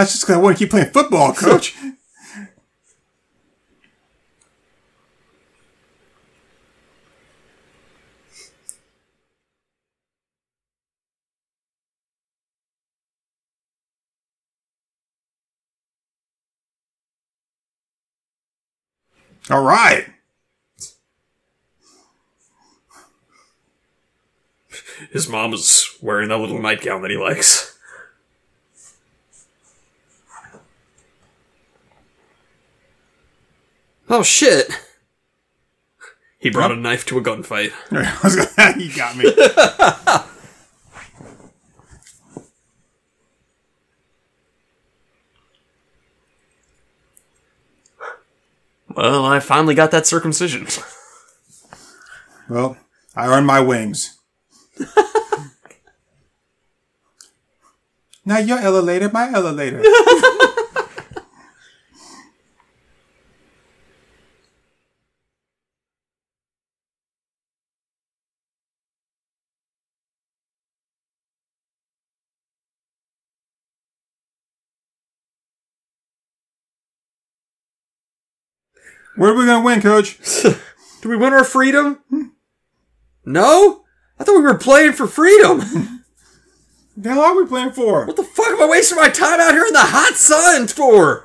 It's just because I want to keep playing football, coach. All right. His mom is wearing that little nightgown that he likes. Oh shit! He brought a knife to a gunfight. You got me. Well, I finally got that circumcision. Well, I earned my wings. now you're elevator, my elevator. Where are we gonna win, Coach? Do we win our freedom? No? I thought we were playing for freedom. The hell are we playing for? What the fuck am I wasting my time out here in the hot sun for?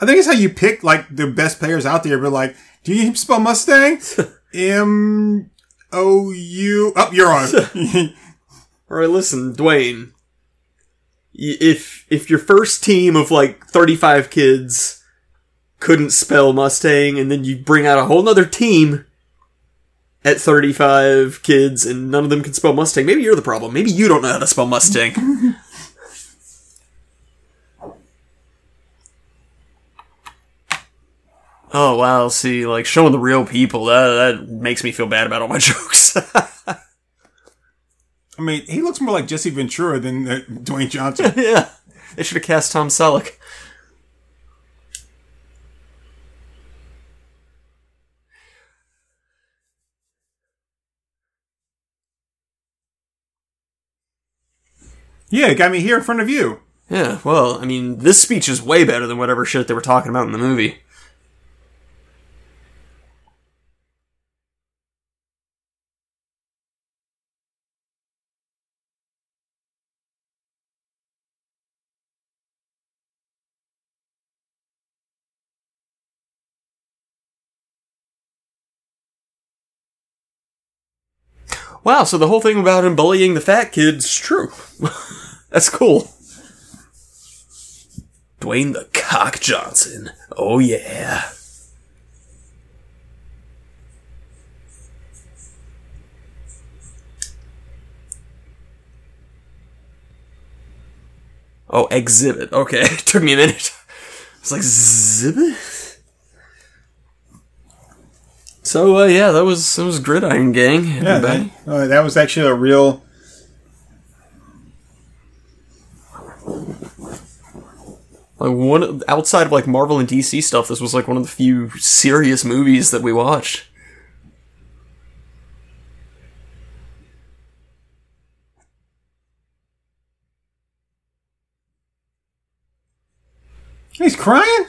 I think it's how you pick like the best players out there. But like, do you spell Mustang? M O U. Oh, you're on. All right, listen, Dwayne. If if your first team of like thirty five kids couldn't spell Mustang, and then you bring out a whole nother team at thirty five kids, and none of them can spell Mustang, maybe you're the problem. Maybe you don't know how to spell Mustang. Oh wow! See, like showing the real people that that makes me feel bad about all my jokes. I mean, he looks more like Jesse Ventura than uh, Dwayne Johnson. yeah, they should have cast Tom Selleck. yeah, it got me here in front of you. Yeah, well, I mean, this speech is way better than whatever shit they were talking about in the movie. Wow, so the whole thing about him bullying the fat kid's true. That's cool. Dwayne the Cock Johnson. Oh yeah. Oh, Xzibit. Okay, took me a minute. It's like Xzibit. So uh, yeah, that was that was Gridiron Gang. Yeah, that, uh, that was actually a real. Like one outside of like Marvel and DC stuff, this was like one of the few serious movies that we watched. He's crying.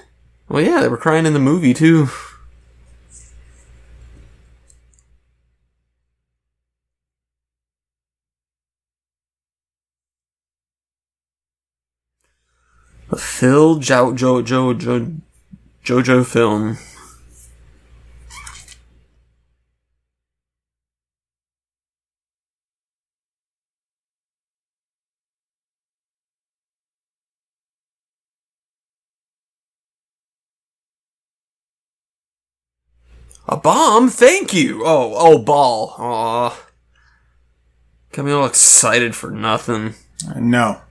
Well, yeah, they were crying in the movie too. Phil jo- jo- jo- jo- JoJo film. A bomb? Thank you. Oh, oh, ball. Aw. Got me all excited for nothing. No.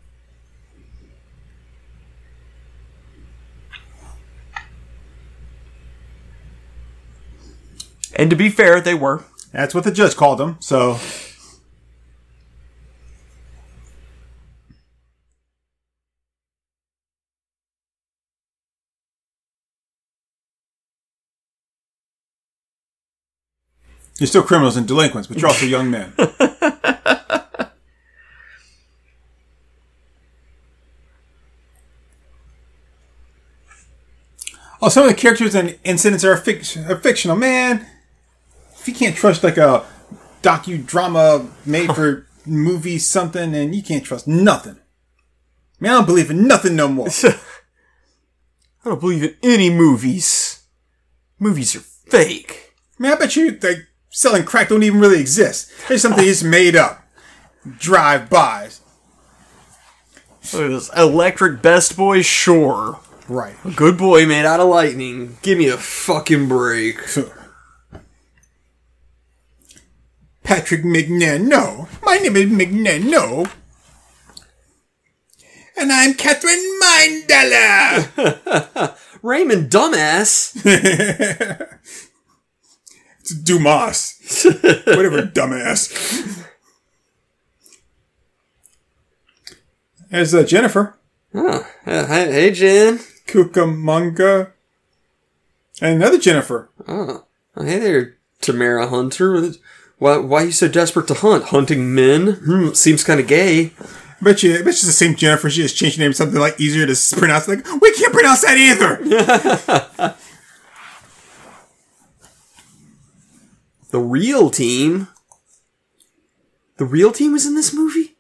And to be fair, they were. That's what the judge called them. So you're still criminals and delinquents, but you're also young men. oh, some of the characters and incidents are, fic- are fictional, man. If you can't trust like a docudrama made for movie something, and you can't trust nothing. Man, I don't believe in nothing no more. I don't believe in any movies. Movies are fake. Man, I bet you like selling crack don't even really exist. There's something just made up. At this. Electric Best Boy, sure. Right. Good boy made out of lightning. Give me a fucking break. Patrick McNano. My name is McNano. And I'm Catherine Mindella. Raymond, dumbass. It's Dumas. Whatever, dumbass. There's uh, Jennifer. Oh, uh, hey, hey, Jen. Cucamonga. And another Jennifer. Oh, oh, hey there, Tamara Hunter. Why, why are you so desperate to hunt? Hunting men? Hmm, seems kind of gay. I Bet you, I bet she's the same Jennifer. She just changed her name to something like easier to pronounce. Like we can't pronounce that either. The real team. The real team was in this movie.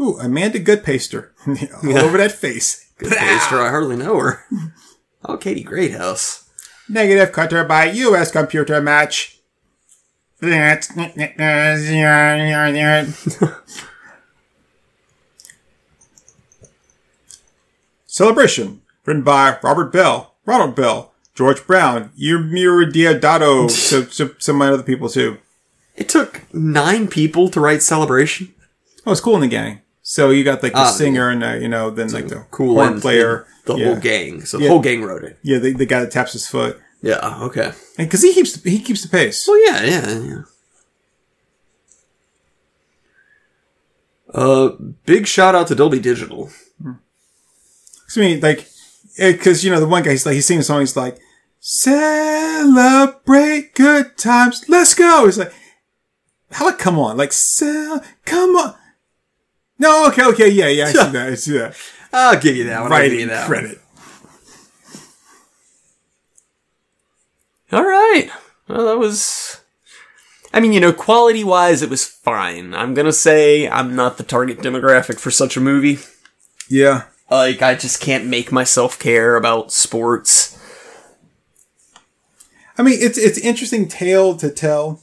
Ooh, Amanda Goodpaster, all over that face. Good taster, I hardly know her. Oh, Katie Greathouse. Negative cutter by U.S. computer match. Celebration, written by Robert Bell, Ronald Bell, George Brown, Eumir Deodato, so, so some other people too. It took nine people to write Celebration. Oh, it's Kool and the Gang. So you got like the Ah, singer and uh, you know then like the Cool horn player, The, the yeah. whole gang. So the Yeah. whole gang wrote it. yeah, the, the guy that taps his foot, Yeah, okay. because he keeps he keeps the pace. Well, yeah, yeah, yeah. Uh, big shout out to Dolby Digital. I mean, like, because you know the one guy, he's like he's singing a song. He's like, "Celebrate good times, let's go." He's like, how come on, like, cel- come on. No, okay, okay, yeah, yeah, I see that, I see that. I'll give you that one. I'll give you Writing that credit. All right. Well, that was. I mean, you know, quality wise, it was fine. I'm gonna say I'm not the target demographic for such a movie. Yeah, Like, I just can't make myself care about sports. I mean, it's it's interesting tale to tell.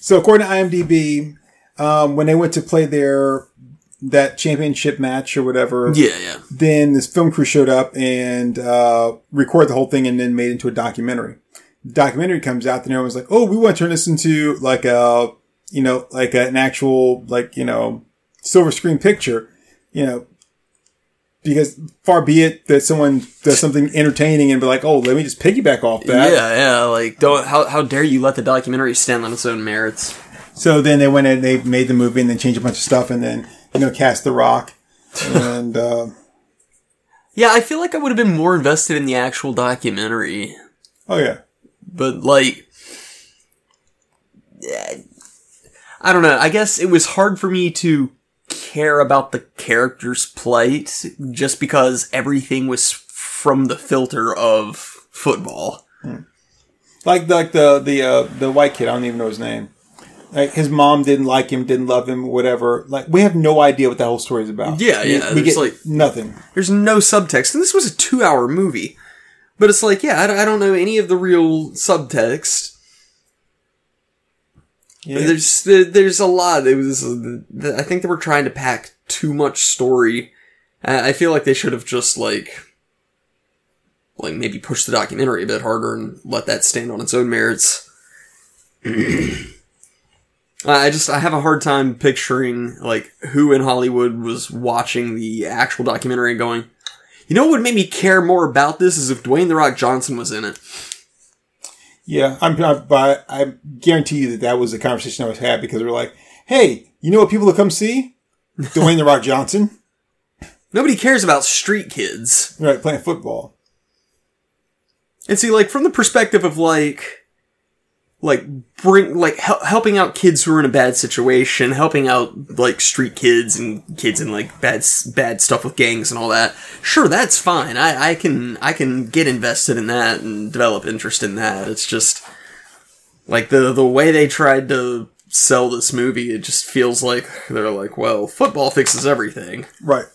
So according to IMDb, um, when they went to play their that championship match or whatever. Yeah, yeah. Then this film crew showed up and uh, recorded the whole thing and then made it into a documentary. Documentary comes out, and everyone's like, "Oh, we want to turn this into like a, you know, like an actual like you know silver screen picture." You know, because far be it that someone does something entertaining and be like, "Oh, let me just piggyback off that." Yeah, yeah. Like, don't. How, how dare you let the documentary stand on its own merits? So then they went and they made the movie and then changed a bunch of stuff and then you know cast The Rock and uh, Yeah, I feel like I would have been more invested in the actual documentary, oh yeah, but like, I don't know. I guess it was hard for me to care about the character's plight just because everything was from the filter of football. like like the the uh, the white kid. I don't even know his name. Like his mom didn't like him, didn't love him, whatever. Like we have no idea what that whole story is about. Yeah, We- yeah, We, get like- nothing. There's no subtext, and this was a two-hour movie. But it's like, yeah, I don't, I don't know any of the real subtext. Yeah. There's there's a lot. It was I think they were trying to pack too much story. I I feel like they should have just like like maybe pushed the documentary a bit harder and let that stand on its own merits. I just I have a hard time picturing like who in Hollywood was watching the actual documentary and going, you know what would make me care more about this is if Dwayne the Rock Johnson was in it. Yeah, I'm, I, but I guarantee you that that was the conversation I was had because we are like, "Hey, you know what people will come see? Dwayne the Rock Johnson, Nobody cares about street kids. right, playing football." And see, like from the perspective of like, like bring like hel- helping out kids who are in a bad situation, helping out like street kids and kids in like bad bad stuff with gangs and all that. Sure, that's fine. I I can I can get invested in that and develop interest in that. It's just like the the way they tried to sell this movie. It just feels like they're like, well, football fixes everything. Right.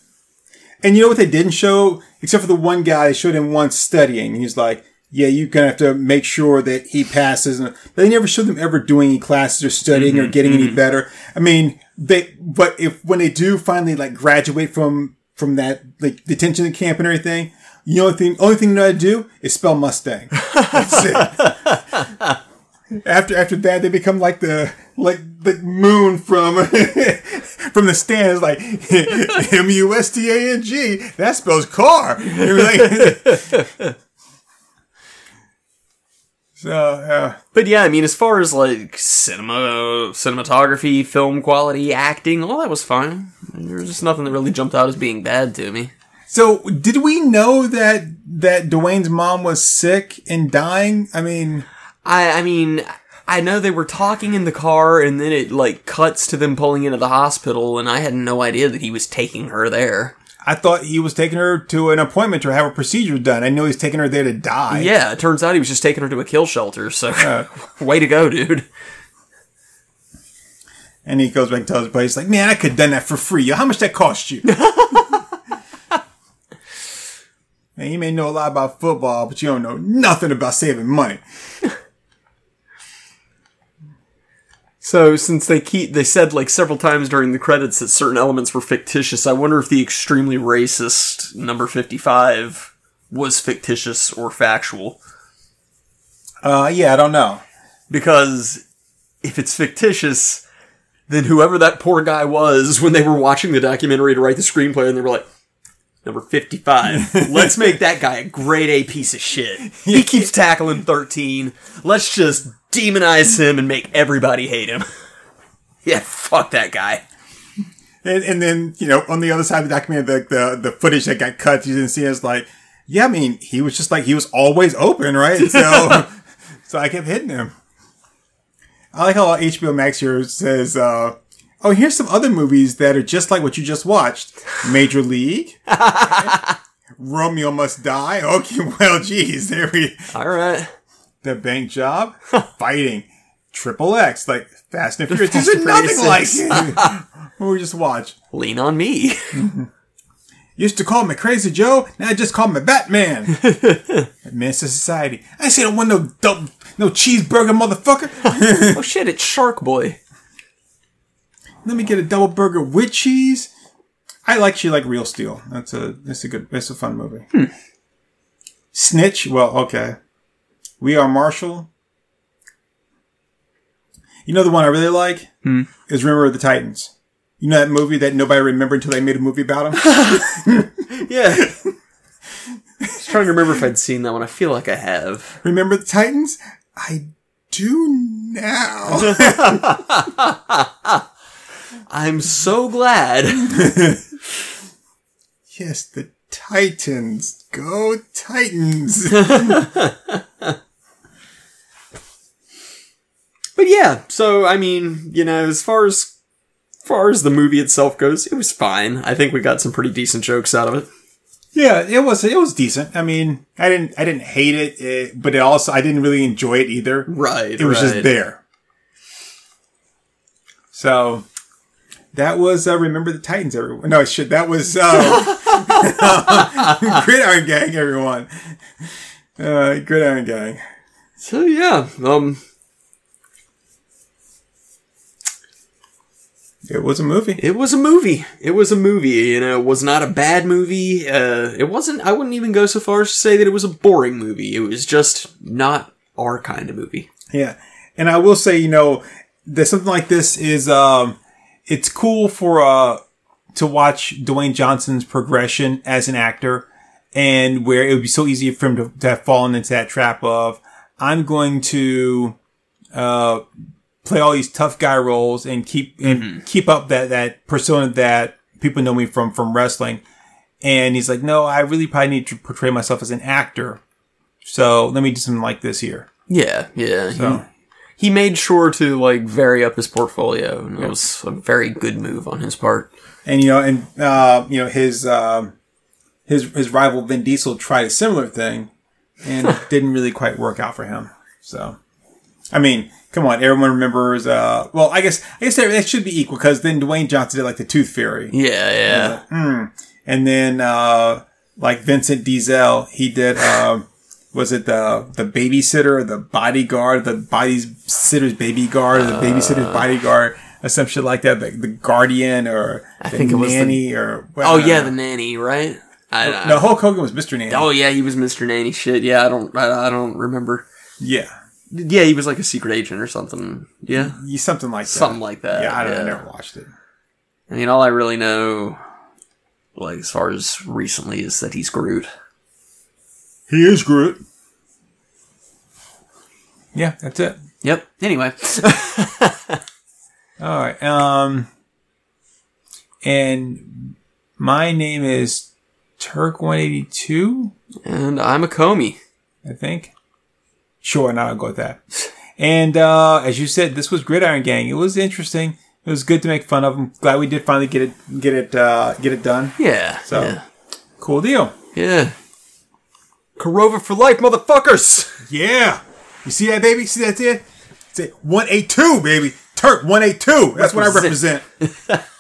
And you know what they didn't show, except for the one guy showed him once studying. He's like, "Yeah, you're gonna have to make sure that he passes." And but they never show them ever doing any classes or studying or mm-hmm, getting any mm-hmm. better. I mean, they. But if when they do finally like graduate from from that like detention camp and everything, you know, the thing, only thing that I do is spell Mustang. That's it. After after that, they become like the like the moon from from the stands, like M U S T A N G. That spells car. So uh, But yeah, I mean, as far as like cinema, cinematography, film quality, acting, all that was fine. There was just nothing that really jumped out as being bad to me. so did we know that that Dwayne's mom was sick and dying? I mean, I, I mean, I know they were talking in the car, and then it like cuts to them pulling into the hospital, and I had no idea that he was taking her there. I thought he was taking her to an appointment to have a procedure done. I know he's taking her there to die. Yeah, it turns out he was just taking her to a kill shelter. So, Uh, way to go, dude. And he goes back and tells his buddy, he's like, man, I could have done that for free. How much that cost you? man, you may know a lot about football, but you don't know nothing about saving money. So since they keep they said like several times during the credits that certain elements were fictitious, I wonder if the extremely racist number 55 was fictitious or factual. Uh, yeah, I don't know. Because if it's fictitious, then whoever that poor guy was when they were watching the documentary to write the screenplay and they were like Number 55. Let's make that guy a grade A piece of shit. He keeps tackling 13. Let's just demonize him and make everybody hate him. yeah, fuck that guy. And, and then, you know, on the other side of the documentary, the, the, the footage that got cut, you didn't see is like, yeah, I mean, he was just like, he was always open, right? So, so I kept hitting him. I like how HBO Max here says, uh, oh, here's some other movies that are just like what you just watched. Major League. Romeo Must Die. Okay, well, geez, there we, Alright. The bank job, fighting, triple X, like Fast and Furious. These are nothing like we just watch. Lean on me. Used to call me Crazy Joe, now I just call me Batman. Menace to society. I ain't say don't want no dope, no cheeseburger, motherfucker. oh shit, it's Shark Boy. let me get a double burger with cheese. I like she like real steel. That's a that's a good that's a fun movie. Hmm. Snitch. Well, okay. We are Marshall. You know the one I really like hmm. is Remember the Titans. You know that movie that nobody remembered until they made a movie about him. Yeah. I was trying to remember if I'd seen that one. I feel like I have. Remember the Titans? I do now. I'm so glad. yes, the Titans. Go Titans. But yeah, so I mean, you know, as far as far as the movie itself goes, it was fine. I think we got some pretty decent jokes out of it. yeah, it was it was decent. I mean, I didn't I didn't hate it, it but it also I didn't really enjoy it either. Right. It was just there. So that was uh, remember the Titans, everyone. No, shit, that was uh, Gridiron Gang, everyone. Uh, Gridiron Gang. So yeah, um, It was a movie. it was a movie. It was a movie. You know, it was not a bad movie. Uh, it wasn't. I wouldn't even go so far as to say that it was a boring movie. It was just not our kind of movie. Yeah. And I will say, you know, that something like this is, um, it's cool for, uh, to watch Dwayne Johnson's progression as an actor and where it would be so easy for him to, to have fallen into that trap of, I'm going to, uh, play all these tough guy roles and keep, and keep up that, that persona that people know me from, from wrestling. And he's like, no, I really probably need to portray myself as an actor. So let me do something like this here. Yeah, yeah. So. He, he made sure to like vary up his portfolio, and it was a very good move on his part. and you know, and uh, you know his um his his rival Vin Diesel tried a similar thing, and didn't really quite work out for him. So, I mean, come on, everyone remembers. Uh, well, I guess I guess that, should be equal because then Dwayne Johnson did like the Tooth Fairy, Yeah, yeah. Hmm. and then uh, like Vincent Diesel, he did. Uh, was it the the babysitter, the bodyguard, the babysitter's baby guard, or the babysitter's bodyguard, or some shit like that? The, the guardian, or I think it was the- nanny, or Oh yeah, the nanny, right? I, I, no, Hulk Hogan was Mr. Nanny. Oh yeah, he was Mr. Nanny. Shit, yeah. I don't, I, I don't remember. Yeah, Yeah, he was like a secret agent or something. Yeah, something like that. something like that. Yeah, I don't. I never watched it. I mean, all I really know, like as far as recently, is that he's Groot. He is Groot. Yeah, that's it. Yep. Anyway, All right. Um, and my name is Turk one eighty two. and I'm a Comey. I think. Sure, now I'll go with that. And uh, as you said, this was Gridiron Gang. It was interesting. It was good to make fun of them. Glad we did finally get it, get it, uh, get it done. Yeah. So- yeah. Cool deal. Yeah. Corova for life, motherfuckers! Yeah. You see that, baby? See that's it? Say one eight two, baby. Turk one eight two. That's what I represent.